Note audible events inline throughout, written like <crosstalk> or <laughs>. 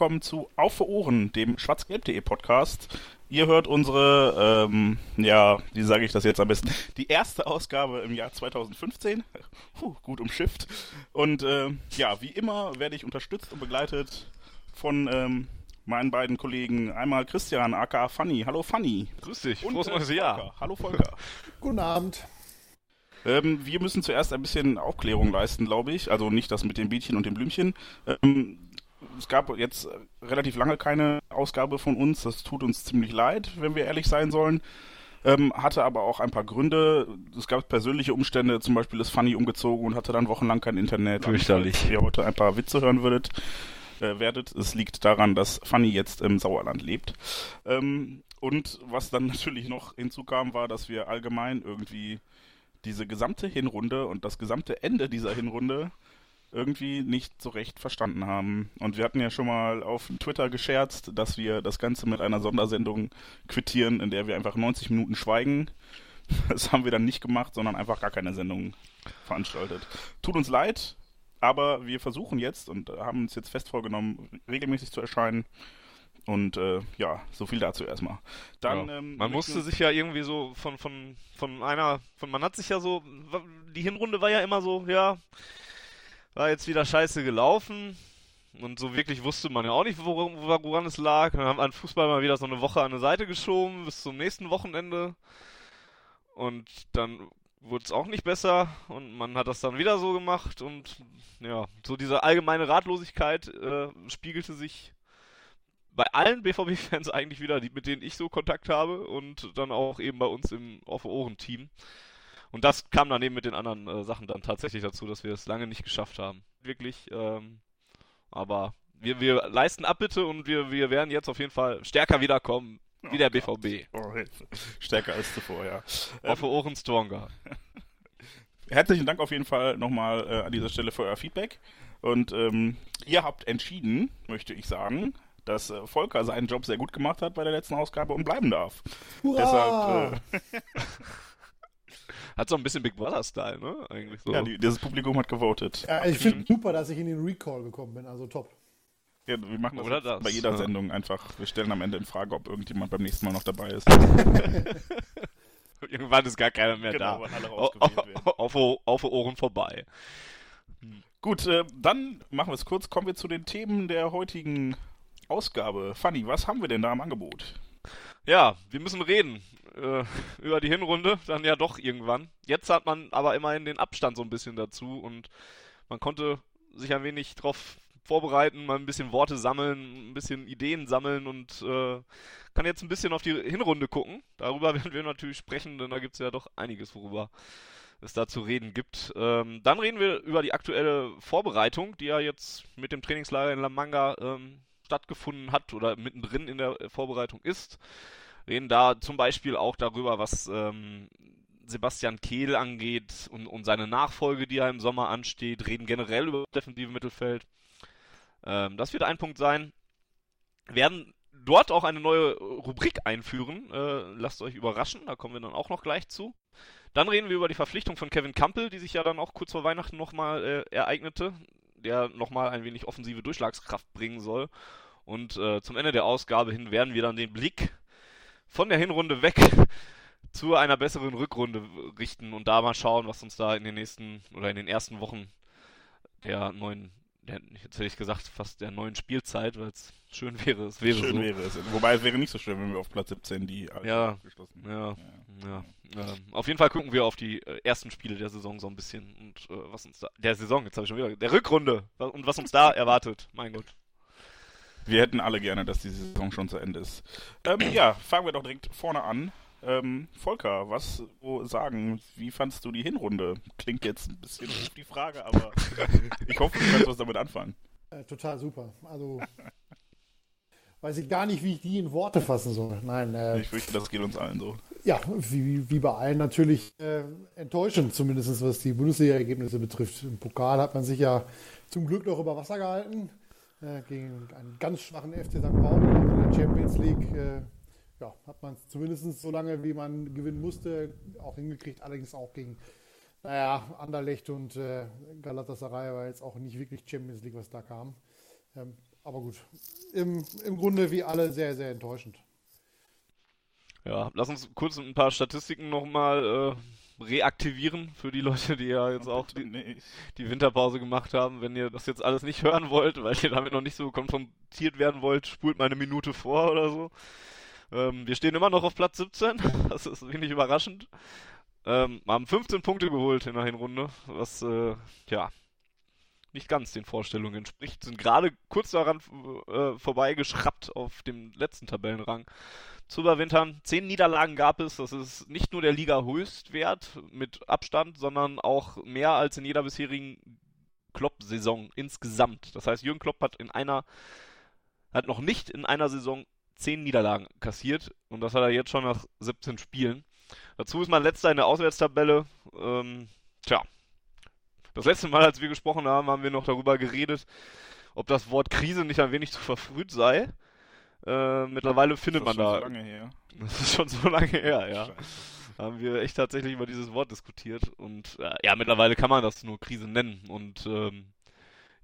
Willkommen zu Auf für Ohren, dem schwarzgelb.de Podcast. Ihr hört unsere, ähm, ja, wie sage ich das jetzt am besten, die erste Ausgabe im Jahr 2015. <laughs> Puh, gut umschifft. Und äh, ja, wie immer werde ich unterstützt und begleitet von ähm, meinen beiden Kollegen. Einmal Christian, aka Fanny. Hallo Fanny. Grüß dich, Und, frohes äh, neues Jahr. Hallo Volker. <laughs> Guten Abend. Ähm, wir müssen zuerst ein bisschen Aufklärung leisten, glaube ich. Also nicht das mit den Bienchen und den Blümchen. Ähm, es gab jetzt relativ lange keine Ausgabe von uns. Das tut uns ziemlich leid, wenn wir ehrlich sein sollen. Ähm, hatte aber auch ein paar Gründe. Es gab persönliche Umstände. Zum Beispiel ist Fanny umgezogen und hatte dann wochenlang kein Internet. Fürchterlich. Falls ihr heute ein paar Witze hören würdet, äh, werdet. Es liegt daran, dass Fanny jetzt im Sauerland lebt. Ähm, und was dann <laughs> natürlich noch hinzukam, war, dass wir allgemein irgendwie diese gesamte Hinrunde und das gesamte Ende dieser Hinrunde irgendwie nicht so recht verstanden haben. Und wir hatten ja schon mal auf Twitter gescherzt, dass wir das Ganze mit einer Sondersendung quittieren, in der wir einfach 90 Minuten schweigen. <laughs> Das haben wir dann nicht gemacht, sondern einfach gar keine Sendung veranstaltet. Tut uns leid, aber wir versuchen jetzt und haben uns jetzt fest vorgenommen, regelmäßig zu erscheinen. Und äh, ja, so viel dazu erstmal. Dann, ja. ähm, man musste sich ja irgendwie so von, von, von einer, von, man hat sich ja so, die Hinrunde war ja immer so, ja, war jetzt wieder scheiße gelaufen. Und so wirklich wusste man ja auch nicht, woran, woran es lag. Dann haben wir an Fußball mal wieder so eine Woche an eine Seite geschoben bis zum nächsten Wochenende. Und dann wurde es auch nicht besser und man hat das dann wieder so gemacht und ja, so diese allgemeine Ratlosigkeit äh, spiegelte sich bei allen BVB-Fans <laughs> eigentlich wieder, die, mit denen ich so Kontakt habe und dann auch eben bei uns im Auf Ohren-Team. Und das kam dann eben mit den anderen äh, Sachen dann tatsächlich dazu, dass wir es lange nicht geschafft haben. Wirklich, ähm, aber wir, wir leisten Abbitte und wir, wir werden jetzt auf jeden Fall stärker wiederkommen, wie der BVB. Oh, Hilfe. Stärker als zuvor, ja. Auf Ohren stronger. <laughs> Herzlichen Dank auf jeden Fall nochmal äh, an dieser Stelle für euer Feedback. Und ähm, ihr habt entschieden, möchte ich sagen, dass äh, Volker seinen Job sehr gut gemacht hat bei der letzten Ausgabe und bleiben darf. Hurra! Deshalb, äh, <laughs> Hat so ein bisschen Big Brother-Style, ne? Eigentlich so. ja, die, dieses Publikum hat gewotet. ja, ich finde super, dass ich in den Recall gekommen bin, also top. Ja, wir machen das, Oder das, bei jeder ja. Sendung einfach. Wir stellen am Ende in Frage, ob irgendjemand beim nächsten Mal noch dabei ist. <laughs> Irgendwann ist gar keiner mehr Genau, da. wenn alle Auf, O- auf Ohren vorbei. Gut, äh, dann machen wir es kurz. Kommen wir zu den Themen der heutigen Ausgabe. Fanny, was haben wir denn da im Angebot? Ja, wir müssen reden äh, <laughs> über die Hinrunde, dann ja doch irgendwann. Jetzt hat man aber immerhin den Abstand so ein bisschen dazu und man konnte sich ein wenig drauf vorbereiten, mal ein bisschen Worte sammeln, ein bisschen Ideen sammeln und äh, kann jetzt ein bisschen auf die Hinrunde gucken. Darüber <laughs> werden wir natürlich sprechen, denn da gibt es ja doch einiges, worüber es da zu reden gibt. Ähm, dann reden wir über die aktuelle Vorbereitung, die ja jetzt mit dem Trainingslager in La Manga ähm, stattgefunden hat oder mittendrin in der Vorbereitung ist. Reden da zum Beispiel auch darüber, was ähm, Sebastian Kehl angeht und, und seine Nachfolge, die ja im Sommer ansteht. Reden generell über das defensive Mittelfeld. Ähm, das wird ein Punkt sein. Werden dort auch eine neue Rubrik einführen. Äh, lasst euch überraschen, da kommen wir dann auch noch gleich zu. Dann reden wir über die Verpflichtung von Kevin Campbell, die sich ja dann auch kurz vor Weihnachten nochmal äh, ereignete, der nochmal ein wenig offensive Durchschlagskraft bringen soll. Und äh, zum Ende der Ausgabe hin werden wir dann den Blick von der Hinrunde weg <laughs> zu einer besseren Rückrunde richten und da mal schauen, was uns da in den nächsten oder in den ersten Wochen der neuen, der, jetzt hätte ich gesagt, fast der neuen Spielzeit, weil es schön wäre, es wäre Schön so. wäre es. Wobei es wäre nicht so schön, wenn wir auf Platz 17 die alte Ja. abgeschlossen Ja, Ja. ja. Ähm, auf jeden Fall gucken wir auf die äh, ersten Spiele der Saison so ein bisschen und äh, was uns da, der Saison, jetzt habe ich schon wieder, der Rückrunde und was uns da <laughs> erwartet. Mein Gott. Wir hätten alle gerne, dass die Saison schon zu Ende ist. Ähm, ja, fangen wir doch direkt vorne an. Ähm, Volker, was wo sagen? Wie fandst du die Hinrunde? Klingt jetzt ein bisschen doof die Frage, aber ich hoffe, du kannst was damit anfangen. Äh, total super. Also weiß ich gar nicht, wie ich die in Worte fassen soll. Nein, äh, Ich fürchte, das geht uns allen so. ja, wie, wie bei allen natürlich äh, enttäuschend, zumindest was die Bundesliga-Ergebnisse betrifft. Im Pokal hat man sich ja zum Glück noch über Wasser gehalten äh, gegen einen ganz schwachen FC St. Pauli in der Champions League. Äh, ja, hat man es zumindest so lange, wie man gewinnen musste, auch hingekriegt. Allerdings auch gegen, naja, Anderlecht und äh, Galatasaray war jetzt auch nicht wirklich Champions League, was da kam. Ähm, aber gut. Im, Im Grunde wie alle sehr, sehr enttäuschend. Ja, lass uns kurz ein paar Statistiken nochmal äh, reaktivieren für die Leute, die ja jetzt auch die, die, Winterpause gemacht haben. Wenn ihr das jetzt alles nicht hören wollt, weil ihr damit noch nicht so konfrontiert werden wollt, spult mal eine Minute vor oder so. Ähm, wir stehen immer noch auf Platz 17. <laughs> Das ist wenig überraschend. Ähm, haben 15 Punkte geholt in der Hinrunde, was äh, ja nicht ganz den Vorstellungen entspricht. Sind gerade kurz daran äh, vorbeigeschraubt auf dem letzten Tabellenrang zu überwintern. Zehn Niederlagen gab es. Das ist nicht nur der Liga-Höchstwert mit Abstand, sondern auch mehr als in jeder bisherigen Klopp-Saison insgesamt. Das heißt, Jürgen Klopp hat in einer, hat noch nicht in einer Saison zehn Niederlagen kassiert und das hat er jetzt schon nach 17 Spielen. Dazu ist man letzter in der Auswärtstabelle. Ähm, tja, das letzte Mal, als wir gesprochen haben, haben wir noch darüber geredet, ob das Wort Krise nicht ein wenig zu verfrüht sei. Äh, mittlerweile findet man da. Das ist schon so lange her. <laughs> Das ist schon so lange her, ja. Scheiße. Haben wir echt tatsächlich über dieses Wort diskutiert und äh, ja, mittlerweile kann man das nur Krise nennen und ähm,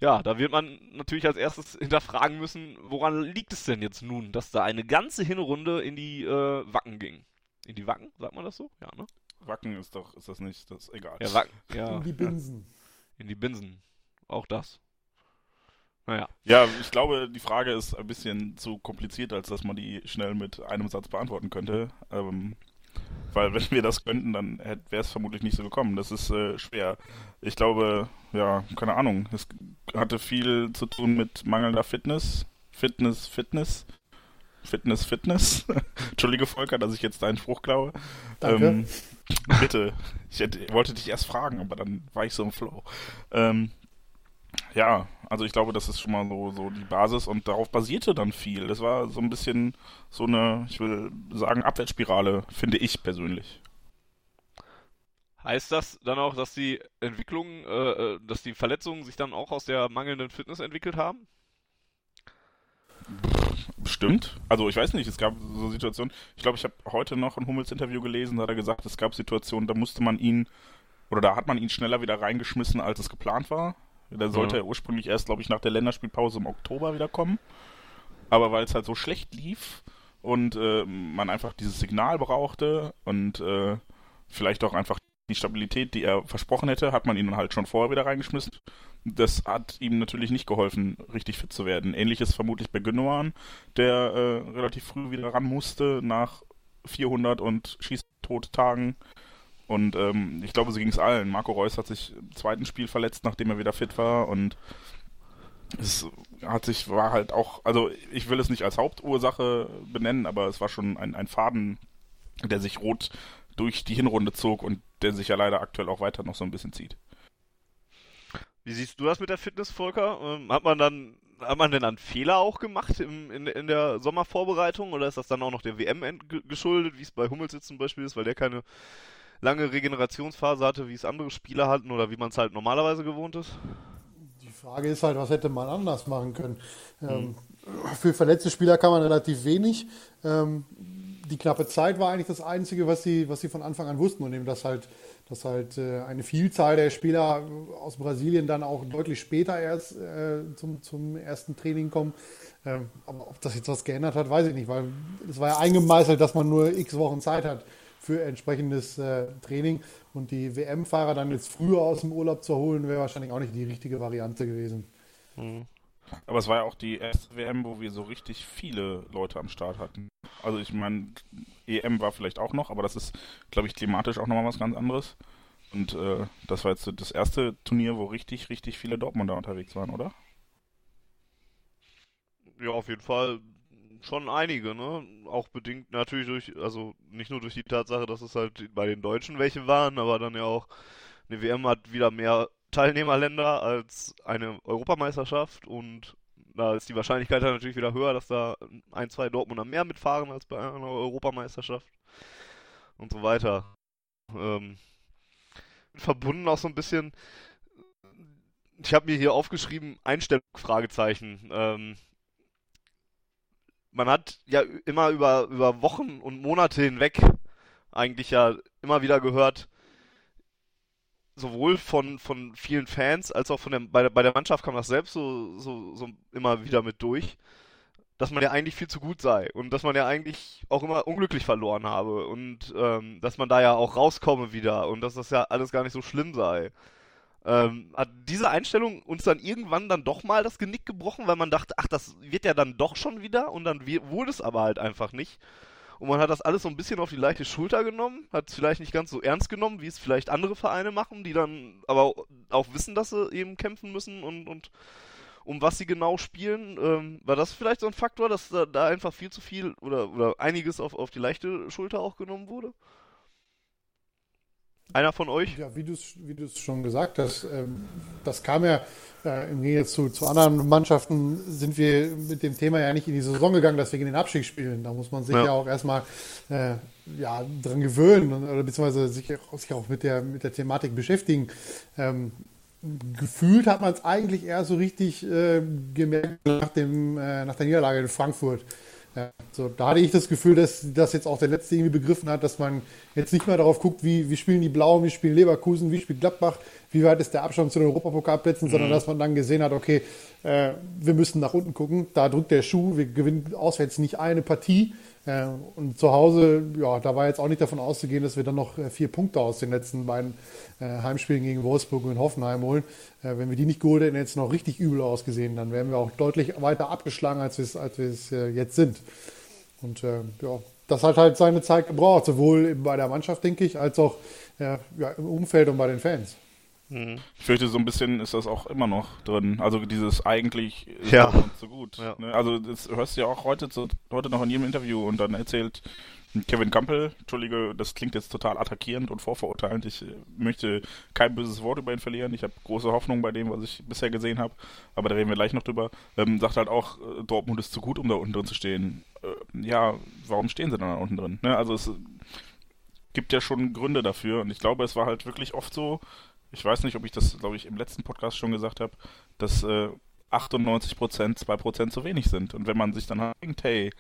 ja, da wird man natürlich als erstes hinterfragen müssen, woran liegt es denn jetzt nun, dass da eine ganze Hinrunde in die äh, Wacken ging? In die Wacken, sagt man das so? Ja, ne? Wacken ist doch, ist das nicht, das ist egal. Ja, Wacken, ja. In die Binsen. In die Binsen. Auch das. Naja. Ja, ich glaube, die Frage ist ein bisschen zu kompliziert, als dass man die schnell mit einem Satz beantworten könnte. Ähm, weil wenn wir das könnten, dann wäre es vermutlich nicht so gekommen. Das ist äh, schwer. Ich glaube, ja, keine Ahnung. Es hatte viel zu tun mit mangelnder Fitness. Fitness, Fitness. Fitness, Fitness. <laughs> Entschuldige, Volker, dass ich jetzt deinen Spruch klaue. Danke. Ähm, bitte. Ich hätte, wollte dich erst fragen, aber dann war ich so im Flow. Ähm, ja, also ich glaube, das ist schon mal so, so die Basis und darauf basierte dann viel. Das war so ein bisschen so eine, ich will sagen, Abwärtsspirale, finde ich persönlich. Heißt das dann auch, dass die Entwicklung, äh, äh dass die Verletzungen sich dann auch aus der mangelnden Fitness entwickelt haben? Bestimmt. Also ich weiß nicht, es gab so Situationen, ich glaube, ich habe heute noch ein Hummels-Interview gelesen, da hat er gesagt, es gab Situationen, da musste man ihn, oder da hat man ihn schneller wieder reingeschmissen, als es geplant war. Der sollte ja. ursprünglich erst, glaube ich, nach der Länderspielpause im Oktober wiederkommen. Aber weil es halt so schlecht lief und äh, man einfach dieses Signal brauchte und äh, vielleicht auch einfach die Stabilität, die er versprochen hätte, hat man ihn dann halt schon vorher wieder reingeschmissen. Das hat ihm natürlich nicht geholfen, richtig fit zu werden. Ähnliches vermutlich bei Gündogan, der äh, relativ früh wieder ran musste nach 400 und Schießtottagen. Und ähm, ich glaube, so ging es allen. Marco Reus hat sich im zweiten Spiel verletzt, nachdem er wieder fit war und es hat sich, war halt auch, also ich will es nicht als Hauptursache benennen, aber es war schon ein, ein Faden, der sich rot durch die Hinrunde zog und der sich ja leider aktuell auch weiter noch so ein bisschen zieht. Wie siehst du das mit der Fitness, Volker? Ähm, hat man dann, hat man denn einen Fehler auch gemacht im, in, in der Sommervorbereitung oder ist das dann auch noch der WM geschuldet, wie es bei Hummels jetzt zum Beispiel ist, weil der keine lange Regenerationsphase hatte, wie es andere Spieler hatten oder wie man es halt normalerweise gewohnt ist? Die Frage ist halt, was hätte man anders machen können? Mhm. Für verletzte Spieler kann man relativ wenig. Ähm, die knappe Zeit war eigentlich das Einzige, was sie, was sie von Anfang an wussten und eben, dass halt, dass halt äh, eine Vielzahl der Spieler aus Brasilien dann auch deutlich später erst äh, zum, zum ersten Training kommen. Ähm, aber ob das jetzt was geändert hat, weiß ich nicht, weil es war ja eingemeißelt, dass man nur x Wochen Zeit hat für entsprechendes äh, Training. Und die WM-Fahrer dann jetzt früher aus dem Urlaub zu holen, wäre wahrscheinlich auch nicht die richtige Variante gewesen. Mhm. Aber es war ja auch die erste WM, wo wir so richtig viele Leute am Start hatten. Also ich meine, EM war vielleicht auch noch, aber das ist, glaube ich, klimatisch auch nochmal was ganz anderes. Und äh, das war jetzt das erste Turnier, wo richtig, richtig viele Dortmunder unterwegs waren, oder? Ja, auf jeden Fall schon einige, ne? Auch bedingt natürlich durch, also nicht nur durch die Tatsache, dass es halt bei den Deutschen welche waren, aber dann ja auch eine WM hat wieder mehr Teilnehmerländer als eine Europameisterschaft und da ist die Wahrscheinlichkeit dann natürlich wieder höher, dass da ein, zwei Dortmunder mehr mitfahren als bei einer Europameisterschaft und so weiter. Ähm, verbunden auch so ein bisschen, ich habe mir hier aufgeschrieben, Einstellung, Fragezeichen. Ähm, man hat ja immer über, über Wochen und Monate hinweg eigentlich ja immer wieder gehört, sowohl von, von vielen Fans als auch von der, bei, der, bei der Mannschaft kam das selbst so, so, so immer wieder mit durch, dass man ja eigentlich viel zu gut sei und dass man ja eigentlich auch immer unglücklich verloren habe und ähm, dass man da ja auch rauskomme wieder und dass das ja alles gar nicht so schlimm sei. Ähm, hat diese Einstellung uns dann irgendwann dann doch mal das Genick gebrochen, weil man dachte, ach, das wird ja dann doch schon wieder und dann wurde es aber halt einfach nicht. Und man hat das alles so ein bisschen auf die leichte Schulter genommen, hat es vielleicht nicht ganz so ernst genommen, wie es vielleicht andere Vereine machen, die dann aber auch wissen, dass sie eben kämpfen müssen und, und um was sie genau spielen. Ähm, war das vielleicht so ein Faktor, dass da, da einfach viel zu viel oder, oder einiges auf, auf die leichte Schulter auch genommen wurde? Einer von euch? Ja, wie du es wie schon gesagt hast, ähm, das kam ja äh, im Gegensatz zu, zu anderen Mannschaften, sind wir mit dem Thema ja nicht in die Saison gegangen, dass wir gegen den Abstieg spielen. Da muss man sich ja, ja auch erstmal äh, ja, dran gewöhnen oder beziehungsweise sich, sich auch mit der, mit der Thematik beschäftigen. Ähm, gefühlt hat man es eigentlich eher so richtig äh, gemerkt nach, dem, äh, nach der Niederlage in Frankfurt. Ja, so, da hatte ich das Gefühl, dass das jetzt auch der Letzte irgendwie begriffen hat, dass man jetzt nicht mehr darauf guckt, wie, wie spielen die Blauen, wie spielen Leverkusen, wie spielt Gladbach, wie weit ist der Abstand zu den Europapokalplätzen, mhm. sondern dass man dann gesehen hat, okay, äh, wir müssen nach unten gucken, da drückt der Schuh, wir gewinnen auswärts nicht eine Partie, äh, und zu Hause, ja, da war jetzt auch nicht davon auszugehen, dass wir dann noch äh, vier Punkte aus den letzten beiden Heimspielen gegen Wolfsburg und Hoffenheim holen. wenn wir die nicht geholt hätten, hätte es noch richtig übel ausgesehen. Dann wären wir auch deutlich weiter abgeschlagen, als wir es als jetzt sind. Und ja, das hat halt seine Zeit gebraucht, sowohl bei der Mannschaft, denke ich, als auch ja, im Umfeld und bei den Fans. Mhm. Ich fürchte, so ein bisschen ist das auch immer noch drin. Also dieses eigentlich ist ja. so gut. Ja. Ne? Also das hörst du ja auch heute, heute noch in jedem Interview und dann erzählt Kevin Campbell, Entschuldige, das klingt jetzt total attackierend und vorverurteilend. Ich möchte kein böses Wort über ihn verlieren. Ich habe große Hoffnung bei dem, was ich bisher gesehen habe. Aber da reden wir gleich noch drüber. Ähm, sagt halt auch, äh, Dortmund ist zu gut, um da unten drin zu stehen. Äh, ja, warum stehen sie dann da unten drin? Ne? Also es gibt ja schon Gründe dafür. Und ich glaube, es war halt wirklich oft so, ich weiß nicht, ob ich das, glaube ich, im letzten Podcast schon gesagt habe, dass äh, 98 Prozent, 2 Prozent zu wenig sind. Und wenn man sich dann denkt, hey,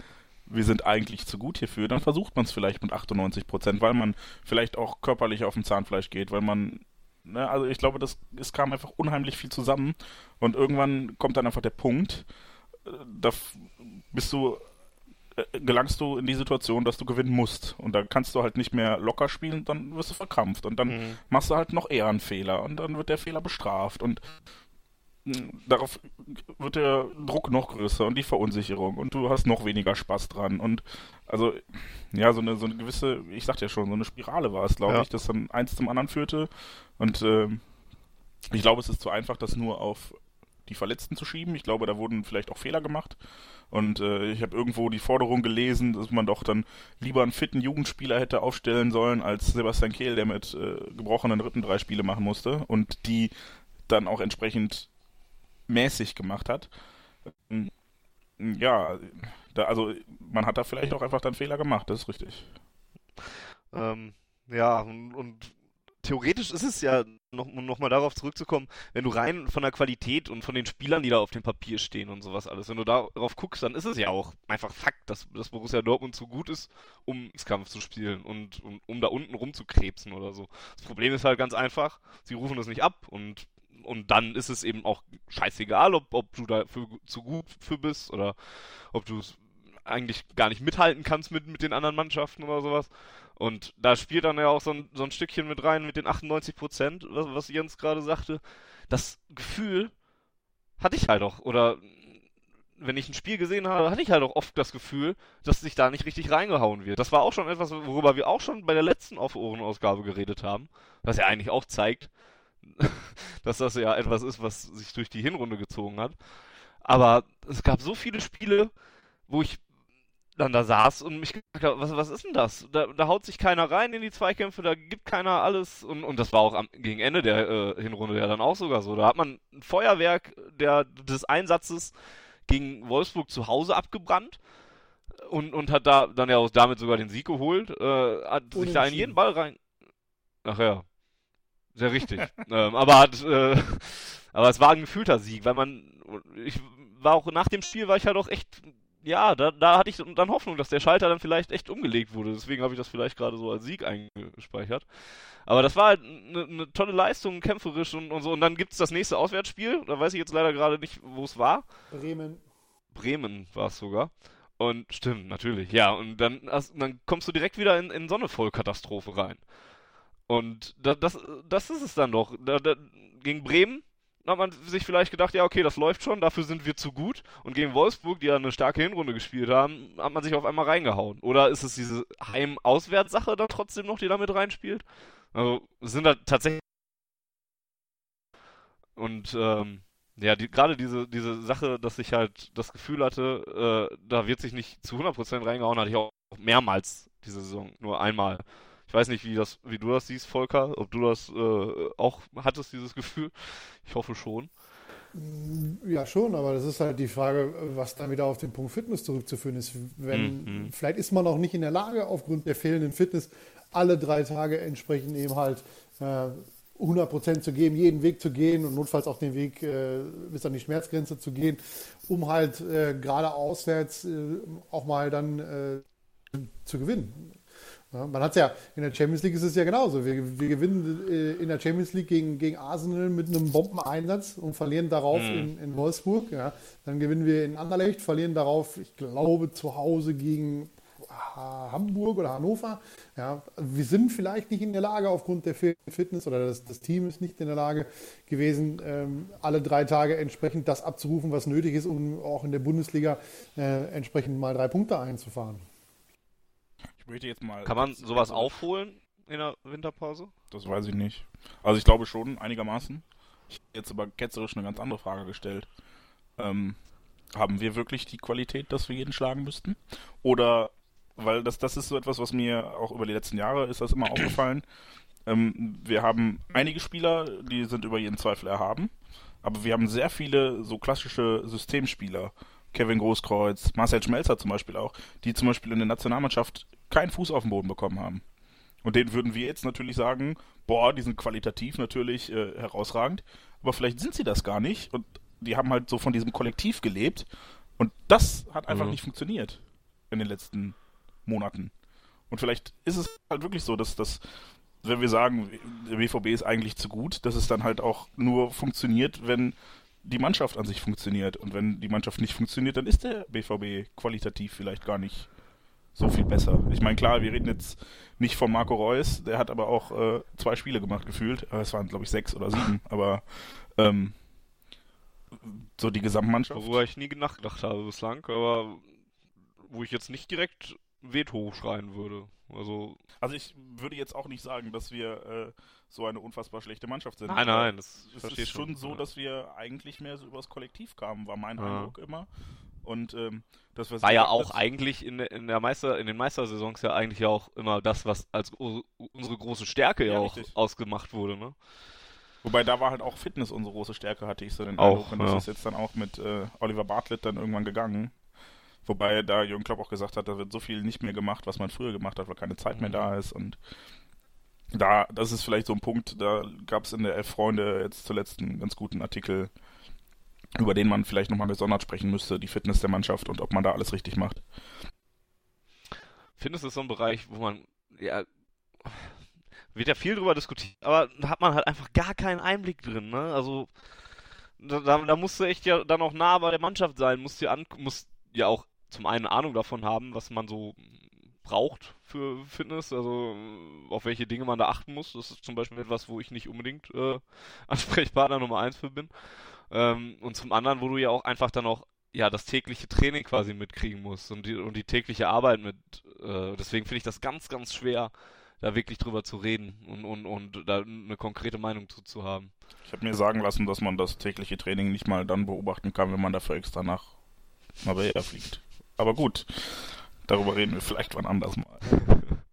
wir sind eigentlich zu gut hierfür, dann versucht man es vielleicht mit 98 Prozent, weil man vielleicht auch körperlich auf dem Zahnfleisch geht, weil man, ne, also ich glaube, das, es kam einfach unheimlich viel zusammen und irgendwann kommt dann einfach der Punkt, äh, da bist du äh, gelangst du in die Situation, dass du gewinnen musst. Und da kannst du halt nicht mehr locker spielen, dann wirst du verkrampft. Und dann mhm. machst du halt noch eher einen Fehler. Und dann wird der Fehler bestraft. Und darauf wird der Druck noch größer und die Verunsicherung. Und du hast noch weniger Spaß dran. Und also, ja, so eine, so eine gewisse, ich sagte ja schon, so eine Spirale war es, glaube ja. ich, dass dann eins zum anderen führte. Und äh, ich glaube, es ist zu einfach, das nur auf die Verletzten zu schieben. Ich glaube, da wurden vielleicht auch Fehler gemacht. Und äh, ich habe irgendwo die Forderung gelesen, dass man doch dann lieber einen fitten Jugendspieler hätte aufstellen sollen als Sebastian Kehl, der mit äh, gebrochenen Rippen drei Spiele machen musste und die dann auch entsprechend mäßig gemacht hat. Ähm, ja, da, also man hat da vielleicht auch einfach dann Fehler gemacht, das ist richtig. Ähm, ja, und, und theoretisch ist es ja, noch, um nochmal darauf zurückzukommen, wenn du rein von der Qualität und von den Spielern, die da auf dem Papier stehen und sowas alles, wenn du darauf guckst, dann ist es ja auch einfach Fakt, dass, dass Borussia Dortmund zu gut ist, um Kampf zu spielen und, und um da unten rumzukrebsen oder so. Das Problem ist halt ganz einfach, sie rufen das nicht ab und und dann ist es eben auch scheißegal, ob, ob du da für, zu gut für bist oder ob du es eigentlich gar nicht mithalten kannst mit, mit den anderen Mannschaften oder sowas. Und da spielt dann ja auch so ein, so ein Stückchen mit rein mit den 98 Prozent, was, was Jens gerade sagte. Das Gefühl hatte ich halt auch. Oder wenn ich ein Spiel gesehen habe, hatte ich halt auch oft das Gefühl, dass sich da nicht richtig reingehauen wird. Das war auch schon etwas, worüber wir auch schon bei der letzten Auf-Ohren-Ausgabe geredet haben. Was ja eigentlich auch zeigt, <laughs> dass das ja etwas ist, was sich durch die Hinrunde gezogen hat. Aber es gab so viele Spiele, wo ich dann da saß und mich gefragt habe, was, was ist denn das? Da, da haut sich keiner rein in die Zweikämpfe, da gibt keiner alles und, und das war auch am, gegen Ende der äh, Hinrunde ja dann auch sogar so. Da hat man ein Feuerwerk der, des Einsatzes gegen Wolfsburg zu Hause abgebrannt und, und hat da dann ja auch damit sogar den Sieg geholt, äh, hat sich da in jeden Ball rein. Ach ja, sehr richtig. <laughs> ähm, aber hat, äh, aber es war ein gefühlter Sieg, weil man, ich war auch nach dem Spiel war ich halt auch echt ja, da, da hatte ich dann Hoffnung, dass der Schalter dann vielleicht echt umgelegt wurde. Deswegen habe ich das vielleicht gerade so als Sieg eingespeichert. Aber das war halt eine, eine tolle Leistung, kämpferisch und, und so. Und dann gibt es das nächste Auswärtsspiel. Da weiß ich jetzt leider gerade nicht, wo es war. Bremen. Bremen war es sogar. Und stimmt, natürlich, ja. Und dann, dann kommst du direkt wieder in, in so eine Vollkatastrophe rein. Und da, das, das ist es dann doch. Da, da, gegen Bremen hat man sich vielleicht gedacht, ja, okay, das läuft schon, dafür sind wir zu gut. Und gegen Wolfsburg, die ja eine starke Hinrunde gespielt haben, hat man sich auf einmal reingehauen. Oder ist es diese Heim-Auswärts-Sache da trotzdem noch, die da mit reinspielt? Also, sind da tatsächlich. Und, ähm, ja, die, gerade diese, diese Sache, dass ich halt das Gefühl hatte, äh, da wird sich nicht zu 100% reingehauen, hatte ich auch mehrmals diese Saison, nur einmal. Ich weiß nicht, wie, das, wie du das siehst, Volker, ob du das äh, auch hattest, dieses Gefühl. Ich hoffe schon. Ja, schon, aber das ist halt die Frage, was dann wieder auf den Punkt Fitness zurückzuführen ist. Wenn, mhm. Vielleicht ist man auch nicht in der Lage, aufgrund der fehlenden Fitness alle drei Tage entsprechend eben halt äh, 100% zu geben, jeden Weg zu gehen und notfalls auch den Weg äh, bis an die Schmerzgrenze zu gehen, um halt äh, gerade auswärts äh, auch mal dann äh, zu gewinnen. Man hat es ja, in der Champions League ist es ja genauso. Wir, wir gewinnen äh, in der Champions League gegen, gegen Arsenal mit einem Bombeneinsatz und verlieren darauf mhm. in, in Wolfsburg. Ja. Dann gewinnen wir in Anderlecht, verlieren darauf, ich glaube, zu Hause gegen Hamburg oder Hannover. Ja, wir sind vielleicht nicht in der Lage, aufgrund der Fitness oder das, das Team ist nicht in der Lage gewesen, ähm, alle drei Tage entsprechend das abzurufen, was nötig ist, um auch in der Bundesliga äh, entsprechend mal drei Punkte einzufahren. Möchte jetzt mal. Kann man sowas aufholen in der Winterpause? Das weiß ich nicht. Also ich glaube schon, einigermaßen. Ich habe jetzt aber ketzerisch eine ganz andere Frage gestellt. Ähm, haben wir wirklich die Qualität, dass wir jeden schlagen müssten? Oder weil das, das ist so etwas, was mir auch über die letzten Jahre ist das immer aufgefallen. <clears throat> Ähm, wir haben einige Spieler, die sind über jeden Zweifel erhaben, aber wir haben sehr viele so klassische Systemspieler. Kevin Großkreuz, Marcel Schmelzer zum Beispiel auch, die zum Beispiel in der Nationalmannschaft keinen Fuß auf den Boden bekommen haben. Und denen würden wir jetzt natürlich sagen, boah, die sind qualitativ natürlich äh, herausragend, aber vielleicht sind sie das gar nicht und die haben halt so von diesem Kollektiv gelebt und das hat einfach mhm. nicht funktioniert in den letzten Monaten. Und vielleicht ist es halt wirklich so, dass das, wenn wir sagen, der BVB ist eigentlich zu gut, dass es dann halt auch nur funktioniert, wenn die Mannschaft an sich funktioniert. Und wenn die Mannschaft nicht funktioniert, dann ist der BVB qualitativ vielleicht gar nicht so viel besser. Ich meine, klar, wir reden jetzt nicht von Marco Reus, der hat aber auch äh, zwei Spiele gemacht gefühlt. Es waren, glaube ich, sechs oder sieben, <laughs> aber ähm, so die Gesamtmannschaft. Worüber ich nie nachgedacht habe bislang, aber wo ich jetzt nicht direkt Veto schreien würde. Also, also ich würde jetzt auch nicht sagen, dass wir äh, so eine unfassbar schlechte Mannschaft sind. Nein, nein, das es ist schon, schon so, ja. dass wir eigentlich mehr so übers Kollektiv kamen, war mein ja. Eindruck immer. Und ähm, das war ja auch eigentlich in, in der Meister, in den Meistersaisons ja eigentlich auch immer das, was als unsere große Stärke ja, ja auch richtig. ausgemacht wurde, ne? Wobei da war halt auch Fitness unsere große Stärke, hatte ich so den Eindruck. Und das ist jetzt dann auch mit äh, Oliver Bartlett dann irgendwann gegangen. Wobei da Jürgen Klopp auch gesagt hat, da wird so viel nicht mehr gemacht, was man früher gemacht hat, weil keine Zeit mehr da mhm. ist. Und da, das ist vielleicht so ein Punkt, da gab es in der Elf Freunde jetzt zuletzt einen ganz guten Artikel, über den man vielleicht nochmal gesondert sprechen müsste, die Fitness der Mannschaft und ob man da alles richtig macht. Fitness ist so ein Bereich, wo man, ja, wird ja viel drüber diskutiert, aber da hat man halt einfach gar keinen Einblick drin, ne? Also, da, da musst du echt ja dann auch nah bei der Mannschaft sein, musst dir an, musst ja auch zum einen Ahnung davon haben, was man so braucht für Fitness, also auf welche Dinge man da achten muss. Das ist zum Beispiel etwas, wo ich nicht unbedingt äh, <laughs> Ansprechpartner Nummer eins für bin. Ähm, und zum anderen, wo du ja auch einfach dann auch ja das tägliche Training quasi mitkriegen musst und die, und die tägliche Arbeit mit. Äh, deswegen finde ich das ganz, ganz schwer, da wirklich drüber zu reden und, und, und da eine konkrete Meinung zu, zu haben. Ich habe mir sagen lassen, dass man das tägliche Training nicht mal dann beobachten kann, wenn man dafür extra nach Marbella fliegt. Aber gut, darüber reden wir vielleicht wann anders mal. <laughs>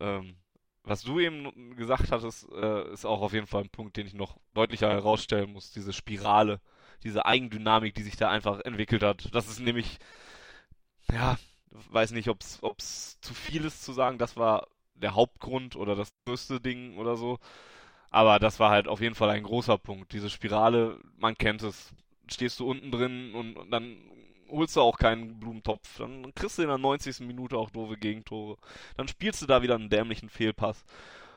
ähm, was du eben gesagt hattest, äh, ist auch auf jeden Fall ein Punkt, den ich noch deutlicher herausstellen muss. Diese Spirale, diese Eigendynamik, die sich da einfach entwickelt hat. Das ist nämlich, ja, weiß nicht, ob es zu viel ist zu sagen, das war der Hauptgrund oder das größte Ding oder so. Aber das war halt auf jeden Fall ein großer Punkt. Diese Spirale, man kennt es. Stehst du unten drin und, und dann holst du auch keinen Blumentopf. Dann kriegst du in der 90. Minute auch doofe Gegentore. Dann spielst du da wieder einen dämlichen Fehlpass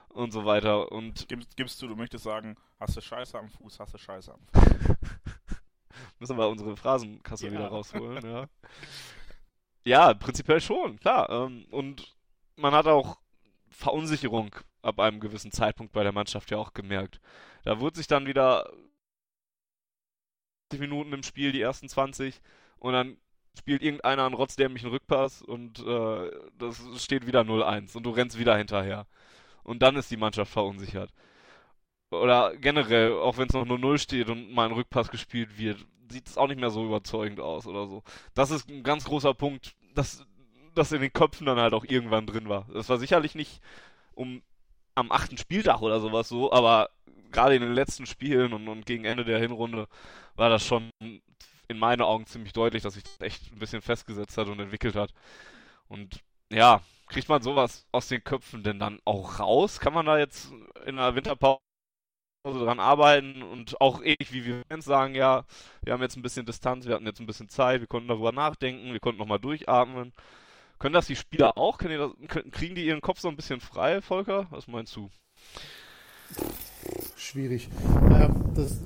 und so weiter. Und gibst, gibst du, du möchtest sagen, hast du Scheiße am Fuß, hast du Scheiße am Fuß. <laughs> Müssen wir unsere Phrasenkasse ja. wieder rausholen, ja. ja, prinzipiell schon, klar. Ähm, und man hat auch Verunsicherung ab einem gewissen Zeitpunkt bei der Mannschaft ja auch gemerkt. Da wurde sich dann wieder Minuten im Spiel, die ersten 20, und dann spielt irgendeiner einen rotzdämlichen Rückpass und äh, das steht wieder 0-1 und du rennst wieder hinterher. Und dann ist die Mannschaft verunsichert. Oder generell, auch wenn es noch 0-0 steht und mal ein Rückpass gespielt wird, sieht es auch nicht mehr so überzeugend aus oder so. Das ist ein ganz großer Punkt, dass das in den Köpfen dann halt auch irgendwann drin war. Das war sicherlich nicht um am achten Spieltag oder sowas so, aber gerade in den letzten Spielen und, und gegen Ende der Hinrunde war das schon in meinen Augen ziemlich deutlich, dass sich das echt ein bisschen festgesetzt hat und entwickelt hat. Und ja, kriegt man sowas aus den Köpfen denn dann auch raus? Kann man da jetzt in der Winterpause dran arbeiten und auch ich, wie wir Fans sagen, ja, wir haben jetzt ein bisschen Distanz, wir hatten jetzt ein bisschen Zeit, wir konnten darüber nachdenken, wir konnten nochmal durchatmen. Können das die Spieler auch? Das, kriegen die ihren Kopf so ein bisschen frei, Volker? Was meinst du? Schwierig. Ähm, das,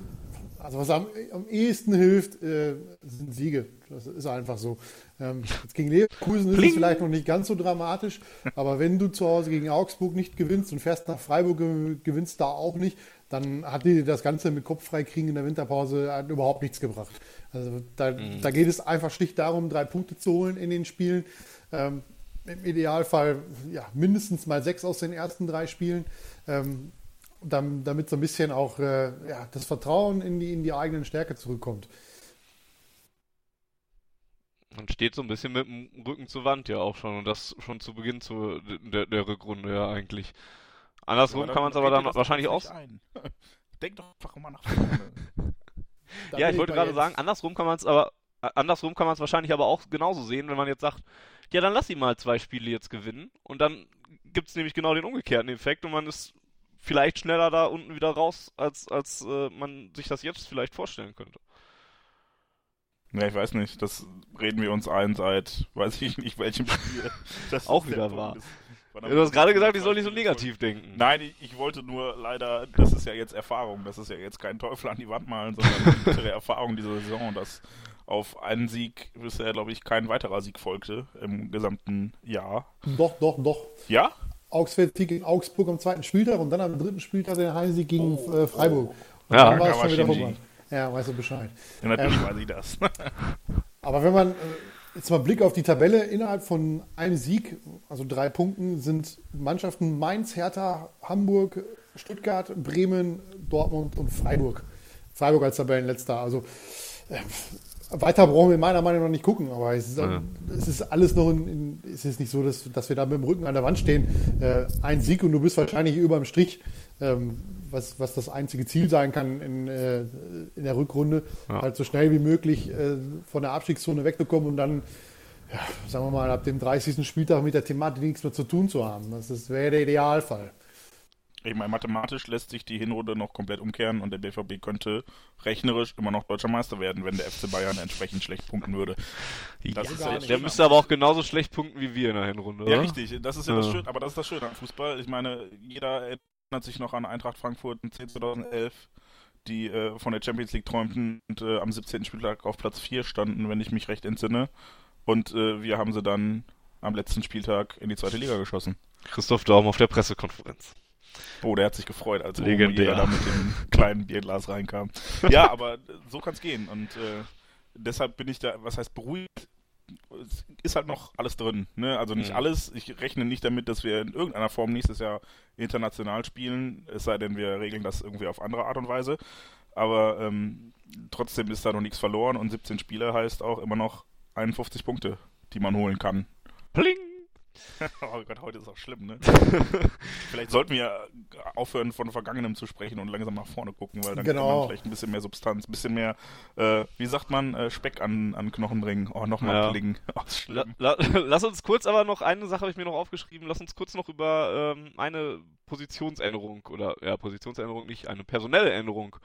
also was am, am ehesten hilft, äh, sind Siege. Das ist einfach so. Ähm, gegen Leverkusen ist es vielleicht noch nicht ganz so dramatisch, aber wenn du zu Hause gegen Augsburg nicht gewinnst und fährst nach Freiburg, gewinnst da auch nicht, dann hat dir das Ganze mit Kopf frei kriegen in der Winterpause überhaupt nichts gebracht. Also da, mhm. da geht es einfach schlicht darum, drei Punkte zu holen in den Spielen. Ähm, Im Idealfall ja, mindestens mal sechs aus den ersten drei Spielen, ähm, damit so ein bisschen auch äh, ja, das Vertrauen in die, in die eigenen Stärke zurückkommt. Man steht so ein bisschen mit dem Rücken zur Wand ja auch schon und das schon zu Beginn zu, der, der Rückrunde ja eigentlich. Andersrum ja, kann man es aber dann wahrscheinlich auch. <laughs> Denk doch einfach mal nach vorne. <laughs> ja, ich wollte gerade sagen, andersrum kann man es aber andersrum kann man es wahrscheinlich aber auch genauso sehen, wenn man jetzt sagt, ja, dann lass ihn mal zwei Spiele jetzt gewinnen. Und dann gibt es nämlich genau den umgekehrten Effekt und man ist vielleicht schneller da unten wieder raus, als, als äh, man sich das jetzt vielleicht vorstellen könnte. Ja, ich weiß nicht, das reden wir uns ein seit, weiß ich nicht, welchem Spiel. <laughs> Das auch wieder wahr. Du hast gerade gesagt, ich soll nicht so negativ denken. Nein, ich, ich, wollte nur leider, das ist ja jetzt Erfahrung, das ist ja jetzt kein Teufel an die Wand malen, sondern <laughs> die Erfahrung dieser Saison, dass auf einen Sieg bisher, glaube ich, kein weiterer Sieg folgte im gesamten Jahr. Doch, doch, doch. Ja? Augsburg gegen Augsburg am zweiten Spieltag und dann am dritten Spieltag den Heimsieg gegen oh, äh, Freiburg. Und ja, dann war es schon wieder vorbei. Ja, weißt du Bescheid. Ja, natürlich ähm, weiß ich das. <laughs> aber wenn man äh, jetzt mal Blick auf die Tabelle, innerhalb von einem Sieg, also drei Punkten, sind Mannschaften Mainz, Hertha, Hamburg, Stuttgart, Bremen, Dortmund und Freiburg. Freiburg als Tabellenletzter. Also äh, weiter brauchen wir meiner Meinung nach nicht gucken, aber es ist, ja. es ist alles noch, in, in, es ist nicht so, dass, dass wir da mit dem Rücken an der Wand stehen. Äh, ein Sieg und du bist wahrscheinlich über dem Strich, ähm, was, was das einzige Ziel sein kann in, äh, in der Rückrunde, ja. halt so schnell wie möglich äh, von der Abstiegszone wegbekommen und dann, ja, sagen wir mal, ab dem 30. Spieltag mit der Thematik nichts mehr zu tun zu haben. Das, das wäre der Idealfall. Ich meine, mathematisch lässt sich die Hinrunde noch komplett umkehren und der BVB könnte rechnerisch immer noch deutscher Meister werden, wenn der FC Bayern entsprechend schlecht punkten würde. Das ja, ja der müsste aber auch genauso schlecht punkten wie wir in der Hinrunde. Ja, oder? richtig. Das ist ja, ja. das Schöne, aber das ist das Schöne am Fußball. Ich meine, jeder erinnert sich noch an Eintracht Frankfurt in 10 2011 die äh, von der Champions League träumten und äh, am 17. Spieltag auf Platz 4 standen, wenn ich mich recht entsinne. Und äh, wir haben sie dann am letzten Spieltag in die zweite Liga geschossen. Christoph Daum auf der Pressekonferenz. Oh, der hat sich gefreut, als Legendär da mit dem kleinen Bierglas reinkam. Ja, aber so kann es gehen. Und äh, deshalb bin ich da, was heißt beruhigt? Es ist halt noch alles drin. Ne? Also nicht mhm. alles. Ich rechne nicht damit, dass wir in irgendeiner Form nächstes Jahr international spielen, es sei denn, wir regeln das irgendwie auf andere Art und Weise. Aber ähm, trotzdem ist da noch nichts verloren und 17 Spiele heißt auch immer noch 51 Punkte, die man holen kann. Pling! <laughs> oh Gott, heute ist auch schlimm, ne? <laughs> vielleicht sollten wir aufhören, von Vergangenem zu sprechen und langsam nach vorne gucken, weil dann genau. kann man vielleicht ein bisschen mehr Substanz, ein bisschen mehr, äh, wie sagt man, äh, Speck an, an Knochen bringen. Oh, nochmal ja. klingen. <laughs> Oh, la, la, lass uns kurz aber noch, eine Sache habe ich mir noch aufgeschrieben, lass uns kurz noch über ähm, eine Positionsänderung oder ja, Positionsänderung nicht, eine personelle Änderung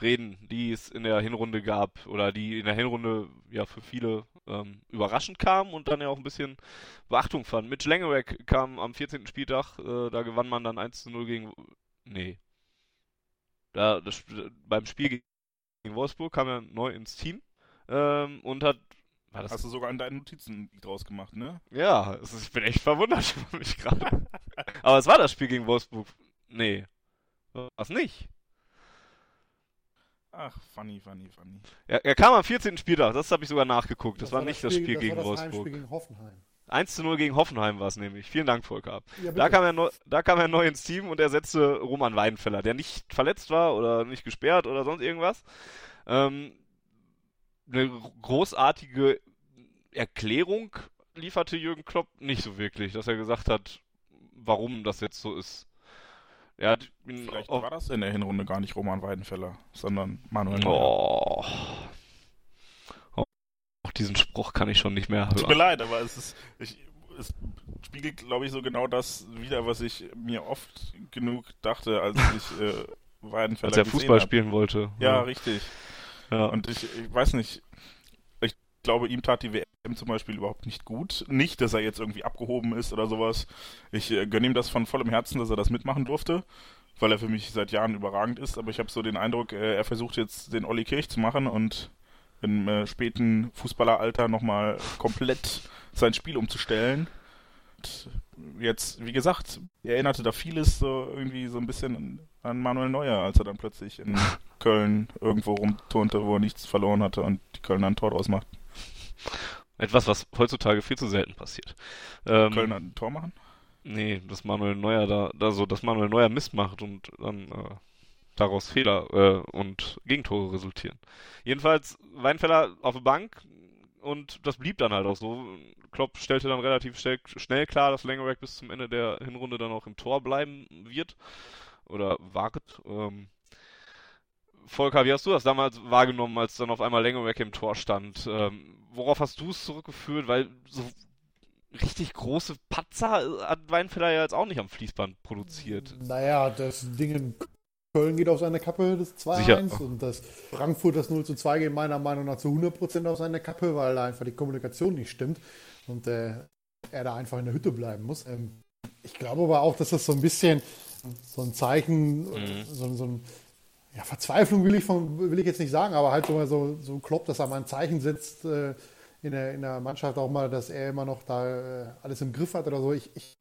reden, die es in der Hinrunde gab oder die in der Hinrunde ja für viele ähm, überraschend kam und dann ja auch ein bisschen Beachtung fand. Mitch Langerack kam am 14. Spieltag, äh, da gewann man dann 1 zu 0 gegen nee. Da, das, beim Spiel gegen Wolfsburg kam er neu ins Team ähm, und hat Hast du sogar in deinen Notizen draus gemacht, ne? Ja, ist, ich bin echt verwundert <laughs> über mich gerade. Aber es war das Spiel gegen Wolfsburg. Nee. Was nicht? Ach, funny, funny, funny. Er, er kam am 14. Spieltag, das habe ich sogar nachgeguckt. Das, das war, nicht das Spiel, das gegen war das Wolfsburg. Heimspiel gegen Hoffenheim. 1 zu 0 gegen Hoffenheim war es nämlich. Vielen Dank, Volker. Ja, da, kam er neu, da kam er neu ins Team und er setzte Roman Weidenfeller, der nicht verletzt war oder nicht gesperrt oder sonst irgendwas. Ähm, eine großartige Erklärung lieferte Jürgen Klopp nicht so wirklich, dass er gesagt hat, warum das jetzt so ist. Er Vielleicht war das in der Hinrunde gar nicht Roman Weidenfeller, sondern Manuel Neuer. Oh. Auch diesen Spruch kann ich schon nicht mehr Tut mir hören. leid, aber es ist, ich, es spiegelt, glaube ich, so genau das wieder, was ich mir oft genug dachte, als ich äh, <laughs> Weidenfeller Als er Fußball hab. spielen wollte. Ja, richtig. Ja. Und ich, ich weiß nicht, ich glaube, ihm tat die WM zum Beispiel überhaupt nicht gut. Nicht, dass er jetzt irgendwie abgehoben ist oder sowas. Ich äh, gönne ihm das von vollem Herzen, dass er das mitmachen durfte, weil er für mich seit Jahren überragend ist. Aber ich habe so den Eindruck, äh, er versucht jetzt den Olli Kirch zu machen und im äh, späten Fußballeralter nochmal komplett sein Spiel umzustellen. Jetzt, wie gesagt, erinnerte da vieles so irgendwie so ein bisschen an- an Manuel Neuer, als er dann plötzlich in <laughs> Köln irgendwo rumturnte, wo er nichts verloren hatte und die Kölner ein Tor draus macht. Etwas, was heutzutage viel zu selten passiert. Ähm, Kölner ein Tor machen? Nee, dass Manuel Neuer da, da so, dass Manuel Neuer Mist macht und dann äh, daraus Fehler äh, und Gegentore resultieren. Jedenfalls Weinfeller auf der Bank und das blieb dann halt auch so. Klopp stellte dann relativ schnell, schnell klar, dass Langerack bis zum Ende der Hinrunde dann auch im Tor bleiben wird oder waget. Ähm, Volker, wie hast du das damals wahrgenommen, als dann auf einmal Langerack im Tor stand? Ähm, worauf hast du es zurückgeführt? Weil so richtig große Patzer hat Weinfeller ja jetzt auch nicht am Fließband produziert. Naja, das Ding in Köln geht auf seine Kappe, das 2-1. Sicher. Und das Frankfurt, das 0 zu 2 geht meiner Meinung nach zu 100% auf seine Kappe, weil da einfach die Kommunikation nicht stimmt und äh, er da einfach in der Hütte bleiben muss. Ähm, ich glaube aber auch, dass das so ein bisschen so ein Zeichen, Mhm. so, so ein ja, Verzweiflung will ich, von, will ich jetzt nicht sagen, aber halt so, mal so, so Klopp, dass er mal ein Zeichen setzt äh, in, der, in der Mannschaft auch mal, dass er immer noch da äh, alles im Griff hat oder so. Ich, ich,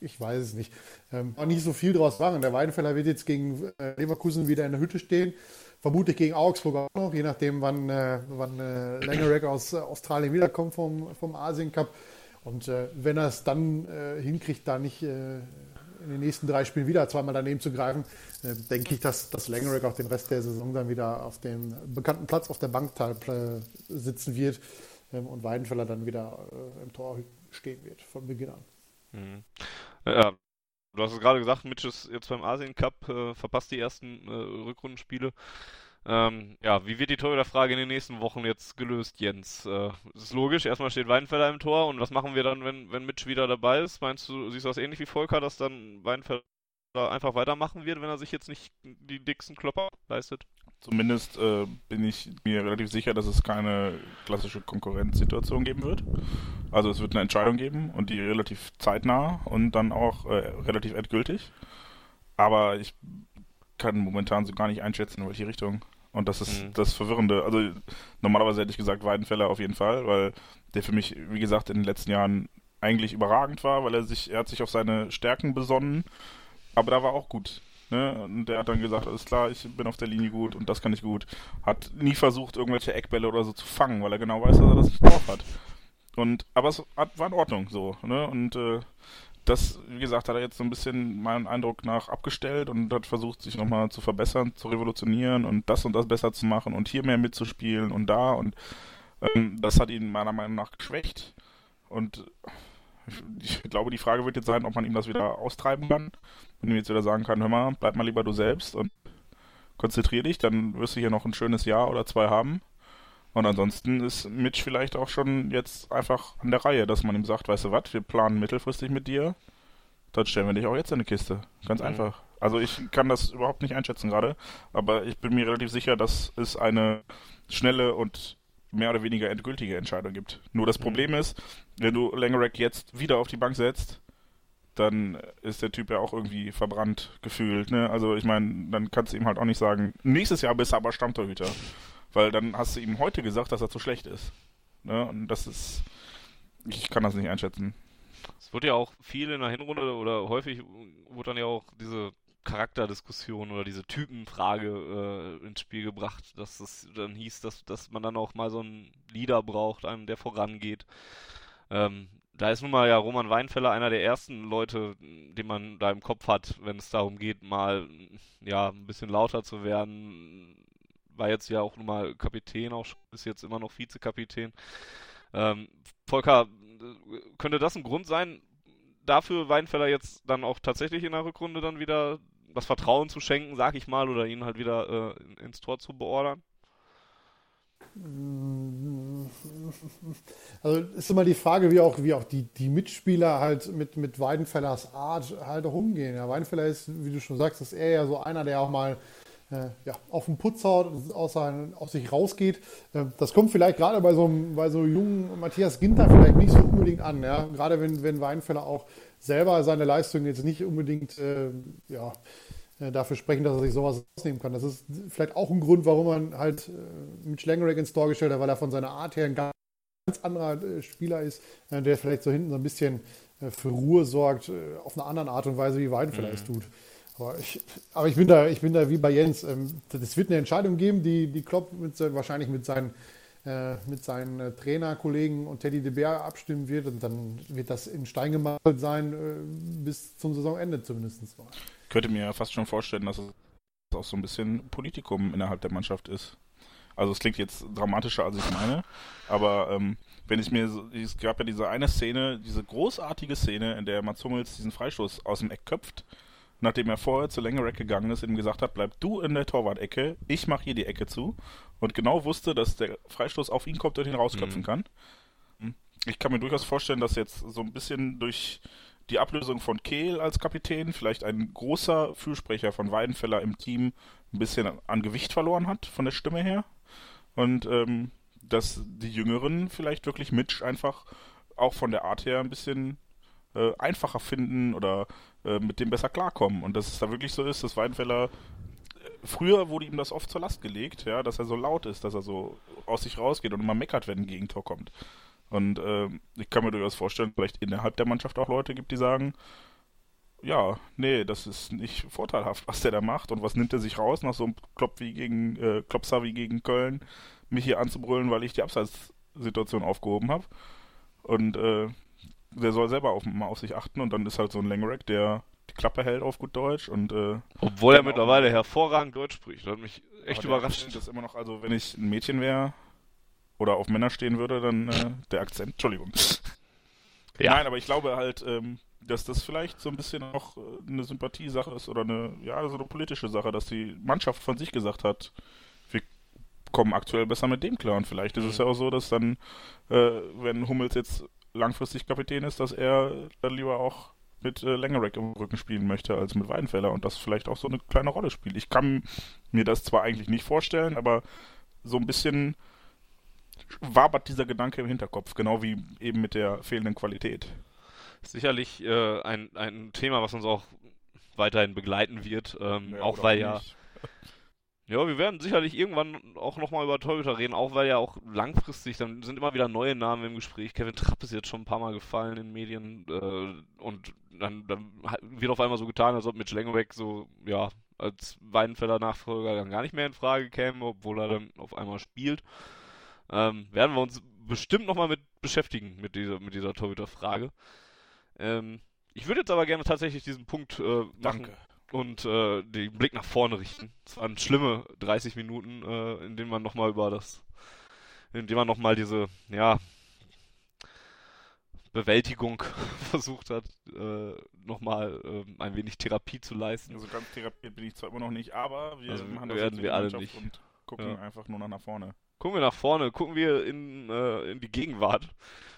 ich weiß es nicht. Ähm, auch nicht so viel draus machen. Der Weidenfeller wird jetzt gegen äh, Leverkusen wieder in der Hütte stehen. Vermutlich gegen Augsburg auch noch, je nachdem, wann, äh, wann äh, Langerack aus äh, Australien wiederkommt vom, vom Asien Cup. Und äh, wenn er es dann äh, hinkriegt, da nicht äh, in den nächsten drei Spielen wieder zweimal daneben zu greifen, äh, denke ich, dass, dass Langerack auch den Rest der Saison dann wieder auf dem bekannten Platz auf der Bank sitzen wird ähm, und Weidenfeller dann wieder im Tor stehen wird von Beginn an. Mhm. Ja, du hast es gerade gesagt, Mitch ist jetzt beim Asien Cup, äh, verpasst die ersten äh, Rückrundenspiele. Ähm, ja, wie wird die Torhüterfrage in den nächsten Wochen jetzt gelöst, Jens? Äh, ist logisch, erstmal steht Weinfeller im Tor und was machen wir dann, wenn, wenn Mitch wieder dabei ist? Meinst du, siehst du das ähnlich wie Volker, dass dann Weinfeller einfach weitermachen wird, wenn er sich jetzt nicht die dicksten Klopper leistet? Zumindest äh, bin ich mir relativ sicher, dass es keine klassische Konkurrenzsituation geben wird. Also es wird eine Entscheidung geben und die relativ zeitnah und dann auch äh, relativ endgültig. Aber ich kann momentan so gar nicht einschätzen, in welche Richtung. Und das ist Mhm. das Verwirrende. Also normalerweise hätte ich gesagt Weidenfeller auf jeden Fall, weil der für mich, wie gesagt, in den letzten Jahren eigentlich überragend war, weil er sich, er hat sich auf seine Stärken besonnen, aber da war auch gut. Ne? Und der hat dann gesagt, alles klar, ich bin auf der Linie gut und das kann ich gut. Hat nie versucht, irgendwelche Eckbälle oder so zu fangen, weil er genau weiß, dass er das nicht drauf hat. Und, aber es hat, war in Ordnung so, ne? Und äh, das, wie gesagt, hat er jetzt so ein bisschen meinen Eindruck nach abgestellt und hat versucht, sich nochmal zu verbessern, zu revolutionieren und das und das besser zu machen und hier mehr mitzuspielen und da und ähm, das hat ihn meiner Meinung nach geschwächt. Und ich, glaube, die Frage wird jetzt sein, ob man ihm das wieder austreiben kann. Wenn du jetzt wieder sagen kann, hör mal, bleib mal lieber du selbst und konzentrier dich, dann wirst du hier noch ein schönes Jahr oder zwei haben. Und ansonsten ist Mitch vielleicht auch schon jetzt einfach an der Reihe, dass man ihm sagt, weißt du was, wir planen mittelfristig mit dir. dann stellen wir dich auch jetzt in eine Kiste. Ganz mhm. einfach. Also ich kann das überhaupt nicht einschätzen gerade, aber ich bin mir relativ sicher, dass es eine schnelle und mehr oder weniger endgültige Entscheidung gibt. Nur das mhm. Problem ist, wenn du Langerack jetzt wieder auf die Bank setzt, dann ist der Typ ja auch irgendwie verbrannt gefühlt. Ne? Also ich meine, dann kannst du ihm halt auch nicht sagen, nächstes Jahr bist du aber Stammtorhüter. Weil dann hast du ihm heute gesagt, dass er zu schlecht ist. Ne? Und das ist, ich kann das nicht einschätzen. Es wird ja auch viel in der Hinrunde oder häufig wurde dann ja auch diese Charakterdiskussion oder diese Typenfrage äh, ins Spiel gebracht, dass es dann hieß, dass, dass man dann auch mal so einen Leader braucht, einen, der vorangeht. Ähm, da ist nun mal ja Roman Weinfeller einer der ersten Leute, den man da im Kopf hat, wenn es darum geht, mal ja ein bisschen lauter zu werden. War jetzt ja auch nun mal Kapitän, auch ist jetzt immer noch Vizekapitän. Ähm, Volker, könnte das ein Grund sein, dafür Weinfeller jetzt dann auch tatsächlich in der Rückrunde dann wieder das Vertrauen zu schenken, sag ich mal, oder ihn halt wieder äh, ins Tor zu beordern? <laughs> Also ist immer die Frage, wie auch, wie auch die, die Mitspieler halt mit, mit Weidenfellers Art halt auch umgehen. Ja, Weidenfeller ist, wie du schon sagst, ist er ja so einer, der auch mal äh, ja, auf den Putz haut, aus, sein, aus sich rausgeht. Äh, das kommt vielleicht gerade bei so, bei so jungen Matthias Ginter vielleicht nicht so unbedingt an. Ja? Gerade wenn, wenn Weidenfeller auch selber seine Leistung jetzt nicht unbedingt äh, ja, äh, dafür sprechen, dass er sich sowas rausnehmen kann. Das ist vielleicht auch ein Grund, warum man halt äh, mit Schlengerek ins Tor gestellt hat, weil er von seiner Art her ein ganz anderer äh, Spieler ist, der vielleicht so hinten so ein bisschen für Ruhe sorgt, auf eine andere Art und Weise, wie Weidenfeller mhm. es tut. Aber ich, aber ich, bin da, ich bin da wie bei Jens. Es ähm, wird eine Entscheidung geben, die, die Klopp mit, wahrscheinlich mit seinen, mit seinen Trainerkollegen und Teddy de Beer abstimmen wird. Und dann wird das in Stein gemalt sein, bis zum Saisonende zumindest. Mal könnte mir fast schon vorstellen, dass es auch so ein bisschen Politikum innerhalb der Mannschaft ist. Also es klingt jetzt dramatischer, als ich meine, aber ähm, wenn ich mir, so, es gab ja diese eine Szene, diese großartige Szene, in der Mats Hummels diesen Freistoß aus dem Eck köpft, nachdem er vorher zu Längereck gegangen ist, ihm gesagt hat, bleib du in der Torwart-Ecke, ich mache hier die Ecke zu und genau wusste, dass der Freistoß auf ihn kommt und ihn rausköpfen mhm. kann. Ich kann mir durchaus vorstellen, dass jetzt so ein bisschen durch die Ablösung von Kehl als Kapitän, vielleicht ein großer Fürsprecher von Weidenfeller im Team ein bisschen an Gewicht verloren hat, von der Stimme her. Und ähm, dass die Jüngeren vielleicht wirklich Mitch einfach auch von der Art her ein bisschen äh, einfacher finden oder äh, mit dem besser klarkommen. Und dass es da wirklich so ist, dass Weidenfeller äh, früher wurde ihm das oft zur Last gelegt, ja, dass er so laut ist, dass er so aus sich rausgeht und immer meckert, wenn ein Gegentor kommt. Und äh, ich kann mir durchaus vorstellen, vielleicht innerhalb der Mannschaft auch Leute gibt, die sagen, ja, nee, das ist nicht vorteilhaft, was der da macht und was nimmt er sich raus nach so einem Klopp wie gegen, äh, Klopser wie gegen Köln, mich hier anzubrüllen, weil ich die Abseitssituation aufgehoben habe. Und äh, der soll selber auf, mal auf sich achten und dann ist halt so ein Langerack, der die Klappe hält auf gut Deutsch und äh, obwohl er mittlerweile hervorragend Deutsch spricht, das hat mich echt überrascht. Das immer noch, also wenn ich ein Mädchen wäre, oder auf Männer stehen würde, dann äh, der Akzent. Entschuldigung. Ja. Nein, aber ich glaube halt, ähm, dass das vielleicht so ein bisschen auch äh, eine Sympathiesache ist oder eine, ja, so eine politische Sache, dass die Mannschaft von sich gesagt hat, wir kommen aktuell besser mit dem klar. Und vielleicht ist es mhm. ja auch so, dass dann, äh, wenn Hummels jetzt langfristig Kapitän ist, dass er dann lieber auch mit äh, Langerack im Rücken spielen möchte als mit Weidenfeller und das vielleicht auch so eine kleine Rolle spielt. Ich kann mir das zwar eigentlich nicht vorstellen, aber so ein bisschen wabert dieser Gedanke im Hinterkopf, genau wie eben mit der fehlenden Qualität. Sicherlich äh, ein, ein Thema, was uns auch weiterhin begleiten wird, ähm, ja, auch weil ja. Ja, wir werden sicherlich irgendwann auch nochmal über Torhüter reden, auch weil ja auch langfristig, dann sind immer wieder neue Namen im Gespräch. Kevin Trapp ist jetzt schon ein paar Mal gefallen in Medien äh, und dann, dann, wird auf einmal so getan, als ob Mitch Langeweg so, ja, als Weidenfeller Nachfolger dann gar nicht mehr in Frage käme, obwohl er dann auf einmal spielt. Ähm, werden wir uns bestimmt nochmal mit beschäftigen, mit dieser, mit dieser Torhüter-Frage. Ähm, ich würde jetzt aber gerne tatsächlich diesen Punkt äh, machen Danke. Und äh, den Blick nach vorne richten. Es waren schlimme 30 Minuten, äh, in denen man nochmal über das, in denen man nochmal diese, ja, Bewältigung <laughs> versucht hat, äh, nochmal äh, ein wenig Therapie zu leisten. Also ganz therapiert bin ich zwar immer noch nicht, aber wir also machen das werden wir alle nicht. und gucken ja. einfach nur nach vorne gucken wir nach vorne, gucken wir in, äh, in die Gegenwart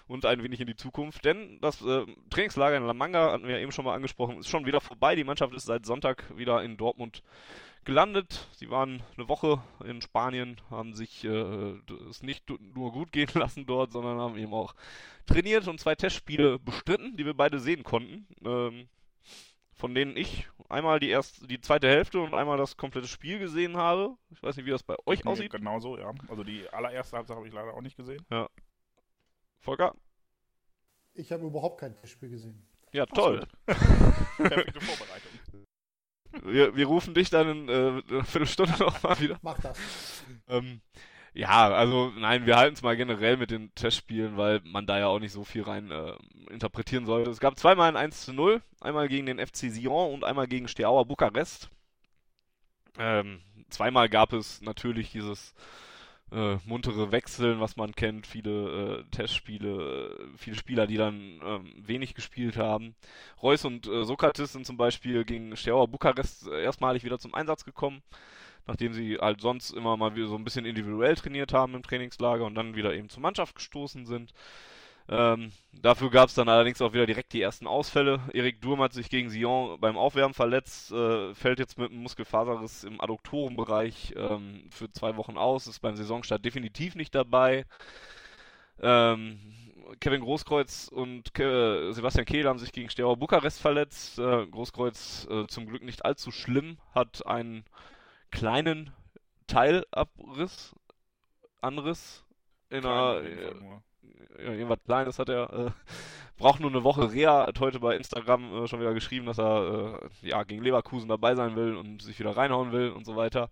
und ein wenig in die Zukunft. Denn das äh, Trainingslager in La Manga, hatten wir ja eben schon mal angesprochen, ist schon wieder vorbei. Die Mannschaft ist seit Sonntag wieder in Dortmund gelandet. Sie waren eine Woche in Spanien, haben sich äh, es nicht nur gut gehen <laughs> lassen dort, sondern haben eben auch trainiert und zwei Testspiele bestritten, die wir beide sehen konnten. Ähm, von denen ich einmal die erste, die zweite Hälfte und einmal das komplette Spiel gesehen habe. Ich weiß nicht, wie das bei euch Nee, aussieht. Genau so, ja. Also die allererste Halbzeit habe ich leider auch nicht gesehen. Volker? Ich habe überhaupt kein Testspiel gesehen. Ja, toll. <laughs> Perfekte Vorbereitung. Wir, wir rufen dich dann in äh, einer Viertelstunde <laughs> nochmal wieder. Mach das. Ähm, ja, also nein, wir halten es mal generell mit den Testspielen, weil man da ja auch nicht so viel rein äh, interpretieren sollte. Es gab zweimal ein 1 zu 0, einmal gegen den FC Sion und einmal gegen Steaua Bukarest. Ähm, zweimal gab es natürlich dieses äh, muntere Wechseln, was man kennt, viele äh, Testspiele, äh, viele Spieler, die dann ähm, wenig gespielt haben. Reus und äh, Sokrates sind zum Beispiel gegen Steaua Bukarest äh, erstmalig wieder zum Einsatz gekommen nachdem sie halt sonst immer mal wieder so ein bisschen individuell trainiert haben im Trainingslager und dann wieder eben zur Mannschaft gestoßen sind. Ähm, dafür gab es dann allerdings auch wieder direkt die ersten Ausfälle. Erik Durm hat sich gegen Sion beim Aufwärmen verletzt, äh, fällt jetzt mit einem Muskelfaserriss im Adduktorenbereich ähm, für zwei Wochen aus, ist beim Saisonstart definitiv nicht dabei. Ähm, Kevin Großkreuz und Ke Sebastian Kehl haben sich gegen Steaua Bukarest verletzt. Äh, Großkreuz äh, zum Glück nicht allzu schlimm, hat einen kleinen Teilabriss, Anriss in einer, nur. ja, irgendwas Kleines hat er, äh, braucht nur eine Woche Reha, hat heute bei Instagram äh, schon wieder geschrieben, dass er äh, ja, gegen Leverkusen dabei sein will und sich wieder reinhauen will und so weiter.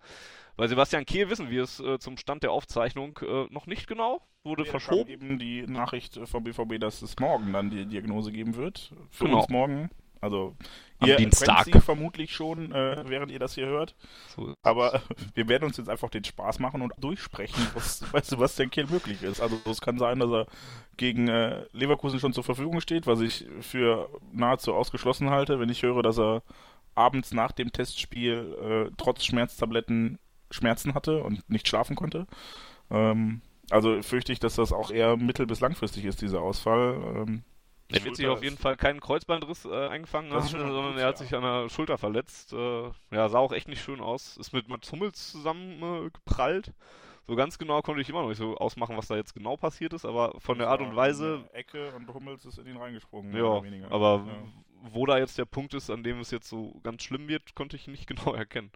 Bei Sebastian Kehl wissen wir es äh, zum Stand der Aufzeichnung äh, noch nicht genau, wurde kam verschoben. eben die Nachricht vom BVB, dass es morgen dann die Diagnose geben wird. Für Genau. uns morgen. Also Am ihr Dienstag. vermutlich schon, äh, während ihr das hier hört. So, Aber wir werden uns jetzt einfach den Spaß machen und durchsprechen, was bei Sebastian Kehl möglich ist. Also es kann sein, dass er gegen äh, Leverkusen schon zur Verfügung steht, was ich für nahezu ausgeschlossen halte, wenn ich höre, dass er abends nach dem Testspiel äh, trotz Schmerztabletten Schmerzen hatte und nicht schlafen konnte. Ähm, also fürchte ich, dass das auch eher mittel- bis langfristig ist, dieser Ausfall. Ähm, Er wird sich auf jeden Fall keinen Kreuzbandriss äh, eingefangen haben, sondern er hat sich an der Schulter verletzt. Äh, ja, sah auch echt nicht schön aus. Ist mit Mats Hummels zusammen äh, geprallt. So ganz genau konnte ich immer noch nicht so ausmachen, was da jetzt genau passiert ist, aber von der Art und Weise, Ecke und Hummels ist in ihn reingesprungen. ja, aber Ja. wo da jetzt der Punkt ist, an dem es jetzt so ganz schlimm wird, konnte ich nicht <laughs> genau erkennen.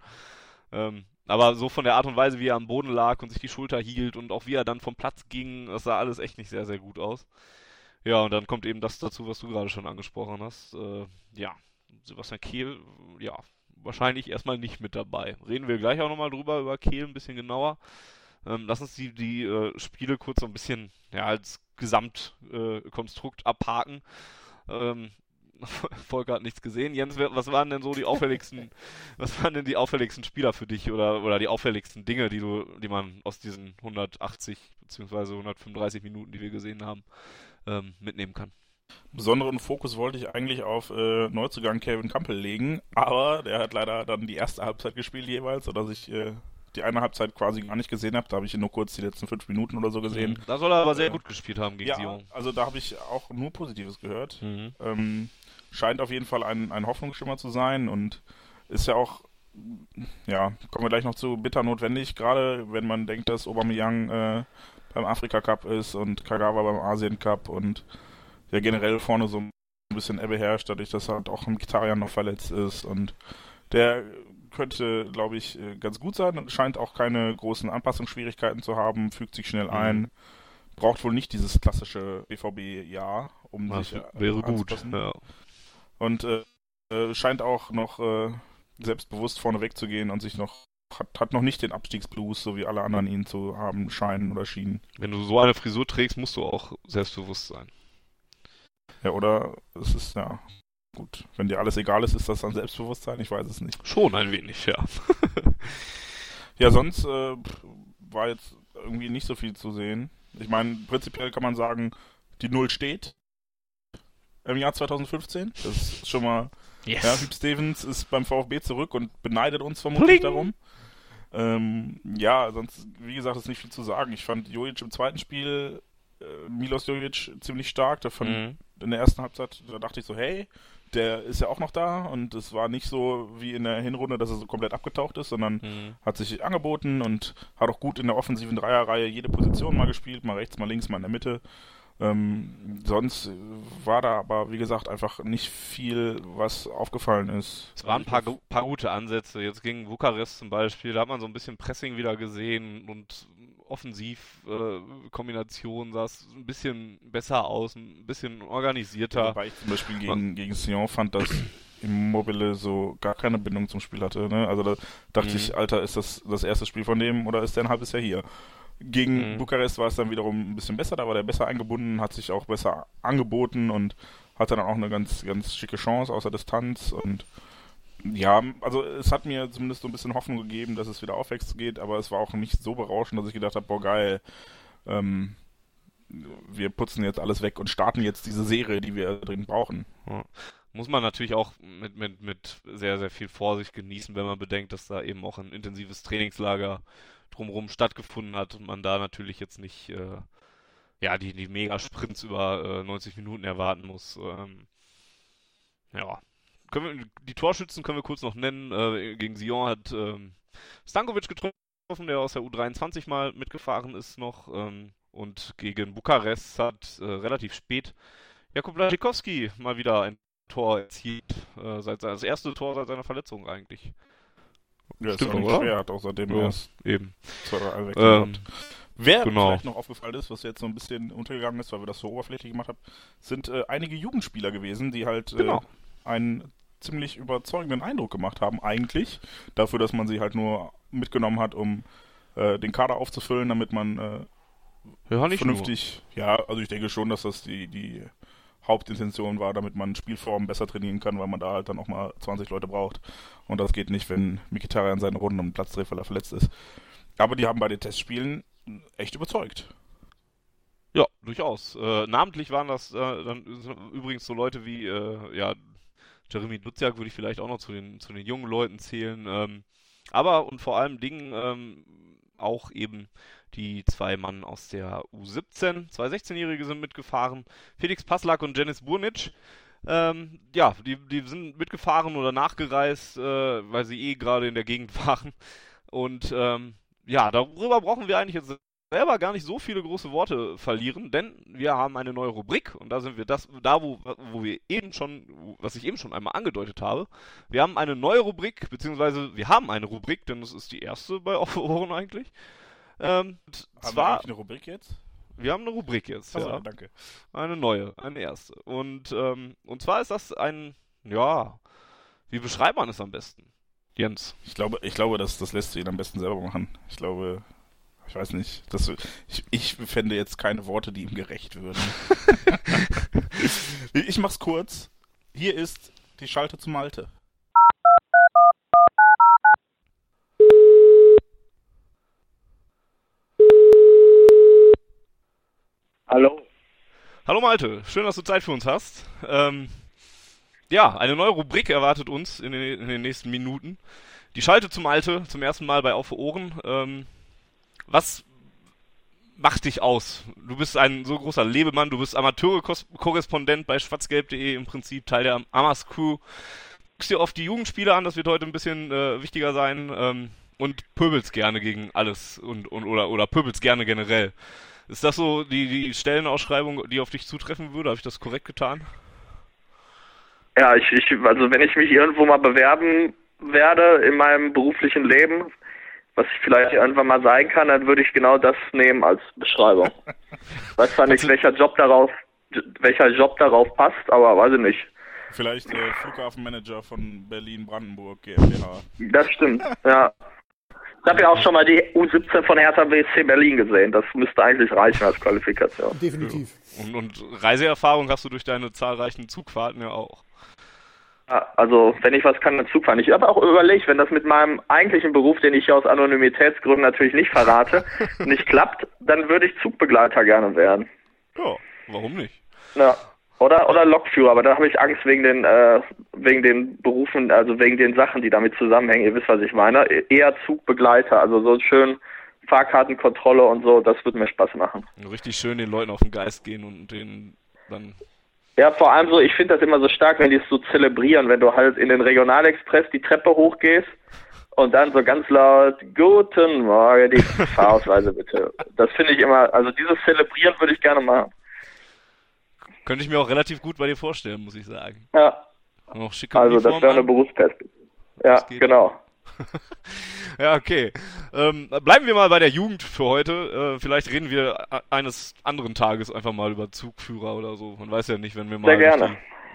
Ähm, aber so von der Art und Weise, wie er am Boden lag und sich die Schulter hielt und auch wie er dann vom Platz ging, das sah alles echt nicht sehr, sehr gut aus. Ja, und dann kommt eben das dazu, was du gerade schon angesprochen hast. Äh, ja, Sebastian Kehl, ja, wahrscheinlich erstmal nicht mit dabei. Reden wir gleich auch nochmal drüber, über Kehl ein bisschen genauer. Ähm, lass uns die, die äh, Spiele kurz so ein bisschen ja, als Gesamtkonstrukt äh, abhaken. Ähm, <laughs> Volker hat nichts gesehen. Jens, was waren denn so die auffälligsten, <laughs> was waren denn die auffälligsten Spieler für dich oder, oder die auffälligsten Dinge, die du, die man aus diesen 180 beziehungsweise 135 Minuten, die wir gesehen haben, ähm, mitnehmen kann? Besonderen Fokus wollte ich eigentlich auf äh, Neuzugang Kevin Campbell legen, aber der hat leider dann die erste Halbzeit gespielt jeweils, sodass ich äh, die eine Halbzeit quasi gar nicht gesehen habe. Da habe ich nur kurz die letzten fünf Minuten oder so gesehen. Da soll er aber sehr gut gespielt haben gegen Ja, Sion. also da habe ich auch nur Positives gehört. Mhm. Ähm, scheint auf jeden Fall ein, ein Hoffnungsschimmer zu sein und ist ja auch, ja, kommen wir gleich noch zu, bitter notwendig, gerade wenn man denkt, dass Aubameyang äh, beim Afrika Cup ist und Kagawa beim Asien Cup und ja generell vorne so ein bisschen Ebbe herrscht, dadurch, dass halt auch Mkhitaryan noch verletzt ist und der könnte, glaube ich, äh, ganz gut sein und scheint auch keine großen Anpassungsschwierigkeiten zu haben, fügt sich schnell Mhm. ein, braucht wohl nicht dieses klassische BVB-Jahr, um Das sich äh, wäre gut. Ja. Und äh, äh, scheint auch noch äh, selbstbewusst vorne wegzugehen und sich noch hat, hat noch nicht den Abstiegsblues, so wie alle anderen ihn zu haben scheinen oder schienen. Wenn du so eine Frisur trägst, musst du auch selbstbewusst sein. Ja, oder es ist ja gut. Wenn dir alles egal ist, ist das dann Selbstbewusstsein? Ich weiß es nicht. Schon ein wenig, ja. <laughs> Ja, sonst äh, war jetzt irgendwie nicht so viel zu sehen. Ich meine, prinzipiell kann man sagen, die Null steht im Jahr 2015. Das ist schon mal Yes. Ja, Hüb Stevens ist beim VfB zurück und beneidet uns vermutlich Pling! darum. Ähm, ja, sonst, wie gesagt, ist nicht viel zu sagen. Ich fand Jojic im zweiten Spiel äh, Milos Jovic ziemlich stark. Da fand, Mhm. In der ersten Halbzeit, da dachte ich so, hey, der ist ja auch noch da und es war nicht so wie in der Hinrunde, dass er so komplett abgetaucht ist, sondern Mhm. hat sich angeboten und hat auch gut in der offensiven Dreierreihe jede Position mal gespielt, mal rechts, mal links, mal in der Mitte. Ähm, sonst war da aber, wie gesagt, einfach nicht viel, was aufgefallen ist. Es waren ein paar, paar gute Ansätze. Jetzt gegen Bukarest zum Beispiel, da hat man so ein bisschen Pressing wieder gesehen und offensiv äh, sah es ein bisschen besser aus, ein bisschen organisierter. Wobei ich zum Beispiel gegen, gegen Sion fand, dass Immobile so gar keine Bindung zum Spiel hatte. Ne? Also da dachte Mhm. ich, Alter, ist das das erste Spiel von dem oder ist der ein halbes Jahr hier? Gegen Mhm. Bukarest war es dann wiederum ein bisschen besser, da war der besser eingebunden, hat sich auch besser angeboten und hatte dann auch eine ganz, ganz schicke Chance außer Distanz und ja, also es hat mir zumindest so ein bisschen Hoffnung gegeben, dass es wieder aufwärts geht, aber es war auch nicht so berauschend, dass ich gedacht habe, boah geil, ähm, wir putzen jetzt alles weg und starten jetzt diese Serie, die wir drin brauchen. Muss man natürlich auch mit, mit, mit sehr, sehr viel Vorsicht genießen, wenn man bedenkt, dass da eben auch ein intensives Trainingslager drumherum stattgefunden hat und man da natürlich jetzt nicht äh, ja, die, die Megasprints über äh, 90 Minuten erwarten muss. Ähm, ja. Können wir, die Torschützen können wir kurz noch nennen. Äh, gegen Sion hat ähm, Stankovic getroffen, der aus der U23 mal mitgefahren ist noch. Ähm, und gegen Bukarest hat äh, relativ spät Jakub Blaszczykowski mal wieder ein Tor erzielt. Äh, seit, das erste Tor seit seiner Verletzung eigentlich. Ja, Stimmt ist auch schwer, hat auch seitdem Ja. erst Eben. zwei, drei Einwechslungen Ähm, gehabt. Wer genau. vielleicht noch aufgefallen ist, was jetzt so ein bisschen untergegangen ist, weil wir das so oberflächlich gemacht haben, sind äh, einige Jugendspieler gewesen, die halt Genau. äh, einen ziemlich überzeugenden Eindruck gemacht haben, eigentlich. Dafür, dass man sie halt nur mitgenommen hat, um äh, den Kader aufzufüllen, damit man äh, Ja, vernünftig, ja, also ich denke schon, dass das die, die Hauptintention war, damit man Spielformen besser trainieren kann, weil man da halt dann auch mal 20 Leute braucht. Und das geht nicht, wenn Mikitarian seine Runden um den Platz dreht, weil er verletzt ist. Aber die haben bei den Testspielen echt überzeugt. Ja, durchaus. Äh, namentlich waren das äh, dann übrigens so Leute wie, äh, ja, Jeremy Duziak würde ich vielleicht auch noch zu den, zu den jungen Leuten zählen. Ähm, aber und vor allem Dingen ähm, auch eben die zwei Mann aus der U17, zwei 16-Jährige sind mitgefahren, Felix Paslak und Janis Burnic. Ähm, ja, die, die sind mitgefahren oder nachgereist, äh, weil sie eh gerade in der Gegend <laughs> waren. Und ähm, ja, darüber brauchen wir eigentlich jetzt selber gar nicht so viele große Worte verlieren, denn wir haben eine neue Rubrik und da sind wir das, da wo, wo wir eben schon, was ich eben schon einmal angedeutet habe. Wir haben eine neue Rubrik, beziehungsweise wir haben eine Rubrik, denn das ist die erste bei Auf <laughs> Ohren eigentlich. Ähm, Haben wir zwar, eigentlich eine Rubrik jetzt? wir haben eine Rubrik jetzt, Achso, ja. danke. Eine neue, eine erste. Und, ähm, und zwar ist das ein, ja, wie beschreibt man es am besten? Jens. Ich glaube, ich glaube, das, das lässt sich ihn am besten selber machen. Ich glaube, ich weiß nicht. Das, ich, ich fände jetzt keine Worte, die ihm gerecht würden. <laughs> ich mach's kurz. Hier ist die Schalte zum Malte. Hallo. Hallo Malte, schön, dass du Zeit für uns hast. Ähm, ja, eine neue Rubrik erwartet uns in den, in den nächsten Minuten. Die Schalte zum Malte, zum ersten Mal bei Auf Ohren. Ähm, was macht dich aus? Du bist ein so großer Lebemann, du bist Amateurkorrespondent bei schwarzgelb.de, im Prinzip Teil der Amas Crew. Guckst dir oft die Jugendspiele an, das wird heute ein bisschen äh, wichtiger sein. Ähm, und pöbelst gerne gegen alles und, und oder, oder pöbelst gerne generell. Ist das so die, die Stellenausschreibung, die auf dich zutreffen würde? Habe ich das korrekt getan? Ja, ich, ich, also wenn ich mich irgendwo mal bewerben werde in meinem beruflichen Leben, was ich vielleicht irgendwann mal sein kann, dann würde ich genau das nehmen als Beschreibung. <laughs> weiß zwar nicht, welcher Job darauf, welcher Job darauf passt, aber weiß ich nicht. Vielleicht äh, Flughafenmanager von Berlin-Brandenburg GmbH. Das stimmt, ja. Ich habe ja auch schon mal die U17 von Hertha BSC Berlin gesehen. Das müsste eigentlich reichen als Qualifikation. Definitiv. Und, und Reiseerfahrung hast du durch deine zahlreichen Zugfahrten ja auch. Ja, also wenn ich was kann, dann Zug fahren. Ich habe auch überlegt, wenn das mit meinem eigentlichen Beruf, den ich hier aus Anonymitätsgründen natürlich nicht verrate, <laughs> nicht klappt, dann würde ich Zugbegleiter gerne werden. Ja, warum nicht? Ja. Oder oder Lokführer, aber da habe ich Angst wegen den äh, wegen den Berufen, also wegen den Sachen, die damit zusammenhängen. Ihr wisst, was ich meine. E- Eher Zugbegleiter, also so schön Fahrkartenkontrolle und so, das wird mir Spaß machen. Richtig schön den Leuten auf den Geist gehen und den dann. Ja, vor allem so, ich finde das immer so stark, wenn die es so zelebrieren, wenn du halt in den Regionalexpress die Treppe hochgehst und dann so ganz laut, guten Morgen, die <laughs> Fahrausweise bitte. Das finde ich immer, also dieses Zelebrieren würde ich gerne machen. Könnte ich mir auch relativ gut bei dir vorstellen, muss ich sagen. Ja. Noch schicke Also das wäre eine Berufsperspektive. Ja, genau. <laughs> ja, okay. Ähm, bleiben wir mal bei der Jugend für heute. Äh, vielleicht reden wir eines anderen Tages einfach mal über Zugführer oder so. Man weiß ja nicht, wenn wir mal.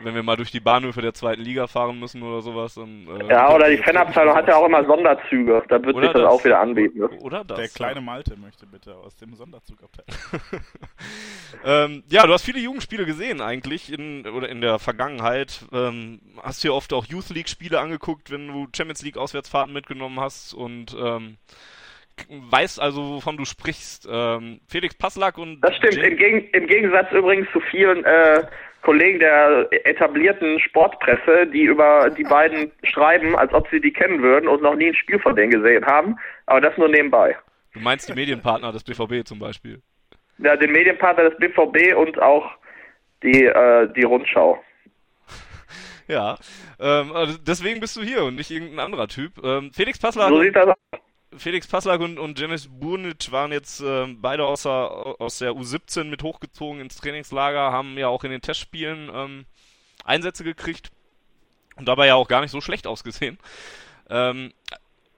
Wenn wir mal durch die Bahnhöfe der zweiten Liga fahren müssen oder sowas. Dann, äh, ja, oder die Fanabteilung hat ja auch immer Sonderzüge. Da wird sich das, das, auch wieder anbieten. Oder das. Der kleine Malte möchte bitte aus dem Sonderzug abteilen. <laughs> <laughs> ähm, ja, du hast viele Jugendspiele gesehen eigentlich in, oder in der Vergangenheit. Ähm, hast dir oft auch Youth League Spiele angeguckt, wenn du Champions League Auswärtsfahrten mitgenommen hast und ähm, weißt also, wovon du sprichst. Ähm, Felix Passlack und. Das stimmt, Im, Geg im, Gegensatz übrigens zu vielen äh, Kollegen der etablierten Sportpresse, die über die beiden schreiben, als ob sie die kennen würden und noch nie ein Spiel von denen gesehen haben. Aber das nur nebenbei. Du meinst die Medienpartner des BVB zum Beispiel? Ja, den Medienpartner des BVB und auch die, äh, die Rundschau. <laughs> ja, ähm, also deswegen bist du hier und nicht irgendein anderer Typ. Ähm, Felix Passler. So sieht das aus. Felix Passlag und, und Janis Burnic waren jetzt äh, beide aus der, aus der U17 mit hochgezogen ins Trainingslager, haben ja auch in den Testspielen ähm, Einsätze gekriegt und dabei ja auch gar nicht so schlecht ausgesehen. Ähm,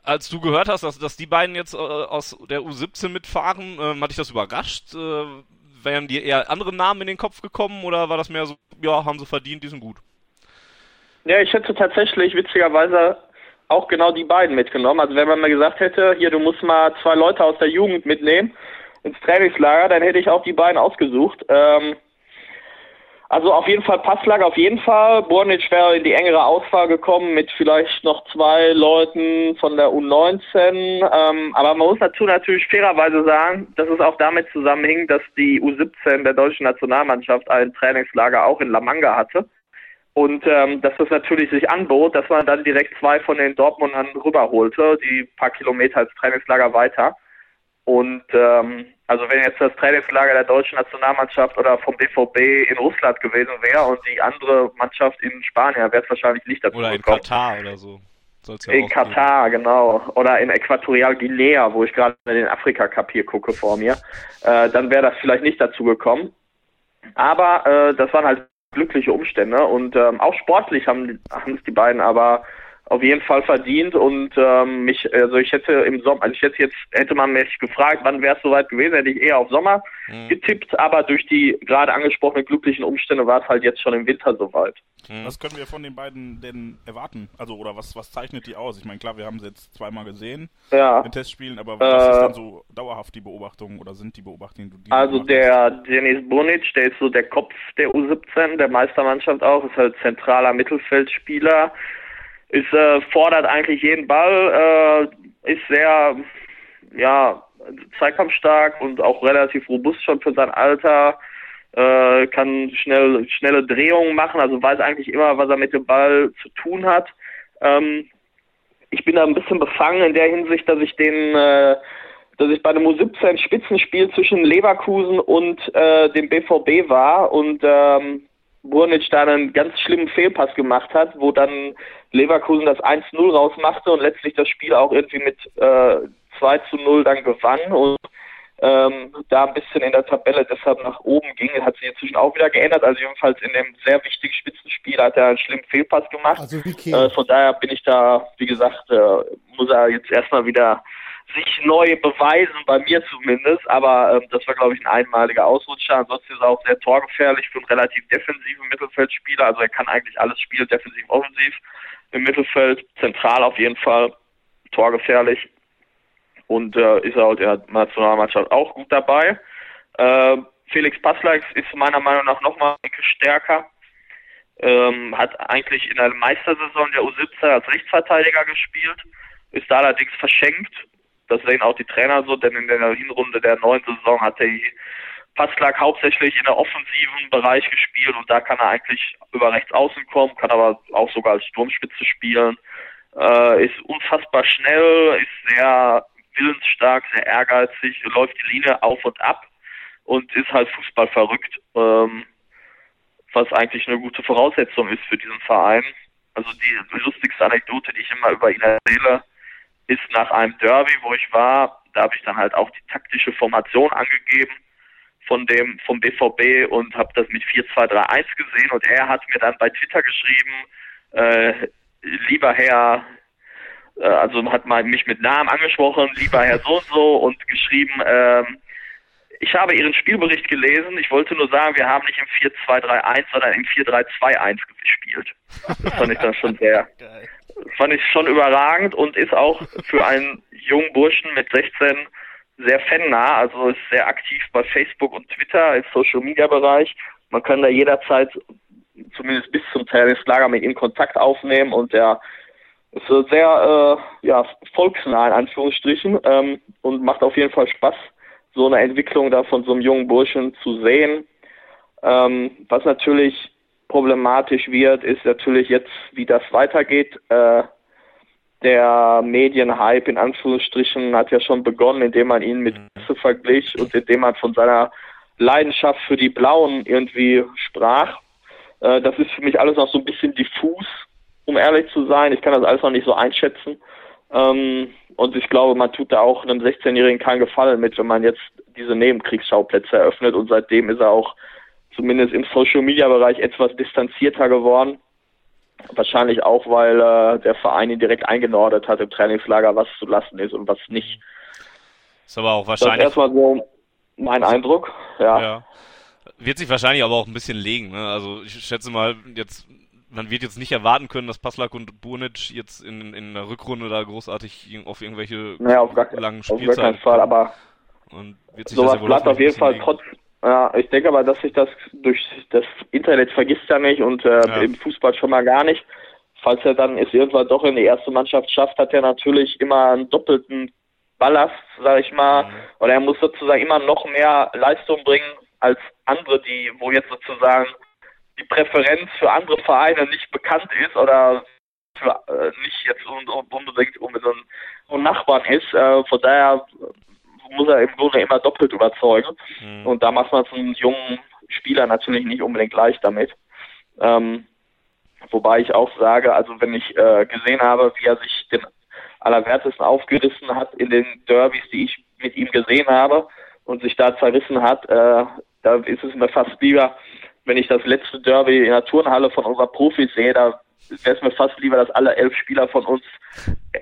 als du gehört hast, dass, dass die beiden jetzt äh, aus der U17 mitfahren, ähm, hat dich das überrascht? Äh, wären dir eher andere Namen in den Kopf gekommen oder war das mehr so, ja, haben sie verdient, die sind gut? Ja, ich hätte tatsächlich witzigerweise auch genau die beiden mitgenommen. Also wenn man mir gesagt hätte, hier, du musst mal zwei Leute aus der Jugend mitnehmen ins Trainingslager, dann hätte ich auch die beiden ausgesucht. Ähm, also auf jeden Fall Passlager, auf jeden Fall. Bornic wäre in die engere Auswahl gekommen mit vielleicht noch zwei Leuten von der U19. Ähm, aber man muss dazu natürlich fairerweise sagen, dass es auch damit zusammenhing, dass die U17 der deutschen Nationalmannschaft ein Trainingslager auch in La Manga hatte. Und ähm, dass das natürlich sich anbot, dass man dann direkt zwei von den Dortmundern rüberholte, die paar Kilometer als Trainingslager weiter. Und ähm, also wenn jetzt das Trainingslager der deutschen Nationalmannschaft oder vom BVB in Russland gewesen wäre und die andere Mannschaft in Spanien, wäre es wahrscheinlich nicht dazu Oder in gekommen. Katar oder so. Soll's ja in Katar, geben. genau. Oder in Äquatorial Guinea, wo ich gerade den Afrika-Cup hier gucke vor mir. Äh, dann wäre das vielleicht nicht dazu gekommen. Aber äh, das waren halt glückliche Umstände. Und ähm, auch sportlich haben haben es die beiden aber auf jeden Fall verdient und ähm, mich, also ich hätte im Sommer, also ich hätte jetzt, hätte man mich gefragt, wann wäre es soweit gewesen, hätte ich eher auf Sommer mhm. getippt, aber durch die gerade angesprochenen glücklichen Umstände war es halt jetzt schon im Winter soweit. Mhm. Was können wir von den beiden denn erwarten? Also, oder was, was zeichnet die aus? Ich meine, klar, wir haben sie jetzt zweimal gesehen ja. in Testspielen, aber was äh, ist denn so dauerhaft die Beobachtung oder sind die Beobachtungen, die du Also der Denis Bunic, der ist so der Kopf der U17, der Meistermannschaft auch, ist halt zentraler Mittelfeldspieler ist, äh, fordert eigentlich jeden Ball, äh, ist sehr, ja, zweikampfstark und auch relativ robust schon für sein Alter, äh, kann schnell, schnelle Drehungen machen, also weiß eigentlich immer, was er mit dem Ball zu tun hat. Ähm, ich bin da ein bisschen befangen in der Hinsicht, dass ich den, äh, dass ich bei einem U17 Spitzenspiel zwischen Leverkusen und äh, dem BVB war und ähm, Burnic da einen ganz schlimmen Fehlpass gemacht hat, wo dann Leverkusen das 1-0 rausmachte und letztlich das Spiel auch irgendwie mit äh, 2 zu 0 dann gewann und ähm, da ein bisschen in der Tabelle deshalb nach oben ging. Hat sich inzwischen auch wieder geändert. Also jedenfalls in dem sehr wichtigen Spitzenspiel hat er einen schlimmen Fehlpass gemacht. Also äh, von daher bin ich da, wie gesagt, äh, muss er jetzt erstmal wieder sich neu beweisen, bei mir zumindest. Aber ähm, das war, glaube ich, ein einmaliger Ausrutscher. Ansonsten ist er auch sehr torgefährlich für einen relativ defensiven Mittelfeldspieler. Also er kann eigentlich alles spielen, defensiv, offensiv. Im Mittelfeld, zentral auf jeden Fall, torgefährlich. Und äh, ist er auch der Nationalmannschaft auch gut dabei. Äh, Felix Passlax ist meiner Meinung nach nochmal stärker. Ähm, hat eigentlich in der Meistersaison der U17 als Rechtsverteidiger gespielt, ist da allerdings verschenkt das sehen auch die Trainer so, denn in der Hinrunde der neuen Saison hat er Passlack hauptsächlich in der offensiven Bereich gespielt und da kann er eigentlich über rechts außen kommen, kann aber auch sogar als Sturmspitze spielen, äh, ist unfassbar schnell, ist sehr willensstark, sehr ehrgeizig, läuft die Linie auf und ab und ist halt Fußball verrückt, ähm, was eigentlich eine gute Voraussetzung ist für diesen Verein. Also die lustigste Anekdote, die ich immer über ihn erzähle, ist nach einem Derby, wo ich war, da habe ich dann halt auch die taktische Formation angegeben von dem vom BVB und habe das mit 4-2-3-1 gesehen und er hat mir dann bei Twitter geschrieben, äh, lieber Herr, äh, also hat mal mich mit Namen angesprochen, lieber Herr so und so und geschrieben, ähm, ich habe Ihren Spielbericht gelesen. Ich wollte nur sagen, wir haben nicht im 4-2-3-1, sondern im 4-3-2-1 gespielt. Das fand ich dann schon sehr, <laughs> fand ich schon überragend und ist auch für einen jungen Burschen mit 16 sehr fannah, also ist sehr aktiv bei Facebook und Twitter im Social Media Bereich. Man kann da jederzeit zumindest bis zum Trainingslager mit ihm Kontakt aufnehmen und der ist sehr äh, ja, volksnah in Anführungsstrichen ähm, und macht auf jeden Fall Spaß, so eine Entwicklung da von so einem jungen Burschen zu sehen. Ähm, was natürlich problematisch wird, ist natürlich jetzt, wie das weitergeht. Äh, der Medienhype in Anführungsstrichen hat ja schon begonnen, indem man ihn mit Messe verglich und indem man von seiner Leidenschaft für die Blauen irgendwie sprach. Äh, das ist für mich alles noch so ein bisschen diffus, um ehrlich zu sein. Ich kann das alles noch nicht so einschätzen. Ähm, und ich glaube, man tut da auch einem 16-Jährigen keinen Gefallen mit, wenn man jetzt diese Nebenkriegsschauplätze eröffnet. Und seitdem ist er auch zumindest im Social-Media-Bereich etwas distanzierter geworden. Wahrscheinlich auch, weil äh, der Verein ihn direkt eingenordet hat im Trainingslager, was zu lassen ist und was nicht. Ist aber auch wahrscheinlich. Das ist erstmal so mein Eindruck. Ja. ja. Wird sich wahrscheinlich aber auch ein bisschen legen. Ne? Also ich schätze mal, jetzt man wird jetzt nicht erwarten können, dass Paslak und Bunic jetzt in, in der Rückrunde da großartig auf irgendwelche naja, auf gar, langen Spielzeiten. Auf gar keinen Fall, aber und wird sich sowas bleibt auf jeden Fall trotz, ja, ich denke aber, dass sich das durch das Internet vergisst ja nicht und äh, ja. im Fußball schon mal gar nicht. Falls er dann es irgendwann doch in die erste Mannschaft schafft, hat er natürlich immer einen doppelten Ballast, sag ich mal. Mhm. Oder er muss sozusagen immer noch mehr Leistung bringen als andere, die, wo jetzt sozusagen die Präferenz für andere Vereine nicht bekannt ist oder für, äh, nicht jetzt unbedingt um so ein Nachbarn ist. Äh, von daher muss er im Grunde immer doppelt überzeugen. Mhm. Und da macht man es einem jungen Spieler natürlich nicht unbedingt leicht damit. Ähm, wobei ich auch sage, also wenn ich äh, gesehen habe, wie er sich den Allerwertesten aufgerissen hat in den Derbys, die ich mit ihm gesehen habe und sich da zerrissen hat, äh, da ist es mir fast lieber, wenn ich das letzte Derby in der Turnhalle von unserer Profis sehe, da wäre es mir fast lieber, dass alle elf Spieler von uns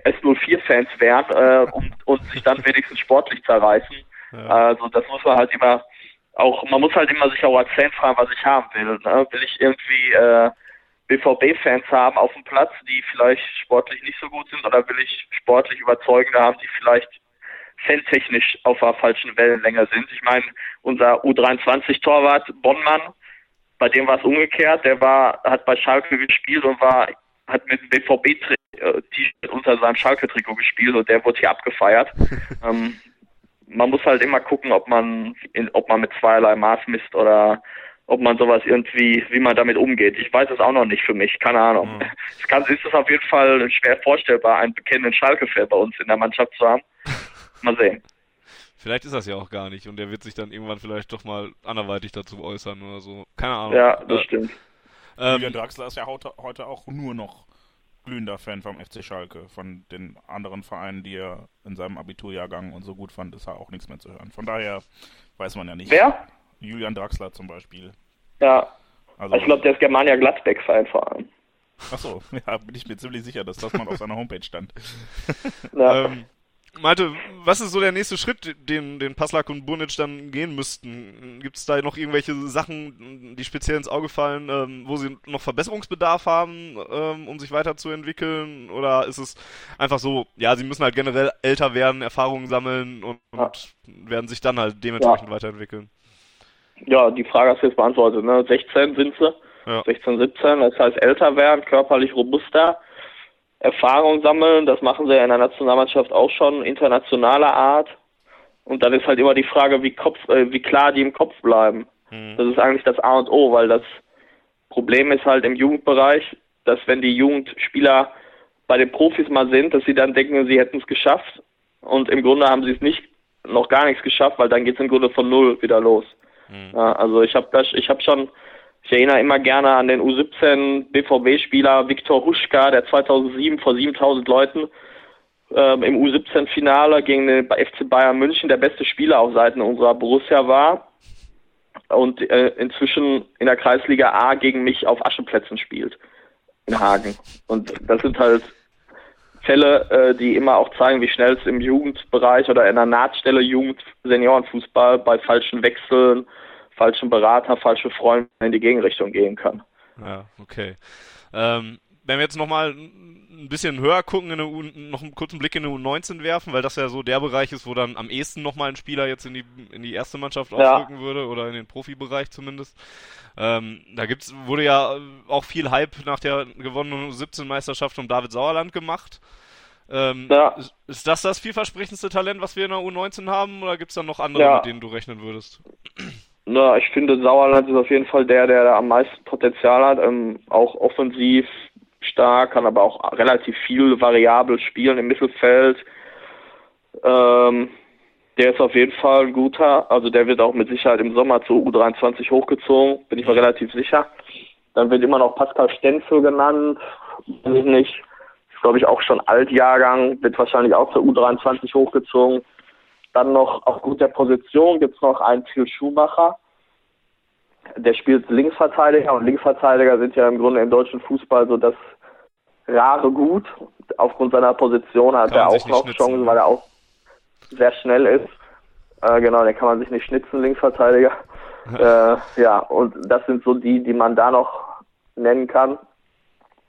S04-Fans wären äh, und, und sich dann wenigstens sportlich zerreißen. Ja. Also das muss man halt immer auch, man muss halt immer sich auch als Fan fragen, was ich haben will. Ne? Will ich irgendwie äh, BVB-Fans haben auf dem Platz, die vielleicht sportlich nicht so gut sind, oder will ich sportlich Überzeugende haben, die vielleicht fantechnisch auf der falschen Wellenlänge sind? Ich meine, unser U23-Torwart Bonnmann, bei dem war es umgekehrt. Der war, hat bei Schalke gespielt und war, hat mit dem BVB-T-Shirt unter seinem Schalke-Trikot gespielt und der wurde hier abgefeiert. <laughs> ähm, man muss halt immer gucken, ob man, in, ob man mit zweierlei Maß misst oder ob man sowas irgendwie, wie man damit umgeht. Ich weiß es auch noch nicht für mich, keine Ahnung. Mhm. <laughs> Es kann, ist es auf jeden Fall schwer vorstellbar, einen bekennenden Schalke-Fan bei uns in der Mannschaft zu haben. <laughs> Mal sehen. Vielleicht ist das ja auch gar nicht und er wird sich dann irgendwann vielleicht doch mal anderweitig dazu äußern oder so. Keine Ahnung. Ja, das äh, stimmt. Ähm, Julian Draxler ist ja heute, heute auch nur noch glühender Fan vom FC Schalke. Von den anderen Vereinen, die er in seinem Abiturjahrgang und so gut fand, ist er auch nichts mehr zu hören. Von daher weiß man ja nicht. Wer? Julian Draxler zum Beispiel. Ja. Also, ich glaube, der ist Germania Gladbeck-Fan vor allem. Achso, <laughs> ja, bin ich mir ziemlich sicher, dass das mal auf seiner Homepage stand. <laughs> Ja. ähm, Malte, was ist so der nächste Schritt, den, den Paslak und Bunic dann gehen müssten? Gibt es da noch irgendwelche Sachen, die speziell ins Auge fallen, ähm, wo sie noch Verbesserungsbedarf haben, ähm, um sich weiterzuentwickeln? Oder ist es einfach so, ja, sie müssen halt generell älter werden, Erfahrungen sammeln und, ja. und werden sich dann halt dementsprechend ja. weiterentwickeln? Ja, die Frage hast du jetzt beantwortet. Ne? 16 sind sie, ja. 16, 17, das heißt älter werden, körperlich robuster Erfahrung sammeln. Das machen sie ja in der Nationalmannschaft auch schon internationaler Art. Und dann ist halt immer die Frage, wie, Kopf, äh, wie klar die im Kopf bleiben. Mhm. Das ist eigentlich das A und O, weil das Problem ist halt im Jugendbereich, dass wenn die Jugendspieler bei den Profis mal sind, dass sie dann denken, sie hätten es geschafft und im Grunde haben sie es nicht noch gar nichts geschafft, weil dann geht es im Grunde von null wieder los. Mhm. Ja, also ich habe ich habe schon ich erinnere immer gerne an den U17 BVB-Spieler Viktor Huschka, der 2007 vor 7000 Leuten ähm, im U17-Finale gegen den FC Bayern München der beste Spieler auf Seiten unserer Borussia war und äh, inzwischen in der Kreisliga A gegen mich auf Ascheplätzen spielt in Hagen. Und das sind halt Fälle, äh, die immer auch zeigen, wie schnell es im Jugendbereich oder in der Nahtstelle Jugend-Seniorenfußball bei falschen Wechseln falschen Berater, falsche Freunde in die Gegenrichtung gehen kann. Ja, okay. Ähm, wenn wir jetzt nochmal ein bisschen höher gucken, in eine U noch einen kurzen Blick in eine U19 werfen, weil das ja so der Bereich ist, wo dann am ehesten nochmal ein Spieler jetzt in die, in die erste Mannschaft aufrücken ja. würde oder in den Profibereich zumindest. Ähm, da gibt's, wurde ja auch viel Hype nach der gewonnenen U17-Meisterschaft um David Sauerland gemacht. Ähm, ja. Ist das das vielversprechendste Talent, was wir in der U19 haben, oder gibt es da noch andere, ja. mit denen du rechnen würdest? Na, ich finde Sauerland ist auf jeden Fall der, der da am meisten Potenzial hat, ähm, auch offensiv stark, kann aber auch relativ viel variabel spielen im Mittelfeld. Ähm, der ist auf jeden Fall ein guter, also der wird auch mit Sicherheit im Sommer zur U23 hochgezogen, bin ich mir relativ sicher. Dann wird immer noch Pascal Stenzel genannt, bin ich nicht. Ist glaube ich auch schon Altjahrgang, wird wahrscheinlich auch zur U23 hochgezogen. Dann noch aufgrund der Position gibt es noch einen Phil Schumacher. Der spielt Linksverteidiger und Linksverteidiger sind ja im Grunde im deutschen Fußball so das rare Gut. Aufgrund seiner Position hat er auch noch Chancen, weil er auch sehr schnell ist. Äh, genau, den kann man sich nicht schnitzen, Linksverteidiger. äh, ja, und das sind so die, die man da noch nennen kann.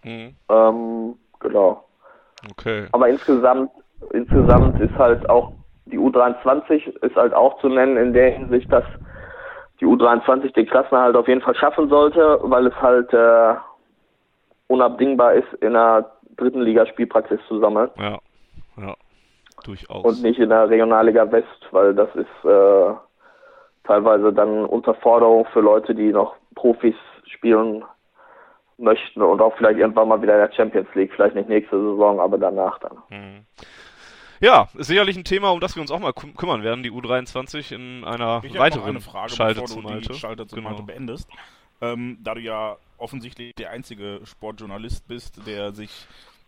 Mhm. Ähm, genau. Okay. Aber insgesamt, insgesamt ist halt auch die U23 ist halt auch zu nennen in der Hinsicht, dass die U23 den Klassenerhalt auf jeden Fall schaffen sollte, weil es halt äh, unabdingbar ist, in der dritten Liga Spielpraxis zu sammeln. Ja, ja, durchaus. Und nicht in der Regionalliga West, weil das ist äh, teilweise dann Unterforderung für Leute, die noch Profis spielen möchten und auch vielleicht irgendwann mal wieder in der Champions League, vielleicht nicht nächste Saison, aber danach dann. Mhm. Ja, ist sicherlich ein Thema, um das wir uns auch mal küm kümmern werden, die U23 in einer ich weiteren eine Frage, Schalte bevor du die Schalte zum genau. beendest. Ähm, da du ja offensichtlich der einzige Sportjournalist bist, der sich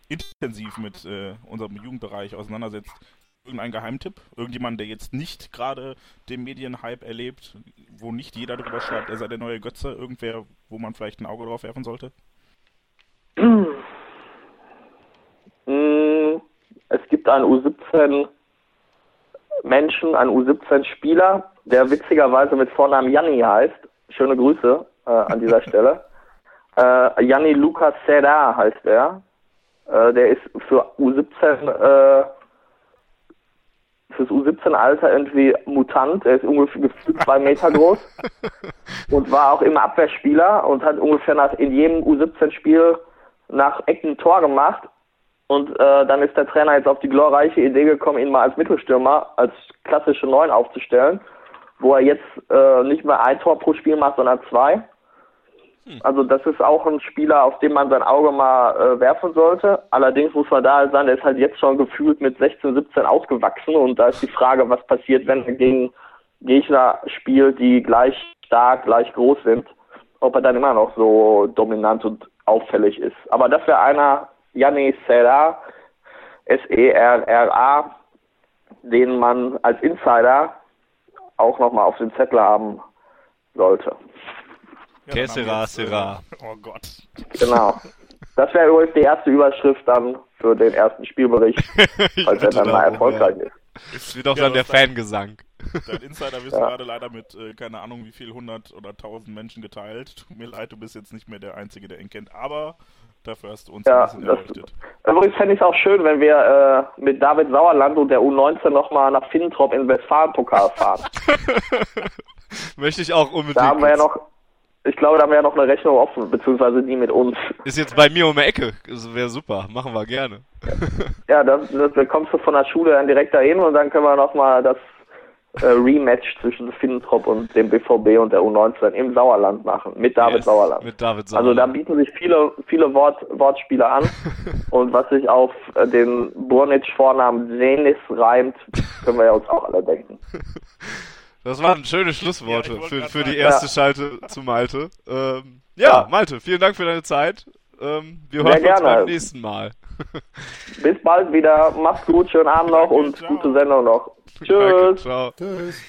intensiv mit äh, unserem Jugendbereich auseinandersetzt, irgendein Geheimtipp? Irgendjemand, der jetzt nicht gerade den Medienhype erlebt, wo nicht jeder drüber schreibt, er sei der neue Götze, irgendwer, wo man vielleicht ein Auge drauf werfen sollte? Es gibt einen U17 Menschen, einen U17 Spieler, der witzigerweise mit Vornamen Janni heißt. Schöne Grüße äh, an dieser <laughs> Stelle. Äh, Janni Lucas Serra heißt er. Äh, der ist für U17 äh, fürs U17-Alter irgendwie Mutant. Er ist ungefähr gefühlt zwei Meter groß <laughs> und war auch immer Abwehrspieler und hat ungefähr nach, in jedem U17-Spiel nach Ecken Tor gemacht und äh, dann ist der Trainer jetzt auf die glorreiche Idee gekommen, ihn mal als Mittelstürmer, als klassische Neun aufzustellen, wo er jetzt äh, nicht mehr ein Tor pro Spiel macht, sondern zwei. Hm. Also das ist auch ein Spieler, auf den man sein Auge mal äh, werfen sollte. Allerdings muss man da sein, der ist halt jetzt schon gefühlt mit 16, 17 ausgewachsen und da ist die Frage, was passiert, wenn er gegen Gegner spielt, die gleich stark, gleich groß sind, ob er dann immer noch so dominant und auffällig ist. Aber das wäre einer, Yanni Serra, S-E-R-R-A, den man als Insider auch nochmal auf dem Zettel haben sollte. Ja, Serra, Serra. Oh Gott. Genau. Das wäre übrigens die erste Überschrift dann für den ersten Spielbericht, <laughs> falls er dann mal erfolgreich ist. Es wird auch ja, dann der Fangesang. Dein Insider wirst ja. gerade leider mit, äh, keine Ahnung, wie viel, 100 oder 1000 Menschen geteilt. Tut mir leid, du bist jetzt nicht mehr der Einzige, der ihn kennt. Aber Dafür hast du uns ja, ein bisschen erleuchtet. Übrigens fände ich es auch schön, wenn wir äh, mit David Sauerland und der U19 nochmal nach Finntrop in Westfalen-Pokal fahren. <laughs> Möchte ich auch unbedingt. Da haben wir ja noch, ich glaube, da haben wir ja noch eine Rechnung offen, beziehungsweise die mit uns. Ist jetzt bei mir um die Ecke. Das wäre super. Machen wir gerne. ja, das, das, da kommst du von der Schule dann direkt dahin und dann können wir nochmal das äh, Rematch zwischen Finnentrop und dem BVB und der U19 im Sauerland machen, mit David Yes, Sauerland. Mit David Also da Sauerland. bieten sich viele, viele Wort, Wortspiele an. <laughs> und was sich auf äh, den Burnic-Vornamen Senis reimt, können wir ja uns auch alle denken. Das waren schöne Schlussworte Ja, für, für die erste Schalte zu Malte. Ähm, ja, Ja. Malte, vielen Dank für deine Zeit. Ähm, wir Sehr hören uns gerne. beim nächsten Mal. <laughs> Bis bald wieder. Macht's gut, schönen Abend noch und ciao. gute Sendung noch. Danke, Tschüss. ciao. Tschüss.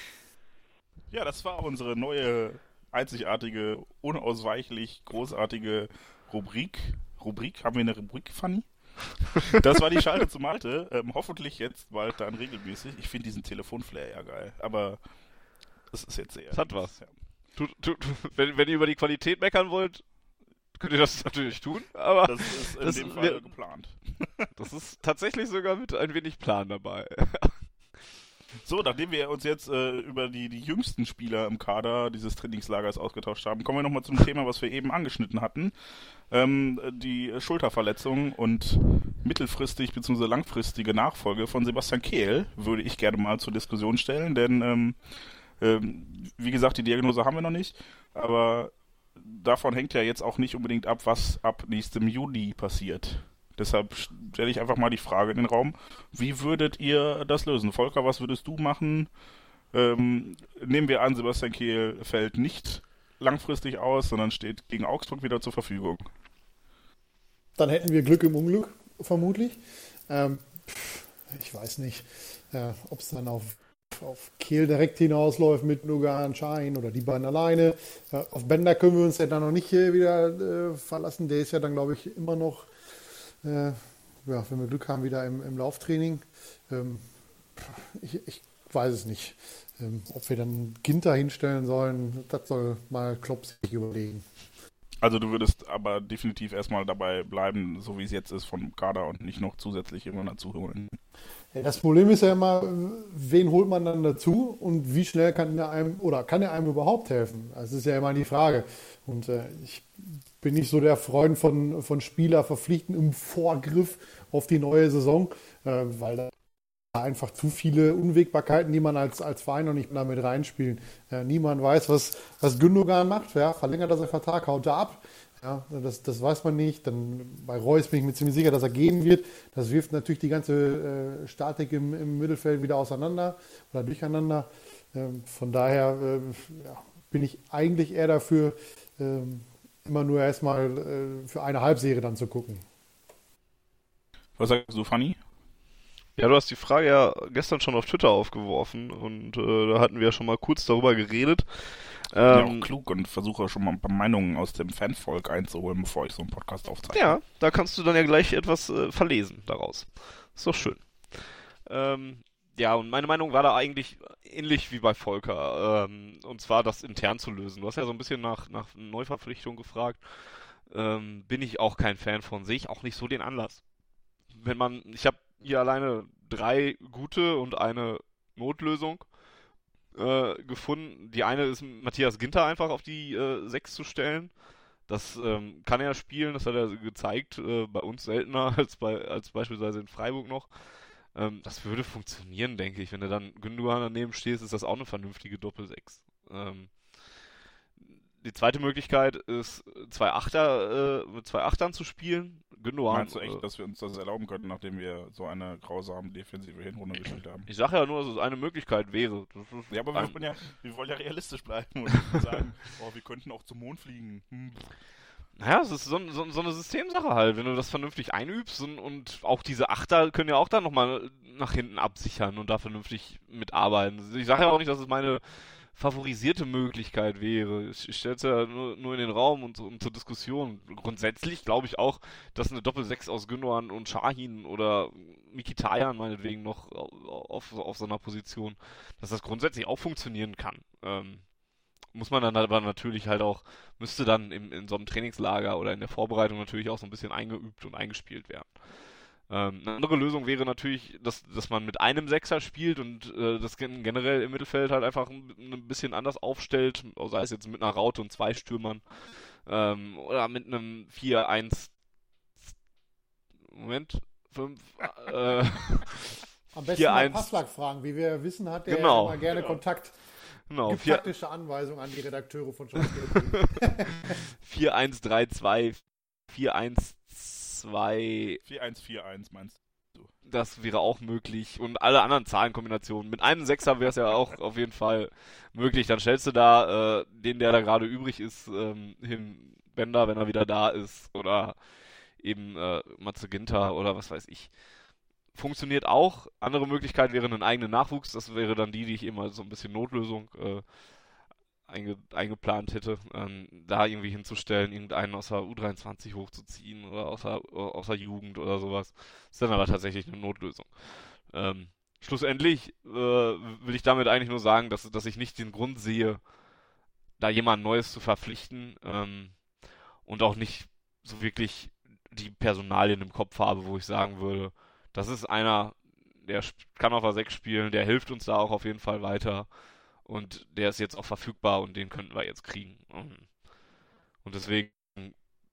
Ja, das war unsere neue, einzigartige, unausweichlich großartige Rubrik. Rubrik? Haben wir eine Rubrik, Fanny? <laughs> Das war die Schalte zu Malte. Ähm, hoffentlich jetzt bald dann regelmäßig. Ich finde diesen Telefonflair ja geil, aber das ist jetzt sehr. Das hat was. Ja. Tu, tu, tu, wenn, wenn ihr über die Qualität meckern wollt, könnt ihr das natürlich tun, aber Das ist in Das- dem Fall wir- geplant. das ist tatsächlich sogar mit ein wenig Plan dabei. <laughs> So, nachdem wir uns jetzt äh, über die, die jüngsten Spieler im Kader dieses Trainingslagers ausgetauscht haben, kommen wir nochmal zum Thema, was wir eben angeschnitten hatten. Ähm, die Schulterverletzung und mittelfristig bzw. langfristige Nachfolge von Sebastian Kehl würde ich gerne mal zur Diskussion stellen, denn ähm, ähm, wie gesagt, die Diagnose haben wir noch nicht, aber davon hängt ja jetzt auch nicht unbedingt ab, was ab nächstem Juli passiert. Deshalb stelle ich einfach mal die Frage in den Raum, wie würdet ihr das lösen? Volker, was würdest du machen? Ähm, nehmen wir an, Sebastian Kehl fällt nicht langfristig aus, sondern steht gegen Augsburg wieder zur Verfügung. Dann hätten wir Glück im Unglück, vermutlich. Ähm, ich weiß nicht, äh, ob es dann auf, auf Kehl direkt hinausläuft mit Nugan, Schein oder die beiden alleine. Äh, auf Bender können wir uns ja dann noch nicht äh, wieder äh, verlassen. Der ist ja dann, glaube ich, immer noch, ja, wenn wir Glück haben, wieder im, im Lauftraining. Ähm, ich, ich weiß es nicht. Ähm, ob wir dann Ginter hinstellen sollen, das soll mal Klopp sich überlegen. Also du würdest aber definitiv erstmal dabei bleiben, so wie es jetzt ist vom Kader und nicht noch zusätzlich jemanden dazu holen. Das Problem ist ja immer, wen holt man dann dazu und wie schnell kann er einem oder kann er einem überhaupt helfen? Das ist ja immer die Frage. Und äh, ich bin nicht so der Freund von, von Spieler verpflichten im Vorgriff auf die neue Saison, äh, weil da einfach zu viele Unwägbarkeiten, die man als, als Verein noch nicht damit reinspielen. Äh, niemand weiß, was, was Gündogan macht. Ja, verlängert er seinen Vertrag, haut er ab. Ja, das, das weiß man nicht. Dann bei Reus bin ich mir ziemlich sicher, dass er gehen wird. Das wirft natürlich die ganze äh, Statik im, im Mittelfeld wieder auseinander oder durcheinander. Ähm, von daher äh, ja, bin ich eigentlich eher dafür, ähm, immer nur erstmal äh, für eine Halbserie dann zu gucken. Was sagst du, Fanny? Ja, du hast die Frage ja gestern schon auf Twitter aufgeworfen und äh, da hatten wir ja schon mal kurz darüber geredet. Ich bin ja Ähm, auch klug und versuche schon mal ein paar Meinungen aus dem Fanvolk einzuholen, bevor ich so einen Podcast aufzeichne. ja, da kannst du dann ja gleich etwas äh, verlesen daraus. Ist doch schön. Ähm, ja, und meine Meinung war da eigentlich ähnlich wie bei Volker. Ähm, und zwar das intern zu lösen. Du hast ja so ein bisschen nach, nach Neuverpflichtung gefragt. Ähm, bin ich auch kein Fan von. Sehe ich auch nicht so den Anlass. Wenn man, ich habe hier alleine drei gute und eine Notlösung äh, gefunden. Die eine ist Matthias Ginter einfach auf die äh, 6 zu stellen. Das ähm, kann er spielen, das hat er gezeigt, äh, bei uns seltener <laughs> als bei als beispielsweise in Freiburg noch. Ähm, das würde funktionieren, denke ich. Wenn du dann Gündogan daneben stehst, ist das auch eine vernünftige Doppel-6. Ähm, die zweite Möglichkeit ist, zwei Achter, äh, mit zwei Achtern zu spielen. Gündogan. Meinst du echt, äh, dass wir uns das erlauben könnten, nachdem wir so eine grausame defensive Hinrunde <clears throat> gespielt haben? ich sage ja nur, dass es eine Möglichkeit wäre. Ja, aber wir ja, wir wollen ja realistisch bleiben und sagen, <laughs> oh, wir könnten auch zum Mond fliegen. Hm. Naja, es ist so, so, so eine Systemsache halt, wenn du das vernünftig einübst und, und auch diese Achter können ja auch dann nochmal nach hinten absichern und da vernünftig mitarbeiten. Ich sage ja auch nicht, dass es meine favorisierte Möglichkeit wäre. Ich, ich stelle es ja nur, nur in den Raum und, und zur Diskussion. Grundsätzlich glaube ich auch, dass eine Doppel-6 aus Gündogan und Shahin oder Mikitarian meinetwegen noch auf, auf so einer Position, dass das grundsätzlich auch funktionieren kann. Ähm, muss man dann aber natürlich halt auch müsste dann im, in so einem Trainingslager oder in der Vorbereitung natürlich auch so ein bisschen eingeübt und eingespielt werden. Ähm, eine andere Lösung wäre natürlich, dass, dass man mit einem Sechser spielt und äh, das gen- generell im Mittelfeld halt einfach ein, ein bisschen anders aufstellt, sei es jetzt mit einer Raute und zwei Stürmern ähm, oder mit einem 4-1 Moment, 5 äh, Am besten mal Passlack fragen. Wie wir wissen, hat er Genau. immer gerne Kontakt. Genau, Gibt vier- Anweisungen an die Redakteure von Schalke. 4-1-3-2, 4-1-2, 4141 meinst das wäre auch möglich. Und alle anderen Zahlenkombinationen. Mit einem Sechser wäre es ja auch auf jeden Fall möglich. Dann stellst du da äh, den, der da gerade übrig ist, ähm, hin, Bender, wenn er wieder da ist. Oder eben äh, Matze Ginter oder was weiß ich. Funktioniert auch. Andere Möglichkeit wäre einen eigenen Nachwuchs. Das wäre dann die, die ich als so ein bisschen Notlösung äh, einge eingeplant hätte, ähm, da irgendwie hinzustellen, irgendeinen aus der U23 hochzuziehen oder aus der, aus der Jugend oder sowas. Ist dann aber tatsächlich eine Notlösung. Ähm, schlussendlich äh, will ich damit eigentlich nur sagen, dass, dass ich nicht den Grund sehe, da jemand Neues zu verpflichten ähm, und auch nicht so wirklich die Personalien im Kopf habe, wo ich sagen würde, das ist einer, der kann auf der 6 spielen, der hilft uns da auch auf jeden Fall weiter. Und der ist jetzt auch verfügbar und den könnten wir jetzt kriegen. Und deswegen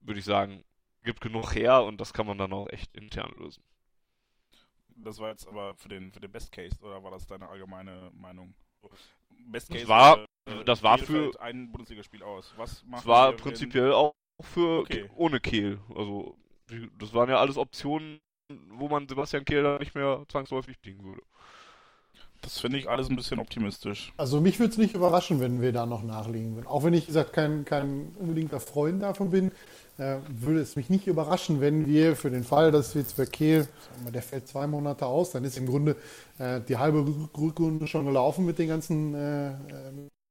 würde ich sagen, gibt genug her und das kann man dann auch echt intern lösen. Das war jetzt aber für den, für den Best Case, oder war das deine allgemeine Meinung? Best Das Case war- äh, das war Kehl für- fällt ein Bundesligaspiel aus. Was machen war prinzipiell auch für Okay. ohne Kehl. Also das waren ja alles Optionen, wo man Sebastian Kehl dann nicht mehr zwangsläufig kriegen würde. Das finde ich alles ein bisschen optimistisch. Also mich würde es nicht überraschen, wenn wir da noch nachlegen würden. Auch wenn ich, wie gesagt, kein, kein unbedingter Freund davon bin, äh, würde es mich nicht überraschen, wenn wir für den Fall, dass jetzt bei Kehl, sagen wir, der fällt zwei Monate aus, dann ist im Grunde äh, die halbe Rück- Rückrunde schon gelaufen mit den ganzen, äh, äh,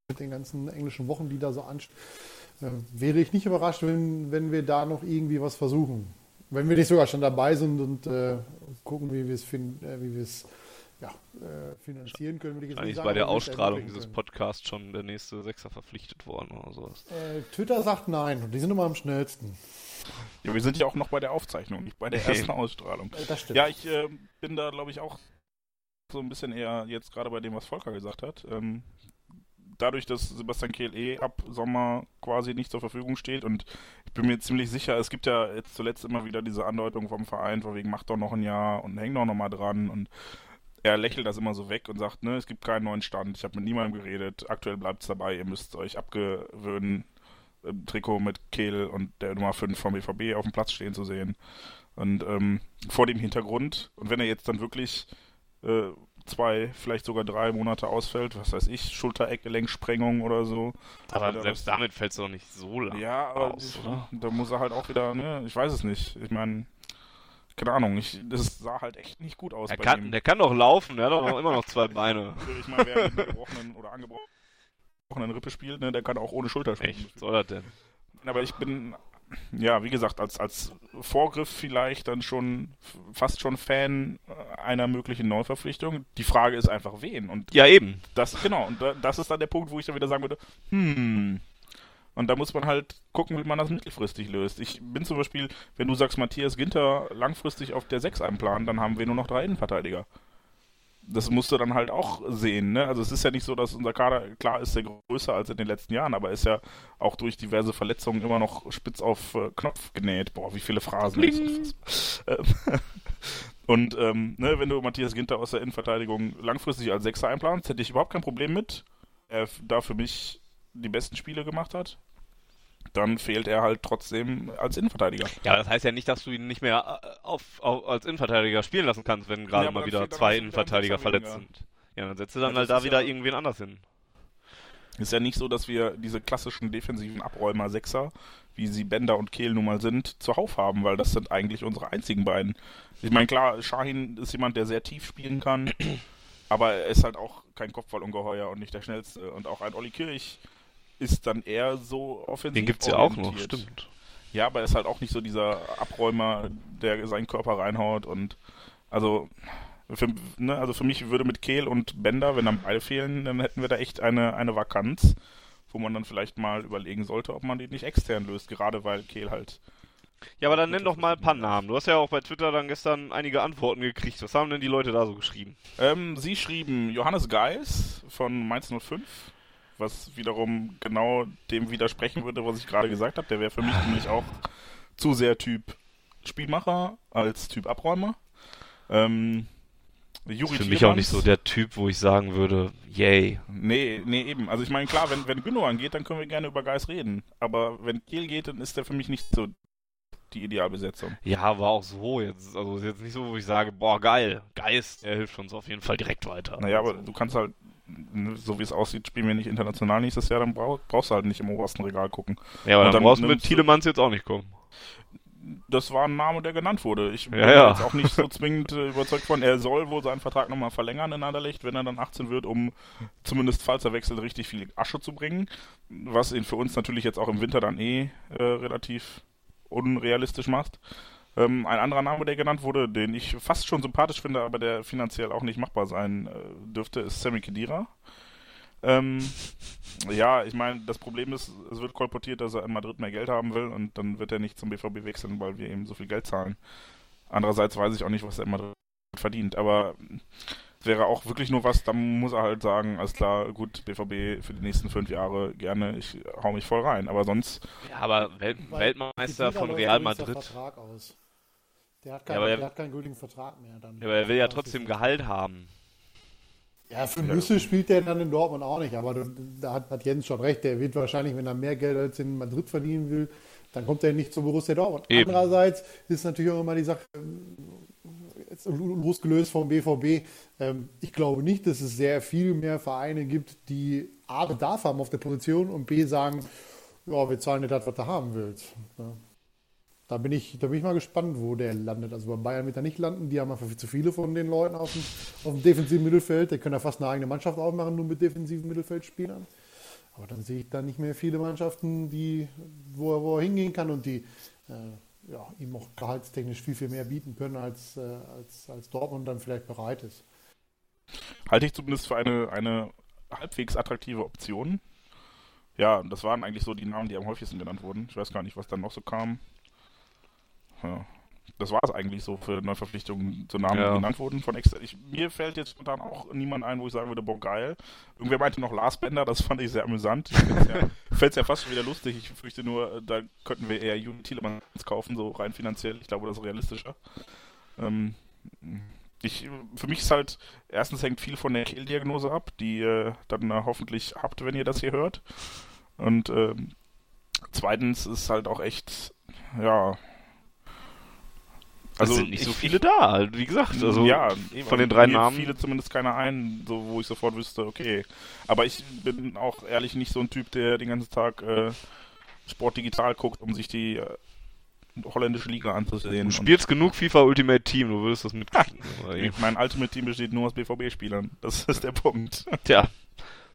mit den ganzen englischen Wochen, die da so anstehen. Äh, wäre ich nicht überrascht, wenn, wenn wir da noch irgendwie was versuchen. Wenn wir nicht sogar schon dabei sind und äh, gucken, wie wir es fin- äh, ja, äh, finanzieren können, würde ich jetzt Eigentlich ist sagen, bei der Ausstrahlung dieses. Podcasts schon der nächste Sechser verpflichtet worden oder sowas. Äh, Twitter sagt nein und die sind immer am schnellsten. Ja, wir sind ja auch noch bei der Aufzeichnung, nicht bei der <laughs> ersten Ausstrahlung. Äh, das stimmt. Ja, ich äh, bin da, glaube ich, auch so ein bisschen eher jetzt gerade bei dem, was Volker gesagt hat. Ähm, dadurch, dass Sebastian Kehl eh ab Sommer quasi nicht zur Verfügung steht und ich bin mir ziemlich sicher, es gibt ja jetzt zuletzt immer wieder diese Andeutung vom Verein, von wegen macht doch noch ein Jahr und häng doch noch mal dran. Und er lächelt das immer so weg und sagt, ne, es gibt keinen neuen Stand, ich habe mit niemandem geredet, aktuell bleibt es dabei, ihr müsst euch abgewöhnen, im Trikot mit Kehl und der Nummer 5 vom BVB auf dem Platz stehen zu sehen. Und ähm, vor dem Hintergrund, und wenn er jetzt dann wirklich äh, zwei, vielleicht sogar drei Monate ausfällt, was weiß ich, Schulter-Eckgelenksprengung oder so. Aber Oder selbst was- damit fällt es doch nicht so lang Ja, aber aus, da muss er halt auch wieder, ne, ich weiß es nicht. Ich meine, keine Ahnung, ich, das sah halt echt nicht gut aus Der bei kann, ihm. der kann doch laufen, der hat doch immer noch zwei Beine. <laughs> ich meine, wer mit einer gebrochenen oder angebrochenen Rippe spielt, ne, der kann auch ohne Schulter spielen. Echt, was soll das denn? Aber ich bin, ja, wie gesagt, als, als Vorgriff vielleicht dann schon fast schon Fan äh, einer möglichen Neuverpflichtung. Die Frage ist einfach, wen? Und Ja, eben. das, genau, und da, das ist dann der Punkt, wo ich dann wieder sagen würde, hm. Und da muss man halt gucken, wie man das mittelfristig löst. Ich bin zum Beispiel, wenn du sagst, Matthias Ginter langfristig auf der 6 einplanen, dann haben wir nur noch drei Innenverteidiger. Das musst du dann halt auch sehen, ne? Also es ist ja nicht so, dass unser Kader, klar ist der größer als in den letzten Jahren, aber ist ja auch durch diverse Verletzungen immer noch spitz auf äh, Knopf genäht. Boah, wie viele Phrasen. Ähm, <laughs> Und ähm, ne, wenn du Matthias Ginter aus der Innenverteidigung langfristig als Sechser einplanst, hätte ich überhaupt kein Problem mit. Er da für mich die besten Spiele gemacht hat. Dann fehlt er halt trotzdem als Innenverteidiger. Ja, das heißt ja nicht, dass du ihn nicht mehr äh, auf, auf, als Innenverteidiger spielen lassen kannst, wenn gerade Ja, mal wieder zwei Innenverteidiger verletzt sind. Ja, dann setzt du dann Ja, halt da wieder ja- irgendwen anders hin. Ist ja nicht so, dass wir diese klassischen defensiven Abräumer Sechser, wie sie Bender und Kehl nun mal sind, zuhauf haben, weil das sind eigentlich unsere einzigen beiden. Ich meine, klar, Shahin ist jemand, der sehr tief spielen kann, aber er ist halt auch kein Kopfballungeheuer und nicht der schnellste. Und auch ein Olli Kirch ist dann eher so offensiv. Den gibt's ja auch noch, stimmt. Ja, aber er ist halt auch nicht so dieser Abräumer, der seinen Körper reinhaut und also für, ne, also für mich würde mit Kehl und Bender, wenn dann beide fehlen, dann hätten wir da echt eine, eine Vakanz, wo man dann vielleicht mal überlegen sollte, ob man die nicht extern löst, gerade weil Kehl halt. Ja, aber dann nenn doch mal ein paar Namen. Du hast ja auch bei Twitter dann gestern einige Antworten gekriegt. Was haben denn die Leute da so geschrieben? Ähm, sie schrieben Johannes Geis von Mainz 05, was wiederum genau dem widersprechen würde, was ich gerade gesagt habe. Der wäre für mich nämlich auch zu sehr Typ Spielmacher als Typ Abräumer. Ähm, Juri Für mich auch nicht so der Typ, wo ich sagen würde, yay. Nee, nee, eben. Also ich meine, klar, wenn, wenn Gündogan geht, dann können wir gerne über Geist reden. Aber wenn Kiel geht, dann ist der für mich nicht so die Idealbesetzung. Ja, aber auch so jetzt. Also ist jetzt nicht so, wo ich sage, boah, geil, Geist, der hilft uns auf jeden Fall direkt weiter. Naja, aber Also, du kannst halt, so wie es aussieht, spielen wir nicht international nächstes Jahr, dann brauch, brauchst du halt nicht im obersten Regal gucken. ja, aber und dann, dann brauchst du mit Thielemanns jetzt auch nicht kommen. Das war ein Name, der genannt wurde. Ich bin Ja, ja. jetzt auch nicht so zwingend äh, überzeugt von. Er soll wohl seinen Vertrag nochmal verlängern in Anderlecht, wenn er dann 18 wird, um zumindest, falls er wechselt, richtig viel Asche zu bringen. Was ihn für uns natürlich jetzt auch im Winter dann eh äh, relativ unrealistisch macht. Ähm, ein anderer Name, der genannt wurde, den ich fast schon sympathisch finde, aber der finanziell auch nicht machbar sein äh, dürfte, ist Sammy Kedira. Ähm, <laughs> ja, ich meine, das Problem ist, es wird kolportiert, dass er in Madrid mehr Geld haben will und dann wird er nicht zum BVB wechseln, weil wir ihm so viel Geld zahlen. Andererseits weiß ich auch nicht, was er in Madrid verdient, aber es wäre auch wirklich nur was, dann muss er halt sagen, alles klar, gut, BVB für die nächsten fünf Jahre gerne, ich hau mich voll rein, aber sonst, Ja, aber Welt Weltmeister von Real Madrid. Vertrag aus. Der hat, Ja, keinen, aber er- der hat keinen gültigen Vertrag mehr. Dann. Ja, aber er will ja trotzdem Gehalt haben. Ja, für Nüsse spielt der dann in Dortmund auch nicht, aber da- hat, hat Jens schon recht. Der wird wahrscheinlich, wenn er mehr Geld als in Madrid verdienen will, dann kommt er nicht zu Borussia Dortmund. Eben. Andererseits ist natürlich auch immer die Sache, ähm, losgelöst vom BVB, ähm, ich glaube nicht, dass es sehr viel mehr Vereine gibt, die A, Bedarf haben auf der Position und B, sagen, ja, wir zahlen dir das, was du haben willst. Da bin, ich, da bin ich mal gespannt, wo der landet. Also bei Bayern wird er nicht landen. Die haben einfach viel zu viele von den Leuten auf dem, auf dem defensiven Mittelfeld. Der können ja fast eine eigene Mannschaft aufmachen, nur mit defensiven Mittelfeldspielern. Aber dann sehe ich da nicht mehr viele Mannschaften, die, wo, er, wo er hingehen kann und die äh, ja, ihm auch gehaltstechnisch viel, viel mehr bieten können, als, äh, als, als Dortmund dann vielleicht bereit ist. halte ich zumindest für eine, eine halbwegs attraktive Option. Ja, das waren eigentlich so die Namen, die am häufigsten genannt wurden. Ich weiß gar nicht, was dann noch so kam. Ja. Das war es eigentlich so für Neuverpflichtungen, so Namen, Ja. die genannt wurden von extra. Ich, mir fällt jetzt spontan auch niemand ein, wo ich sagen würde, boah, geil. Irgendwer meinte noch Lars Bender, das fand ich sehr amüsant. ja, <laughs> Fällt ja fast schon wieder lustig. Ich fürchte nur, äh, da könnten wir eher Juli Tielemans kaufen, so rein finanziell. Ich glaube, das ist realistischer. Ähm, ich, für mich ist halt, erstens hängt viel von der Kehldiagnose ab, die ihr dann äh, hoffentlich habt, wenn ihr das hier hört. Und ähm, zweitens ist halt auch echt, ja. Also sind nicht so viele da, wie gesagt. Also ja, eben, von den drei Namen- fiele zumindest keiner ein, so wo ich sofort wüsste, okay. Aber ich bin auch ehrlich nicht so ein Typ, der den ganzen Tag äh, Sport digital guckt, um sich die äh, holländische Liga anzusehen. du spielst genug FIFA Ultimate Team, du würdest das mitkriegen. mein Ultimate Team besteht nur aus BVB-Spielern. Das ist der Punkt. <laughs> Tja,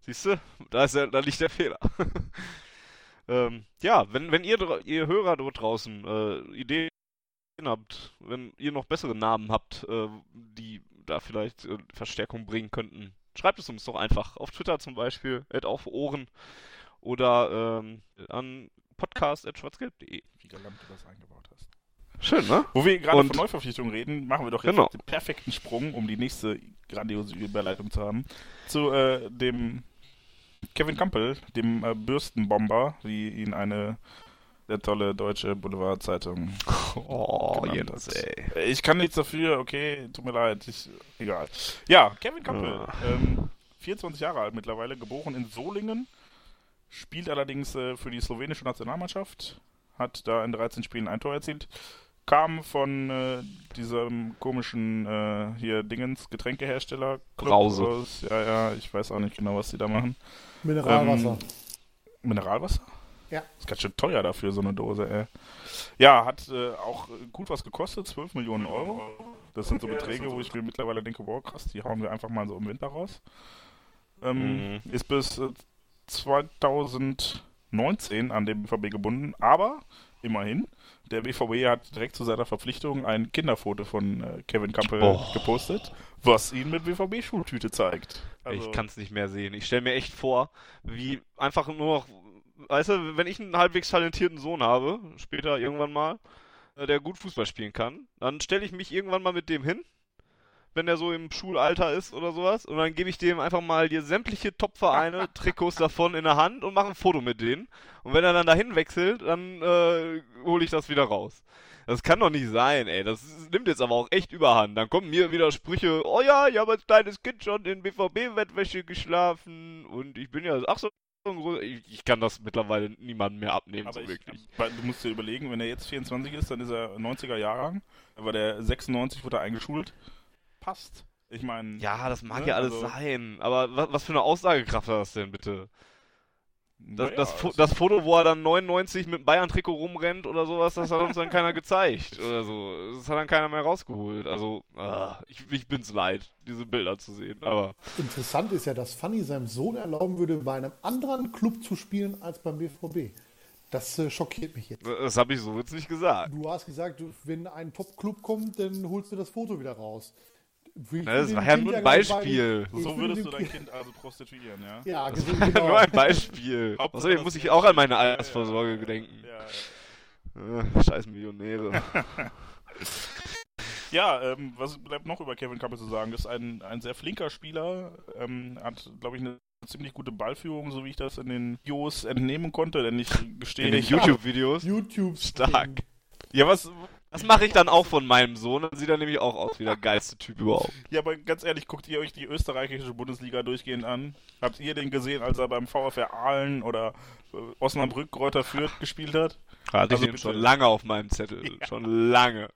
siehst du, da, ist der, da liegt der Fehler. <laughs> ähm, ja, wenn, wenn ihr, ihr Hörer dort draußen äh, Ideen habt, wenn ihr noch bessere Namen habt, äh, die da vielleicht äh, Verstärkung bringen könnten, schreibt es uns doch einfach auf Twitter zum Beispiel, at auf Ohren oder ähm, an podcast.schwarzgelb.de. Wie galant du das eingebaut hast. Schön, ne? Wo wir gerade von Neuverpflichtungen reden, machen wir doch jetzt Genau. den perfekten Sprung, um die nächste grandiose Überleitung zu haben, zu äh, dem Kevin Campbell, dem äh, Bürstenbomber, wie ihn eine sehr tolle deutsche Boulevardzeitung <laughs> Oh, Jens, ey. Ich kann nichts dafür, okay, tut mir leid, ich, egal. Ja, Kevin Campbell, Ah. ähm, 24 Jahre alt mittlerweile, geboren in Solingen, spielt allerdings äh, für die slowenische Nationalmannschaft, hat da in 13 Spielen ein Tor erzielt, kam von äh, diesem komischen äh, hier Dingens Getränkehersteller Brause. aus. Ja, ja, ich weiß auch nicht genau, was die da machen. Mineralwasser. Mineralwasser? Ja. Ist ganz schön teuer dafür, so eine Dose, ey. Ja, hat äh, auch gut was gekostet, 12 Millionen Euro. Das sind so Beträge, wo ich mir mittlerweile denke, wow, krass, die hauen wir einfach mal so im Winter raus. Ähm, Mhm. Ist bis äh, 2019 an den BVB gebunden, aber immerhin, der BVB hat direkt zu seiner Verpflichtung ein Kinderfoto von äh, Kevin Campbell Oh. gepostet, was ihn mit BVB-Schultüte zeigt. Also, ich kann es nicht mehr sehen. Ich stelle mir echt vor, wie einfach nur noch, weißt du, wenn ich einen halbwegs talentierten Sohn habe, später irgendwann mal, äh, der gut Fußball spielen kann, dann stelle ich mich irgendwann mal mit dem hin, wenn er so im Schulalter ist oder sowas. Und dann gebe ich dem einfach mal dir sämtliche Top-Vereine, <laughs> Trikots davon in der Hand und mache ein Foto mit denen. Und wenn er dann dahin wechselt, dann äh, hole ich das wieder raus. Das kann doch nicht sein, ey. Das nimmt jetzt aber auch echt überhand. Dann kommen mir wieder Sprüche, oh ja, ich habe als kleines Kind schon in BVB-Wettwäsche geschlafen und ich bin ja, ach so, ich, ich kann das mittlerweile niemandem mehr abnehmen, Aber so ich, wirklich. weil du musst dir überlegen, wenn er jetzt 24 ist, dann ist er 90er Jahrgang. Aber der 96 wurde eingeschult. Passt. Ich meine. Ja, das mag Ne, ja alles also- sein. Aber was, was für eine Aussagekraft hat das denn bitte? Das, naja, das, Fo- das Foto, wo er dann 99 mit dem Bayern-Trikot rumrennt oder sowas, das hat uns dann keiner gezeigt oder so. Das hat dann keiner mehr rausgeholt. Also, ah, ich, ich bin's leid, diese Bilder zu sehen. Aber Interessant ist ja, dass Fanny seinem Sohn erlauben würde, bei einem anderen Club zu spielen als beim BVB. Das äh, schockiert mich jetzt. das habe ich so jetzt nicht gesagt. Du hast gesagt, wenn ein Top-Club kommt, dann holst du das Foto wieder raus. Na, das war ja nur ein bei- Beispiel. So würde würdest du dein Kind- also prostituieren, ja? Ja, genau. genau. Nur ein Beispiel. <laughs> Außerdem das muss ich auch an meine stimmt. Ja, ja. Altersvorsorge gedenken. Ja, Äh, scheiß Millionäre. <laughs> ja ähm, was bleibt noch über Kevin Campbell zu sagen? Das ist ein, ein sehr flinker Spieler, ähm, hat, glaube ich, eine ziemlich gute Ballführung, so wie ich das in den Videos entnehmen konnte, denn ich gestehe, In den YouTube-Videos. YouTube Stark. Ja, was, Das mache ich dann auch von meinem Sohn. Dann sieht er nämlich auch aus wie der geilste Typ überhaupt. ja, aber ganz ehrlich, guckt ihr euch die österreichische Bundesliga durchgehend an? Habt ihr den gesehen, als er beim VfR Aalen oder äh, Osnabrück Kräuter Fürth gespielt hat? Hatte Also ich den schon lange auf meinem Zettel. Schon lange.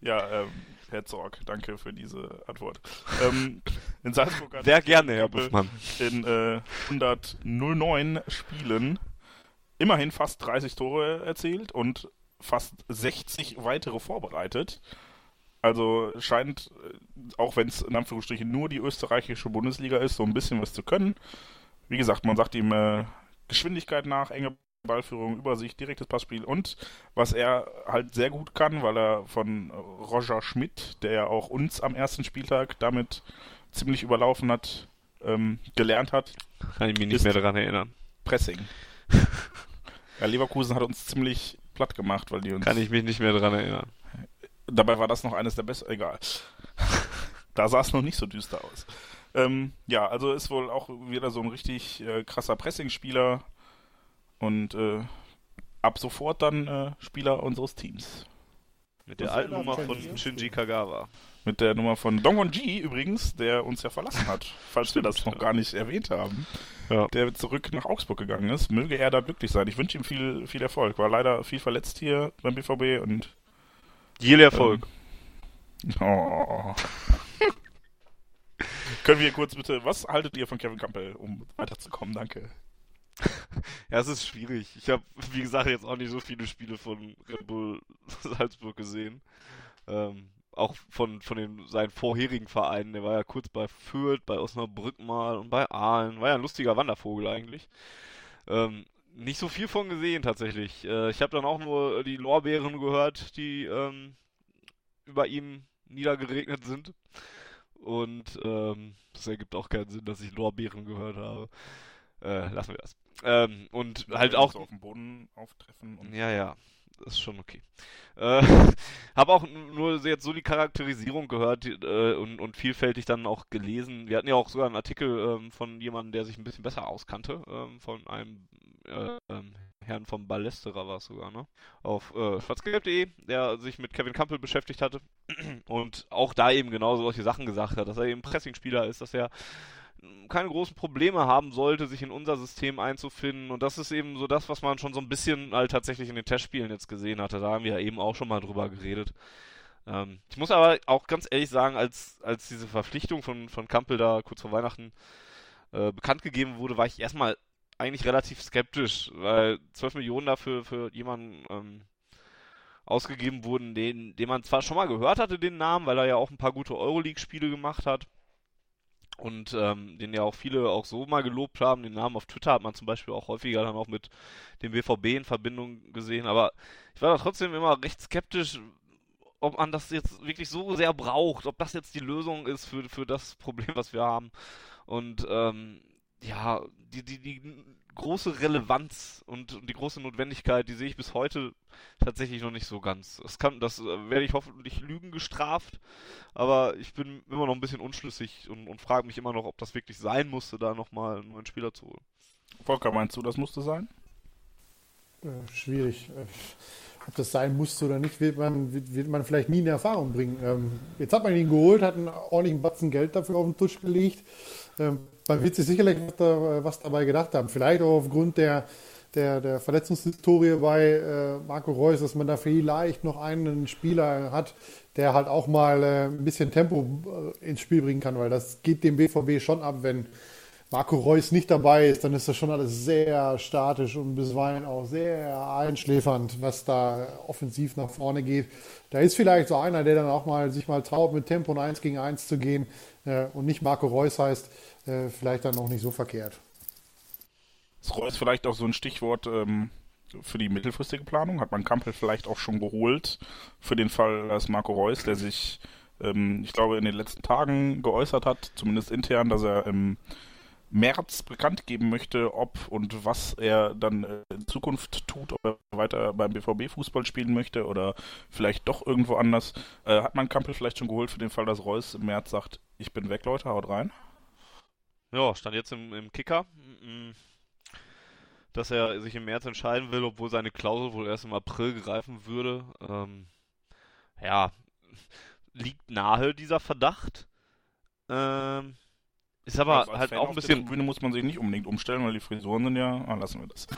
Ja, ähm, Herr Zorg, danke für diese Antwort. ähm, in Salzburg hat Sehr gerne, Herr Buschmann. in äh, 109 Spielen immerhin fast 30 Tore erzielt und fast 60 weitere vorbereitet. Also scheint, äh, auch wenn es in Anführungsstrichen nur die österreichische Bundesliga ist, so ein bisschen was zu können. Wie gesagt, man sagt ihm äh, Geschwindigkeit nach, enge Ballführung, Übersicht, direktes Passspiel und was er halt sehr gut kann, weil er von Roger Schmidt, der ja auch uns am ersten Spieltag damit ziemlich überlaufen hat, ähm, gelernt hat, Kann ich mich nicht mehr daran erinnern. Pressing. <laughs> ja, Leverkusen hat uns ziemlich platt gemacht, weil die uns. Kann ich mich nicht mehr daran erinnern. Dabei war das noch eines der besten. Egal. da sah es noch nicht so düster aus. Ähm, ja, also ist wohl auch wieder so ein richtig äh, krasser Pressing-Spieler und äh, ab sofort dann äh, Spieler unseres Teams. Mit der alten Nummer von Shinji Kagawa. Mit der Nummer von Dongonji übrigens, der uns ja verlassen hat, <laughs> falls wir das noch gar nicht erwähnt haben. Ja. Der zurück nach Augsburg gegangen ist. Möge er da glücklich sein. Ich wünsche ihm viel, viel Erfolg. War leider viel verletzt hier beim BVB und Viel Erfolg. <laughs> Oh. <laughs> Können wir kurz bitte, was haltet ihr von Kevin Campbell, um weiterzukommen? Danke. <laughs> Ja, es ist schwierig. Ich habe, wie gesagt, jetzt auch nicht so viele Spiele von Red Bull <laughs> Salzburg gesehen. Ähm, auch von, von den, seinen vorherigen Vereinen. Der war ja kurz bei Fürth, bei Osnabrück mal und bei Aalen. War ja ein lustiger Wandervogel eigentlich. Ähm, nicht so viel von gesehen tatsächlich. Äh, ich habe dann auch nur die Lorbeeren gehört, die ähm, über ihm niedergeregnet sind. Und ähm, das ergibt auch keinen Sinn, dass ich Lorbeeren gehört habe. Äh, lassen wir das. Ähm, und halt auch. So auf dem Boden auftreffen und Ja, ja, das ist schon okay. Äh, <laughs> habe auch nur jetzt so die Charakterisierung gehört äh, und, und vielfältig dann auch gelesen. Wir hatten ja auch sogar einen Artikel ähm, von jemandem, der sich ein bisschen besser auskannte, ähm, von einem äh, ähm, Herrn vom Ballesterer war es sogar, ne? Auf äh, schwarzgelb.de, der sich mit Kevin Campbell beschäftigt hatte <clears throat> und auch da eben genau solche Sachen gesagt hat, dass er eben Pressingspieler ist, dass er keine großen Probleme haben sollte, sich in unser System einzufinden. Und das ist eben so das, was man schon so ein bisschen halt tatsächlich in den Testspielen jetzt gesehen hatte. Da haben wir ja eben auch schon mal drüber geredet. Ähm, ich muss aber auch ganz ehrlich sagen, als, als diese Verpflichtung von, von Kampel da kurz vor Weihnachten äh, bekannt gegeben wurde, war ich erstmal eigentlich relativ skeptisch, weil 12 Millionen dafür für jemanden ähm, ausgegeben wurden, den, den man zwar schon mal gehört hatte, den Namen, weil er ja auch ein paar gute Euroleague-Spiele gemacht hat und ähm, den ja auch viele auch so mal gelobt haben. Den Namen auf Twitter hat man zum Beispiel auch häufiger dann auch mit dem BVB in Verbindung gesehen. Aber ich war da trotzdem immer recht skeptisch, ob man das jetzt wirklich so sehr braucht, ob das jetzt die Lösung ist für, für das Problem, was wir haben. Und ähm, ja, die, die, die große Relevanz und, die große Notwendigkeit, die sehe ich bis heute tatsächlich noch nicht so ganz. Das kann, das äh, werde ich hoffentlich Lügen gestraft, aber ich bin immer noch ein bisschen unschlüssig und, und frage mich immer noch, ob das wirklich sein musste, da nochmal einen neuen Spieler zu holen. Volker, meinst du, das musste sein? Äh, schwierig. Äh, ob das sein musste oder nicht, wird man, wird, wird man vielleicht nie in Erfahrung bringen. Ähm, jetzt hat man ihn geholt, hat einen ordentlichen Batzen Geld dafür auf den Tisch gelegt. Ähm, man wird sich sicherlich was, da, was, dabei gedacht haben. Vielleicht auch aufgrund der, der, der Verletzungshistorie bei äh, Marco Reus, dass man da vielleicht noch einen Spieler hat, der halt auch mal äh, ein bisschen Tempo äh, ins Spiel bringen kann, weil das geht dem BVB schon ab, wenn Marco Reus nicht dabei ist, dann ist das schon alles sehr statisch und bisweilen auch sehr einschläfernd, was da offensiv nach vorne geht. Da ist vielleicht so einer, der dann auch mal sich mal traut, mit Tempo und 1 gegen 1 zu gehen äh, und nicht Marco Reus heißt, äh, vielleicht dann auch nicht so verkehrt. Ist Reus vielleicht auch so ein Stichwort ähm, für die mittelfristige Planung? Hat man Kampel vielleicht auch schon geholt für den Fall, dass Marco Reus, der sich, ähm, ich glaube, in den letzten Tagen geäußert hat, zumindest intern, dass er im März bekannt geben möchte, ob und was er dann äh, in Zukunft tut, ob er weiter beim BVB Fußball spielen möchte oder vielleicht doch irgendwo anders. Äh, hat man Kampel vielleicht schon geholt für den Fall, dass Reus im März sagt, ich bin weg, Leute, haut rein? Ja, stand jetzt im, im Kicker, dass er sich im März entscheiden will, obwohl seine Klausel wohl erst im April greifen würde. Ähm, ja, liegt nahe dieser Verdacht. Ähm, ist aber also halt Fan auch ein bisschen. Bühne muss man sich nicht unbedingt umstellen, weil die Frisuren sind ja. Ah, lassen wir das.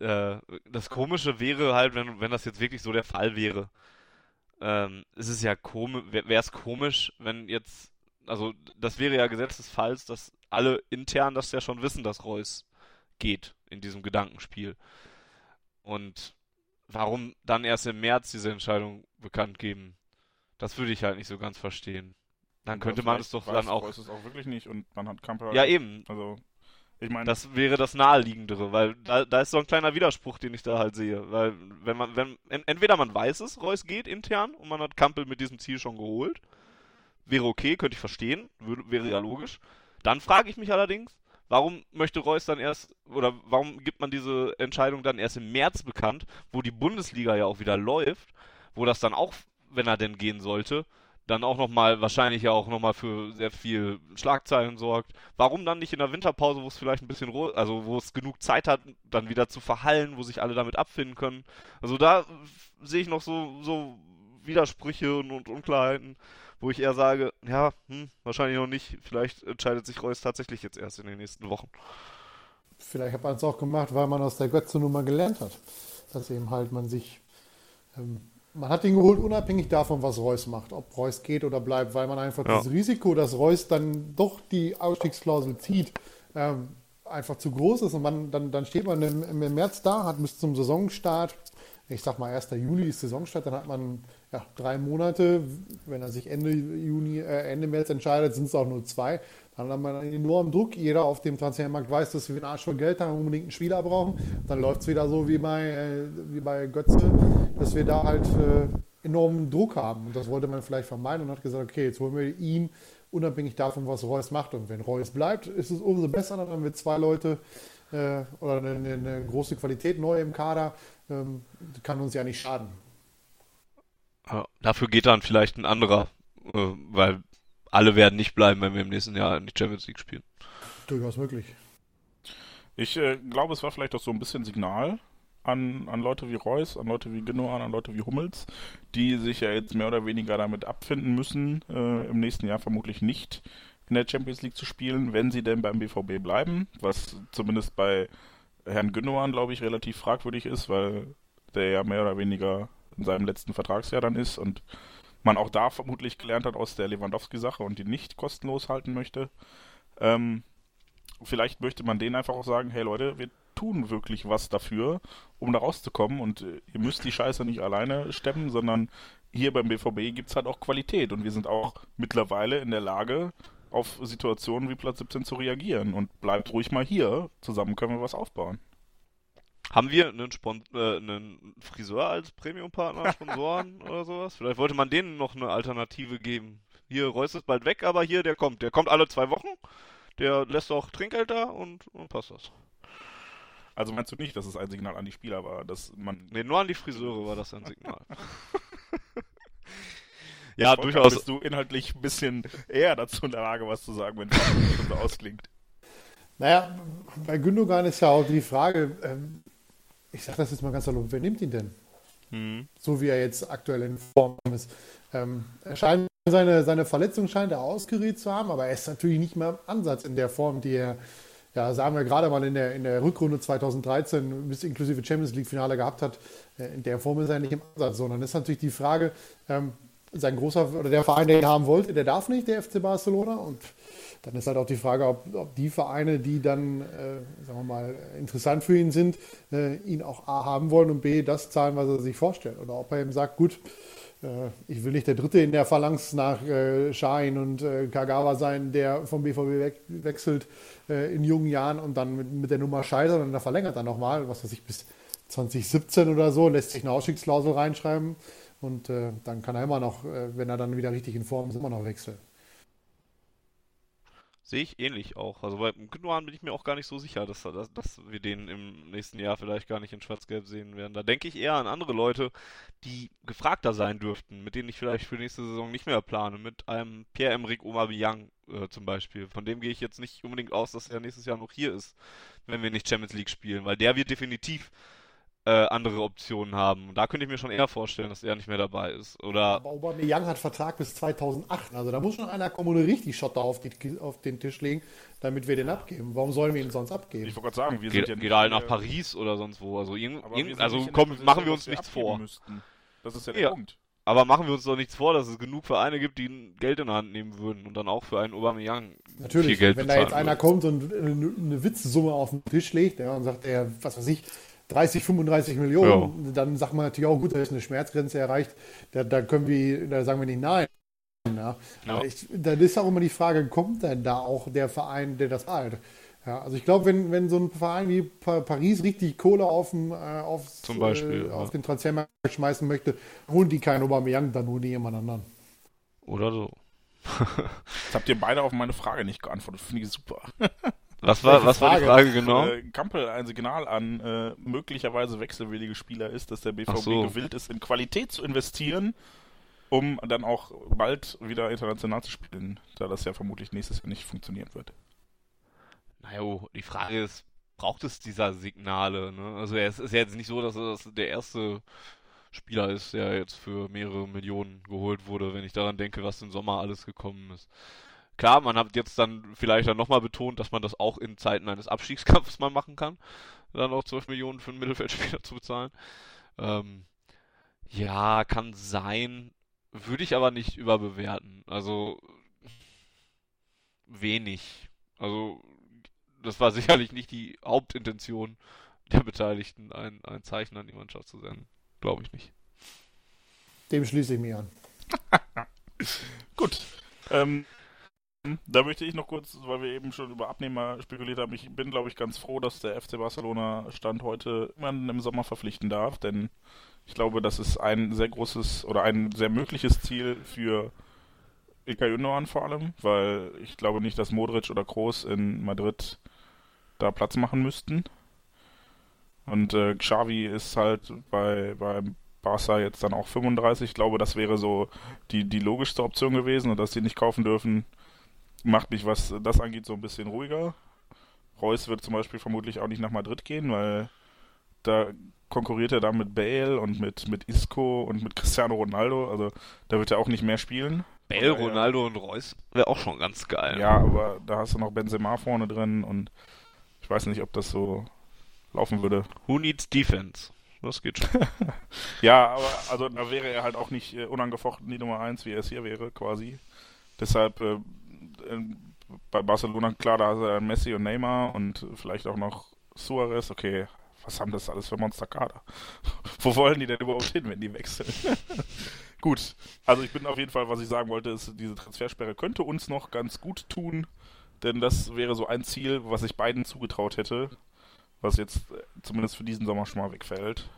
<laughs> äh, das Komische wäre halt, wenn, wenn das jetzt wirklich so der Fall wäre. Ähm, es ist ja komisch, wäre es komisch, wenn jetzt, also das wäre ja Gesetz des Falls, dass alle intern das ja schon wissen, dass Reus geht in diesem Gedankenspiel. Und warum dann erst im März diese Entscheidung bekannt geben, das würde ich halt nicht so ganz verstehen. Dann könnte man es doch dann auch. Es auch wirklich nicht und man hat Kamper. Ja, eben. Also, ich meine. Das wäre das naheliegendere, weil da, da ist so ein kleiner Widerspruch, den ich da halt sehe. Weil, wenn man, wenn, entweder man weiß es, Reus geht intern und man hat Kampel mit diesem Ziel schon geholt. Wäre okay, könnte ich verstehen, würde, wäre ja logisch. Dann frage ich mich allerdings, warum möchte Reus dann erst, oder warum gibt man diese Entscheidung dann erst im März bekannt, wo die Bundesliga ja auch wieder läuft, wo das dann auch, wenn er denn gehen sollte, dann auch nochmal, wahrscheinlich ja auch nochmal für sehr viel Schlagzeilen sorgt. Warum dann nicht in der Winterpause, wo es vielleicht ein bisschen, also wo es genug Zeit hat, dann wieder zu verhallen, wo sich alle damit abfinden können? Also da sehe ich noch so, so Widersprüche und, und Unklarheiten, wo ich eher sage, ja, hm, wahrscheinlich noch nicht. Vielleicht entscheidet sich Reus tatsächlich jetzt erst in den nächsten Wochen. Vielleicht hat man es auch gemacht, weil man aus der Götze-Nummer gelernt hat. Dass eben halt man sich ähm, man hat ihn geholt, unabhängig davon, was Reus macht, ob Reus geht oder bleibt, weil man einfach ja. das Risiko, dass Reus dann doch die Ausstiegsklausel zieht, ähm, einfach zu groß ist. Und man, dann, dann steht man im, im März da, hat bis zum Saisonstart, ich sag mal 1. Juli ist Saisonstart, dann hat man ja, drei Monate. Wenn er sich Ende Juni, äh, Ende März entscheidet, sind es auch nur zwei. Dann hat man einen enormen Druck. Jeder auf dem Transfermarkt weiß, dass wir einen Arsch voll Geld haben, unbedingt einen Spieler brauchen. Dann läuft es wieder so wie bei, äh, wie bei Götze, dass wir da halt äh, enormen Druck haben. Und das wollte man vielleicht vermeiden und hat gesagt, okay, jetzt holen wir ihn unabhängig davon, was Reus macht. Und wenn Reus bleibt, ist es umso besser. Dann haben wir zwei Leute äh, oder eine, eine, große Qualität neu im Kader. Ähm, kann uns ja nicht schaden. Dafür geht dann vielleicht ein anderer, äh, weil alle werden nicht bleiben, wenn wir im nächsten Jahr in die Champions League spielen. Durchaus möglich. Ich äh, glaube, es war vielleicht auch so ein bisschen Signal an, an Leute wie Reus, an Leute wie Genoan, an Leute wie Hummels, die sich ja jetzt mehr oder weniger damit abfinden müssen, äh, im nächsten Jahr vermutlich nicht in der Champions League zu spielen, wenn sie denn beim BVB bleiben, was zumindest bei Herrn Gündogan, glaube ich, relativ fragwürdig ist, weil der ja mehr oder weniger in seinem letzten Vertragsjahr dann ist und man auch da vermutlich gelernt hat aus der Lewandowski-Sache und die nicht kostenlos halten möchte. Ähm, vielleicht möchte man denen einfach auch sagen, hey Leute, wir tun wirklich was dafür, um da rauszukommen und äh, ihr müsst die Scheiße nicht alleine stemmen, sondern hier beim BVB gibt es halt auch Qualität und wir sind auch mittlerweile in der Lage, auf Situationen wie Platz 17 zu reagieren und bleibt ruhig mal hier, zusammen können wir was aufbauen. Haben wir einen, Spon äh, einen Friseur als Premium-Partner, Sponsoren <laughs> oder sowas? Vielleicht wollte man denen noch eine Alternative geben. Hier, Reus ist bald weg, aber hier, der kommt. Der kommt alle zwei Wochen. der lässt auch Trinkgeld da und, und passt das. Also meinst du nicht, dass es ein Signal an die Spieler war, dass man. Nee, nur an die Friseure war das ein Signal. <laughs> <laughs> ja, durchaus. Bist du inhaltlich ein bisschen eher dazu in der Lage, was zu sagen, wenn schon so ausklingt? Naja, bei Gündogan ist ja auch die Frage, ähm, ich sage das jetzt mal ganz salopp, wer nimmt ihn denn? Hm. So wie er jetzt aktuell in Form ist. Ähm, er scheint, seine, seine Verletzung scheint er ausgeriet zu haben, aber er ist natürlich nicht mehr im Ansatz in der Form, die er, ja, sagen wir gerade mal in der, in der Rückrunde 2013 bis inklusive Champions League Finale gehabt hat. Äh, in der Form ist er nicht im Ansatz, sondern ist natürlich die Frage, ähm, sein großer oder der Verein, der ihn haben wollte, der darf nicht, der FC Barcelona. Und dann ist halt auch die Frage, ob, ob die Vereine, die dann, äh, sagen wir mal, interessant für ihn sind, äh, ihn auch A haben wollen und B das zahlen, was er sich vorstellt. Oder ob er eben sagt, gut, äh, ich will nicht der Dritte in der Phalanx nach äh, Schein und äh, Kagawa sein, der vom BVB weg, wechselt äh, in jungen Jahren und dann mit, mit der Nummer scheitert und dann verlängert er nochmal, was weiß ich, bis 2017 oder so, lässt sich eine Ausstiegsklausel reinschreiben und äh, dann kann er immer noch, äh, wenn er dann wieder richtig in Form ist, immer noch wechseln. Sehe ich ähnlich auch. Also bei Gündogan bin ich mir auch gar nicht so sicher, dass, dass, dass wir den im nächsten Jahr vielleicht gar nicht in Schwarz-Gelb sehen werden. Da denke ich eher an andere Leute, die gefragter sein dürften, mit denen ich vielleicht für nächste Saison nicht mehr plane. Mit einem Pierre-Emerick Aubameyang äh, zum Beispiel. Von dem gehe ich jetzt nicht unbedingt aus, dass er nächstes Jahr noch hier ist, wenn wir nicht Champions League spielen, weil der wird definitiv äh, andere Optionen haben. Und da könnte ich mir schon eher vorstellen, dass er nicht mehr dabei ist. Oder Aber Aubameyang hat Vertrag bis 2008. Also da muss schon einer kommen und richtig Schotter auf, die, auf, den Tisch legen, damit wir den abgeben. Warum sollen wir ihn sonst abgeben? Ich wollte gerade sagen, wir geht, sind ja geht halt nach Paris oder sonst wo. Also, irgend, irgend, also nicht komm, Position, machen wir uns nichts vor. Müssten. Das ist ja der Ja. Punkt. Aber machen wir uns doch nichts vor, dass es genug Vereine gibt, die Geld in der Hand nehmen würden und dann auch für einen Aubameyang Natürlich, viel Geld wenn da jetzt einer würden. kommt und eine, eine Witzsumme auf den Tisch legt ja, und sagt, er, was weiß ich, 30, 35 Millionen, dann sagt man natürlich auch, gut, da ist eine Schmerzgrenze erreicht, da, da können wir, da sagen wir nicht nein. Ja. Ja. Ich, dann ist auch immer die Frage, kommt denn da auch der Verein, der das zahlt? Ja, also ich glaube, wenn, wenn so ein Verein wie Pa- Paris richtig Kohle auf, den, äh, aufs, Zum Beispiel, äh, ja. auf den Transfermarkt schmeißen möchte, holen die keinen Aubameyang, dann holen die jemand anderen. Oder so. <laughs> Jetzt habt ihr beide auf meine Frage nicht geantwortet. Finde ich super. <laughs> Was war, was war die Frage? Frage genau? Äh, Kampel ein Signal an äh, möglicherweise wechselwillige Spieler ist, dass der BVB so. gewillt ist, in Qualität zu investieren, um dann auch bald wieder international zu spielen, da das ja vermutlich nächstes Jahr nicht funktionieren wird. Naja, oh, die Frage ist, braucht es dieser Signale? Ne? Also es ist ja jetzt nicht so, dass er das der erste Spieler ist, der jetzt für mehrere Millionen geholt wurde, wenn ich daran denke, was im Sommer alles gekommen ist. Klar, man hat jetzt dann vielleicht dann nochmal betont, dass man das auch in Zeiten eines Abstiegskampfs mal machen kann, dann auch 12 Millionen für einen Mittelfeldspieler zu bezahlen. Ähm, ja, kann sein, würde ich aber nicht überbewerten. Also wenig. Also das war <laughs> sicherlich nicht die Hauptintention der Beteiligten, ein, ein Zeichen an die Mannschaft zu senden. Glaube ich nicht. Dem schließe ich mich an. <laughs> Gut. Ähm, da möchte ich noch kurz, weil wir eben schon über Abnehmer spekuliert haben, ich bin, glaube ich, ganz froh, dass der FC Barcelona Stand heute jemanden im Sommer verpflichten darf, denn ich glaube, das ist ein sehr großes oder ein sehr mögliches Ziel für Ilkay Gündogan vor allem, weil ich glaube nicht, dass Modric oder Kroos in Madrid da Platz machen müssten. Und äh, Xavi ist halt bei, bei Barca jetzt dann auch 35. Ich glaube, das wäre so die, die logischste Option gewesen und dass sie nicht kaufen dürfen, macht mich, was das angeht, so ein bisschen ruhiger. Reus wird zum Beispiel vermutlich auch nicht nach Madrid gehen, weil da konkurriert er dann mit Bale und mit, mit Isco und mit Cristiano Ronaldo. Also da wird er auch nicht mehr spielen. Bale, daher- Ronaldo und Reus wäre auch schon ganz geil. Ja, aber da hast du noch Benzema vorne drin und ich weiß nicht, ob das so laufen würde. Who needs defense? Das geht schon. <laughs> Ja, aber also da wäre er halt auch nicht äh, unangefochten die Nummer 1, wie er es hier wäre, quasi. Deshalb äh, bei Barcelona, klar, da hast du dann Messi und Neymar und vielleicht auch noch Suarez. Okay, was haben das alles für Monsterkader? <laughs> Wo wollen die denn überhaupt hin, wenn die wechseln? <laughs> gut, also ich bin auf jeden Fall, was ich sagen wollte, ist, diese Transfersperre könnte uns noch ganz gut tun, denn das wäre so ein Ziel, was ich beiden zugetraut hätte, was jetzt äh, zumindest für diesen Sommer schon mal wegfällt.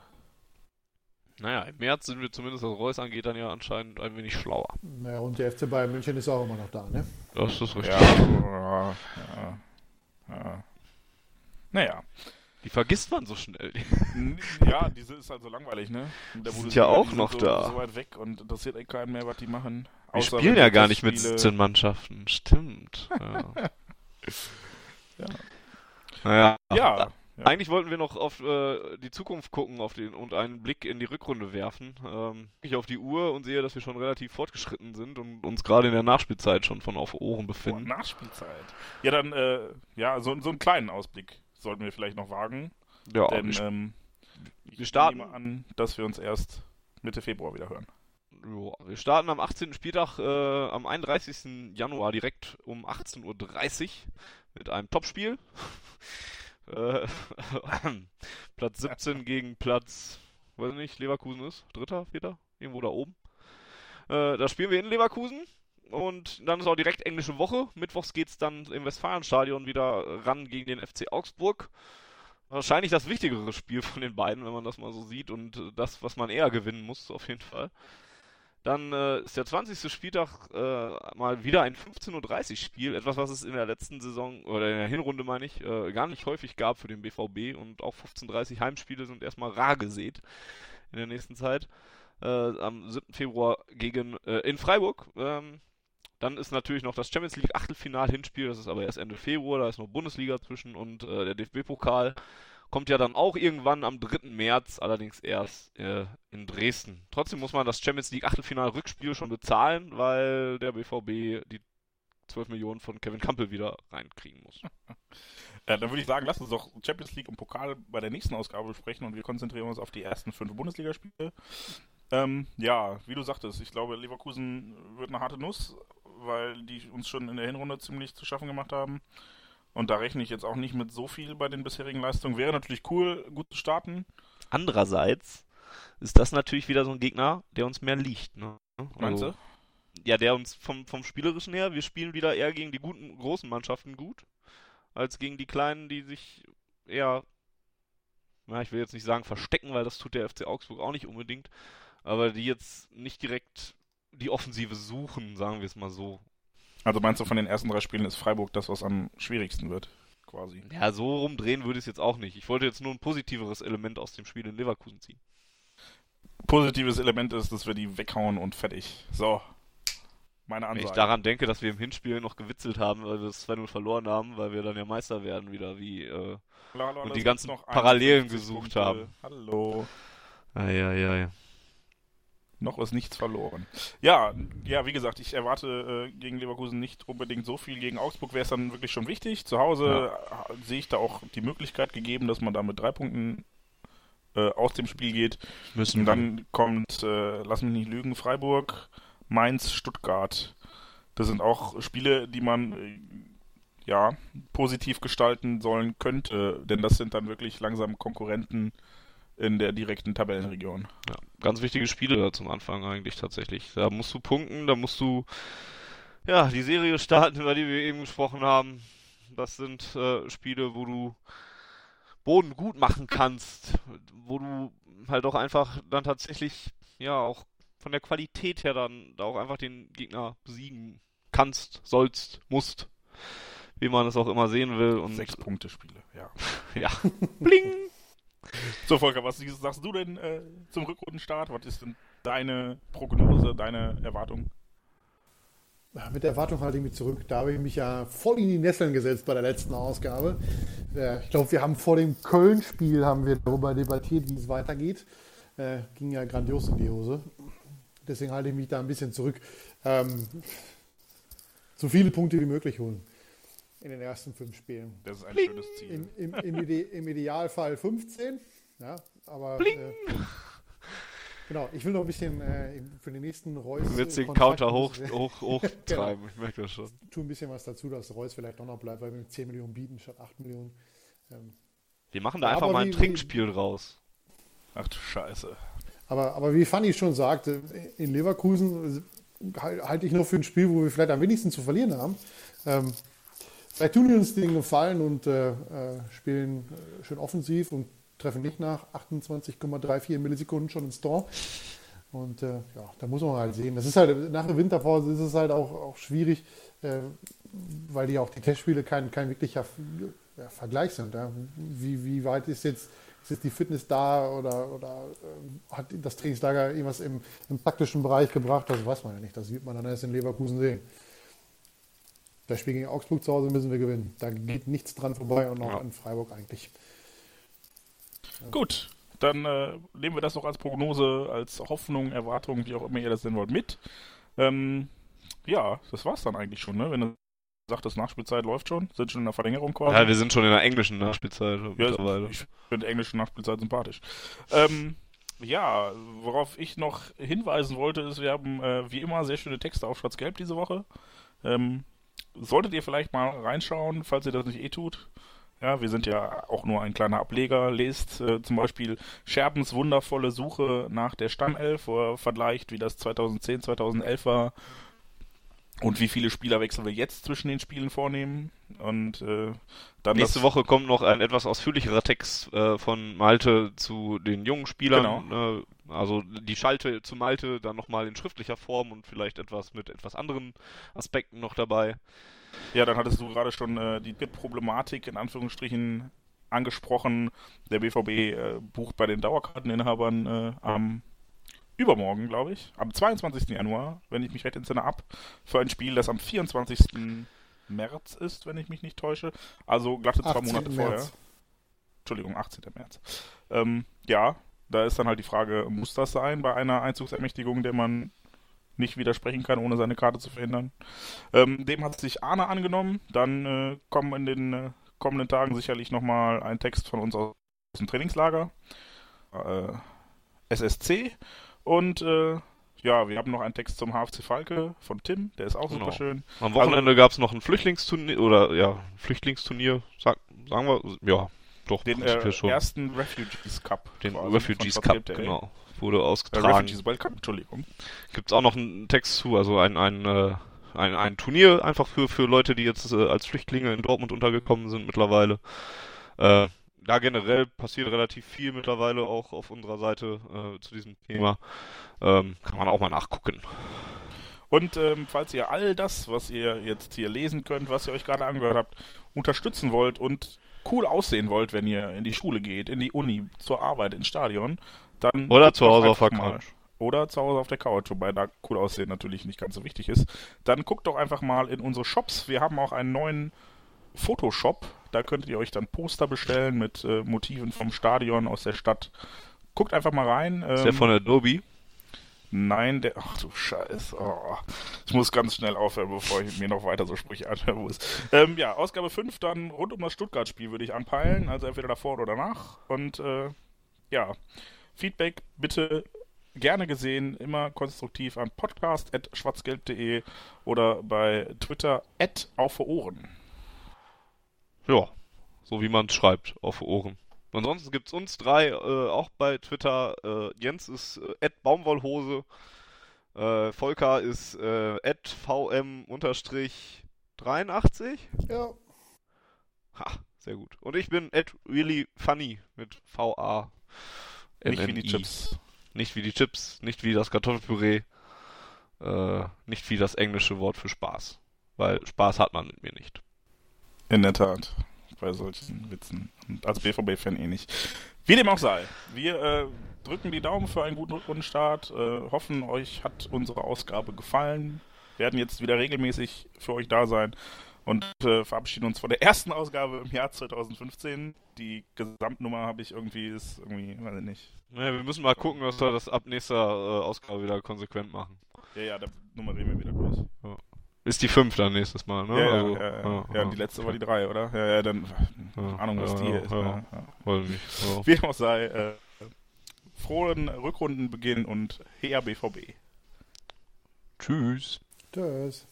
Naja, im März sind wir zumindest, was Reus angeht, dann ja anscheinend ein wenig schlauer. Naja, und der FC Bayern München ist auch immer noch da, ne? Das ist richtig. Ja, ja, ja, ja. Naja. Die vergisst man so schnell. Ja, diese ist halt so langweilig, ne? Der Sind ja auch die sind noch so, da. so weit weg und interessiert eh keinen mehr, was die machen. Wir Außer spielen ja gar nicht mit Testspiele- 17 Mannschaften. Stimmt. Ja. <laughs> Ja. Naja. Ja, ja. Eigentlich wollten wir noch auf äh, die Zukunft gucken auf den, und einen Blick in die Rückrunde werfen. Ähm, ich auf die Uhr und sehe, dass wir schon relativ fortgeschritten sind und uns gerade in der Nachspielzeit schon von auf Ohren Boah, befinden. Nachspielzeit. Ja, dann, äh, ja, so, so einen kleinen Ausblick sollten wir vielleicht noch wagen. ja, denn, wir, ähm, ich wir starten- nehme an, dass wir uns erst Mitte Februar wieder hören. ja, wir starten am 18. Spieltag, äh, am 31. Januar direkt um 18.30 Uhr mit einem Topspiel. Äh, <laughs> Platz 17 gegen Platz, weiß nicht, Leverkusen ist, dritter, vierter, irgendwo da oben. Äh, da spielen wir in Leverkusen und dann ist auch direkt englische Woche. Mittwochs geht's dann im Westfalenstadion wieder ran gegen den FC Augsburg. Wahrscheinlich das wichtigere Spiel von den beiden, wenn man das mal so sieht und das, was man eher gewinnen muss, auf jeden Fall. Dann äh, ist der 20. Spieltag äh, mal wieder ein 15.30 Uhr Spiel, etwas, was es in der letzten Saison oder in der Hinrunde meine ich, äh, gar nicht häufig gab für den BVB und auch 15.30 Uhr Heimspiele sind erstmal rar gesät in der nächsten Zeit. Äh, am 7. Februar gegen äh, in Freiburg. Ähm, dann ist natürlich noch das Champions League Achtelfinal-Hinspiel, das ist aber erst Ende Februar, da ist noch Bundesliga zwischen und äh, der DFB-Pokal kommt ja dann auch irgendwann am 3. März, allerdings erst äh, in Dresden. Trotzdem muss man das Champions League Achtelfinal-Rückspiel schon bezahlen, weil der BVB die 12 Millionen von Kevin Campbell wieder reinkriegen muss. <laughs> Äh, dann würde ich sagen, lass uns doch Champions League und Pokal bei der nächsten Ausgabe besprechen und wir konzentrieren uns auf die ersten fünf Bundesligaspiele. Ähm, ja, wie du sagtest, ich glaube, Leverkusen wird eine harte Nuss, weil die uns schon in der Hinrunde ziemlich zu schaffen gemacht haben. Und da rechne ich jetzt auch nicht mit so viel bei den bisherigen Leistungen. Wäre natürlich cool, gut zu starten. Andererseits ist das natürlich wieder so ein Gegner, der uns mehr liegt. Ne? Meinst Also, du? Ja, der uns vom, vom Spielerischen her, wir spielen wieder eher gegen die guten, großen Mannschaften gut, als gegen die kleinen, die sich eher, na, ich will jetzt nicht sagen verstecken, weil das tut der FC Augsburg auch nicht unbedingt, aber die jetzt nicht direkt die Offensive suchen, sagen wir es mal so. Also meinst du, von den ersten drei Spielen ist Freiburg das, was am schwierigsten wird? Quasi. Ja, so rumdrehen würde ich es jetzt auch nicht. Ich wollte jetzt nur ein positiveres Element aus dem Spiel in Leverkusen ziehen. Positives Element ist, dass wir die weghauen und fertig. So. Meine Wenn ich Ansage. daran denke, dass wir im Hinspiel noch gewitzelt haben, weil wir das 2-0 verloren haben, weil wir dann ja Meister werden wieder, wie, äh, hallo, und die ganzen Parallelen 51 gesucht Punkte. haben. Hallo. Eieiei. Noch ist nichts verloren. Ja, ja, wie gesagt, ich erwarte äh, gegen Leverkusen nicht unbedingt so viel. Gegen Augsburg wäre es dann wirklich schon wichtig. Zu Hause äh, sehe ich da auch die Möglichkeit gegeben, dass man da mit drei Punkten äh, aus dem Spiel geht. Müssen Und dann kommt, äh, lass mich nicht lügen, Freiburg, Mainz, Stuttgart. Das sind auch Spiele, die man äh, ja positiv gestalten sollen könnte, denn das sind dann wirklich langsam Konkurrenten in der direkten Tabellenregion. Ja, ganz wichtige Spiele da zum Anfang eigentlich tatsächlich. Da musst du punkten, da musst du ja die Serie starten, über die wir eben gesprochen haben. Das sind äh, Spiele, wo du Boden gut machen kannst, wo du halt auch einfach dann tatsächlich ja auch von der Qualität her dann da auch einfach den Gegner besiegen kannst, sollst, musst, wie man es auch immer sehen will und Sechs Punkte Spiele, ja. <laughs> ja, bling. So, Volker, was sagst du denn äh, zum Rückrundenstart? Was ist denn deine Prognose, deine Erwartung? Mit der Erwartung halte ich mich zurück. Da habe ich mich ja voll in die Nesseln gesetzt bei der letzten Ausgabe. Ja, ich glaube, wir haben vor dem Köln-Spiel darüber debattiert, wie es weitergeht. Äh, ging ja grandios in die Hose. Deswegen halte ich mich da ein bisschen zurück. Ähm, so viele Punkte wie möglich holen in den ersten fünf Spielen. Das ist ein schönes Ziel. Im, im, im, Ide im Idealfall 15. Ja, aber äh, <laughs> genau, ich will noch ein bisschen äh, für den nächsten Reus. Du willst den Counter hoch, bisschen- <laughs> hoch, hochtreiben, ich merke das schon. tu ein bisschen was dazu, dass Reus vielleicht doch noch bleibt, weil wir mit 10 Millionen bieten statt 8 Millionen. Ähm, Wir machen da Ja, einfach mal ein wie- Trinkspiel draus. Ach du Scheiße. aber, aber wie Fanny schon sagte, in Leverkusen äh, hal- halte ich noch für ein Spiel, wo wir vielleicht am wenigsten zu verlieren haben. Ähm, vielleicht tun die uns den Gefallen und äh, äh, spielen äh, schön offensiv und treffen nicht nach 28,34 Millisekunden schon ins Tor. Und äh, ja, da muss man halt sehen. Das ist halt, nach der Winterpause ist es halt auch, auch schwierig, äh, weil die auch die Testspiele kein, kein wirklicher ja, Vergleich sind. Ja. Wie, wie weit ist jetzt, ist jetzt die Fitness da oder, oder äh, hat das Trainingslager irgendwas im, im praktischen Bereich gebracht? Das weiß man ja nicht. Das wird man dann erst in Leverkusen sehen. Das Spiel gegen Augsburg zu Hause müssen wir gewinnen. Da geht nichts dran vorbei und auch ja. in Freiburg eigentlich. Gut, dann äh, nehmen wir das noch als Prognose, als Hoffnung, Erwartung, wie auch immer ihr das nennen wollt, mit. Ähm, ja, das war's dann eigentlich schon, ne? Wenn du sagst, das Nachspielzeit läuft schon, sind schon in der Verlängerung quasi. Ja, wir sind schon in der englischen Nachspielzeit ja, mittlerweile. Ich finde englische Nachspielzeit sympathisch. Ähm, ja, worauf ich noch hinweisen wollte, ist, wir haben äh, wie immer sehr schöne Texte auf Schwarz-Gelb diese Woche. Ähm, solltet ihr vielleicht mal reinschauen, falls ihr das nicht eh tut. Ja, wir sind ja auch nur ein kleiner Ableger. Lest äh, zum Beispiel Scherbens wundervolle Suche nach der Stammelf, wo er vergleicht, wie das 2010, 2011 war und wie viele Spielerwechsel wir jetzt zwischen den Spielen vornehmen. Und äh, dann nächste Woche kommt noch ein etwas ausführlicherer Text äh, von Malte zu den jungen Spielern. Genau. Äh, also die Schalte zu Malte dann nochmal in schriftlicher Form und vielleicht etwas mit etwas anderen Aspekten noch dabei. Ja, dann hattest du gerade schon äh, die Problematik in Anführungsstrichen angesprochen. Der BVB äh, bucht bei den Dauerkarteninhabern äh, am übermorgen, glaube ich, am 22. Januar, wenn ich mich recht entsinne, ab für ein Spiel, das am 24. März ist, wenn ich mich nicht täusche. Also glatte zwei Monate März. vorher. Entschuldigung, 18. März. Ähm, ja, da ist dann halt die Frage, muss das sein bei einer Einzugsermächtigung, der man nicht widersprechen kann, ohne seine Karte zu verhindern. Ähm, dem hat sich Arne angenommen. Dann äh, kommen in den äh, kommenden Tagen sicherlich nochmal ein Text von uns aus dem Trainingslager. Äh, SSC. Und äh, ja, wir haben noch einen Text zum HFC Falke von Tim, der ist auch genau. super schön. Am Wochenende also, gab es noch ein Flüchtlingsturnier oder ja, Flüchtlingsturnier, sag, sagen wir, ja, doch, den äh, schon. ersten Refugees Cup. Den Refugees Cup, genau wurde ausgetragen. Äh, Refugees Welcome, Entschuldigung. Gibt es auch noch einen Text zu, also ein, ein, äh, ein, ein Turnier einfach für, für Leute, die jetzt äh, als Flüchtlinge in Dortmund untergekommen sind mittlerweile. Äh, da generell passiert relativ viel mittlerweile auch auf unserer Seite äh, zu diesem Thema. Ähm, kann man auch mal nachgucken. Und ähm, falls ihr all das, was ihr jetzt hier lesen könnt, was ihr euch gerade angehört habt, unterstützen wollt und cool aussehen wollt, wenn ihr in die Schule geht, in die Uni, zur Arbeit, ins Stadion, dann Oder zu Hause auf der Couch. Oder zu Hause auf der Couch, wobei da cool aussehen natürlich nicht ganz so wichtig ist. Dann guckt doch einfach mal in unsere Shops. Wir haben auch einen neuen Photoshop. Da könntet ihr euch dann Poster bestellen mit äh, Motiven vom Stadion aus der Stadt. Guckt einfach mal rein. Ähm, ist der von Adobe? Nein, der. Ach du Scheiße. Oh. Ich muss ganz schnell aufhören, bevor ich mir noch weiter so Sprüche anhören muss. Ähm, ja, Ausgabe 5 dann rund um das Stuttgart-Spiel würde ich anpeilen. Also entweder davor oder danach. Und äh, ja, Feedback bitte gerne gesehen, immer konstruktiv an podcast.schwarzgelb.de oder bei Twitter at auf Ohren. Ja, so wie man es schreibt, auf Ohren. Ansonsten gibt es uns drei äh, auch bei Twitter. Äh, Jens ist äh, Baumwollhose. Äh, Volker ist äh, VM-83. Ja. Ha, sehr gut. Und ich bin at really funny mit VA. Nicht wie die Chips. Nicht wie die Chips, nicht wie das Kartoffelpüree, äh, nicht wie das englische Wort für Spaß. Weil Spaß hat man mit mir nicht. In der Tat. Bei solchen Witzen. Und als BVB-Fan eh nicht. Wie dem auch sei. Wir äh, drücken die Daumen für einen guten Rundstart. Äh, hoffen, euch hat unsere Ausgabe gefallen. Werden jetzt wieder regelmäßig für euch da sein und äh, verabschieden uns von der ersten Ausgabe im Jahr 2015. Die Gesamtnummer habe ich irgendwie, ist irgendwie, weiß ich nicht. Naja, wir müssen mal gucken, dass wir das ab nächster äh, Ausgabe wieder konsequent machen. Ja, ja, da nummerieren wir wieder durch. Ja. Ist die 5 dann nächstes Mal, ne? Ja, also, ja, ja, ja, ja, die letzte war die 3, oder? Ja, ja, dann, keine Ahnung, was die hier ist. Ja, ja. nicht. Wie auch sei, äh, frohen Rückrundenbeginn und her BVB. Tschüss. Tschüss.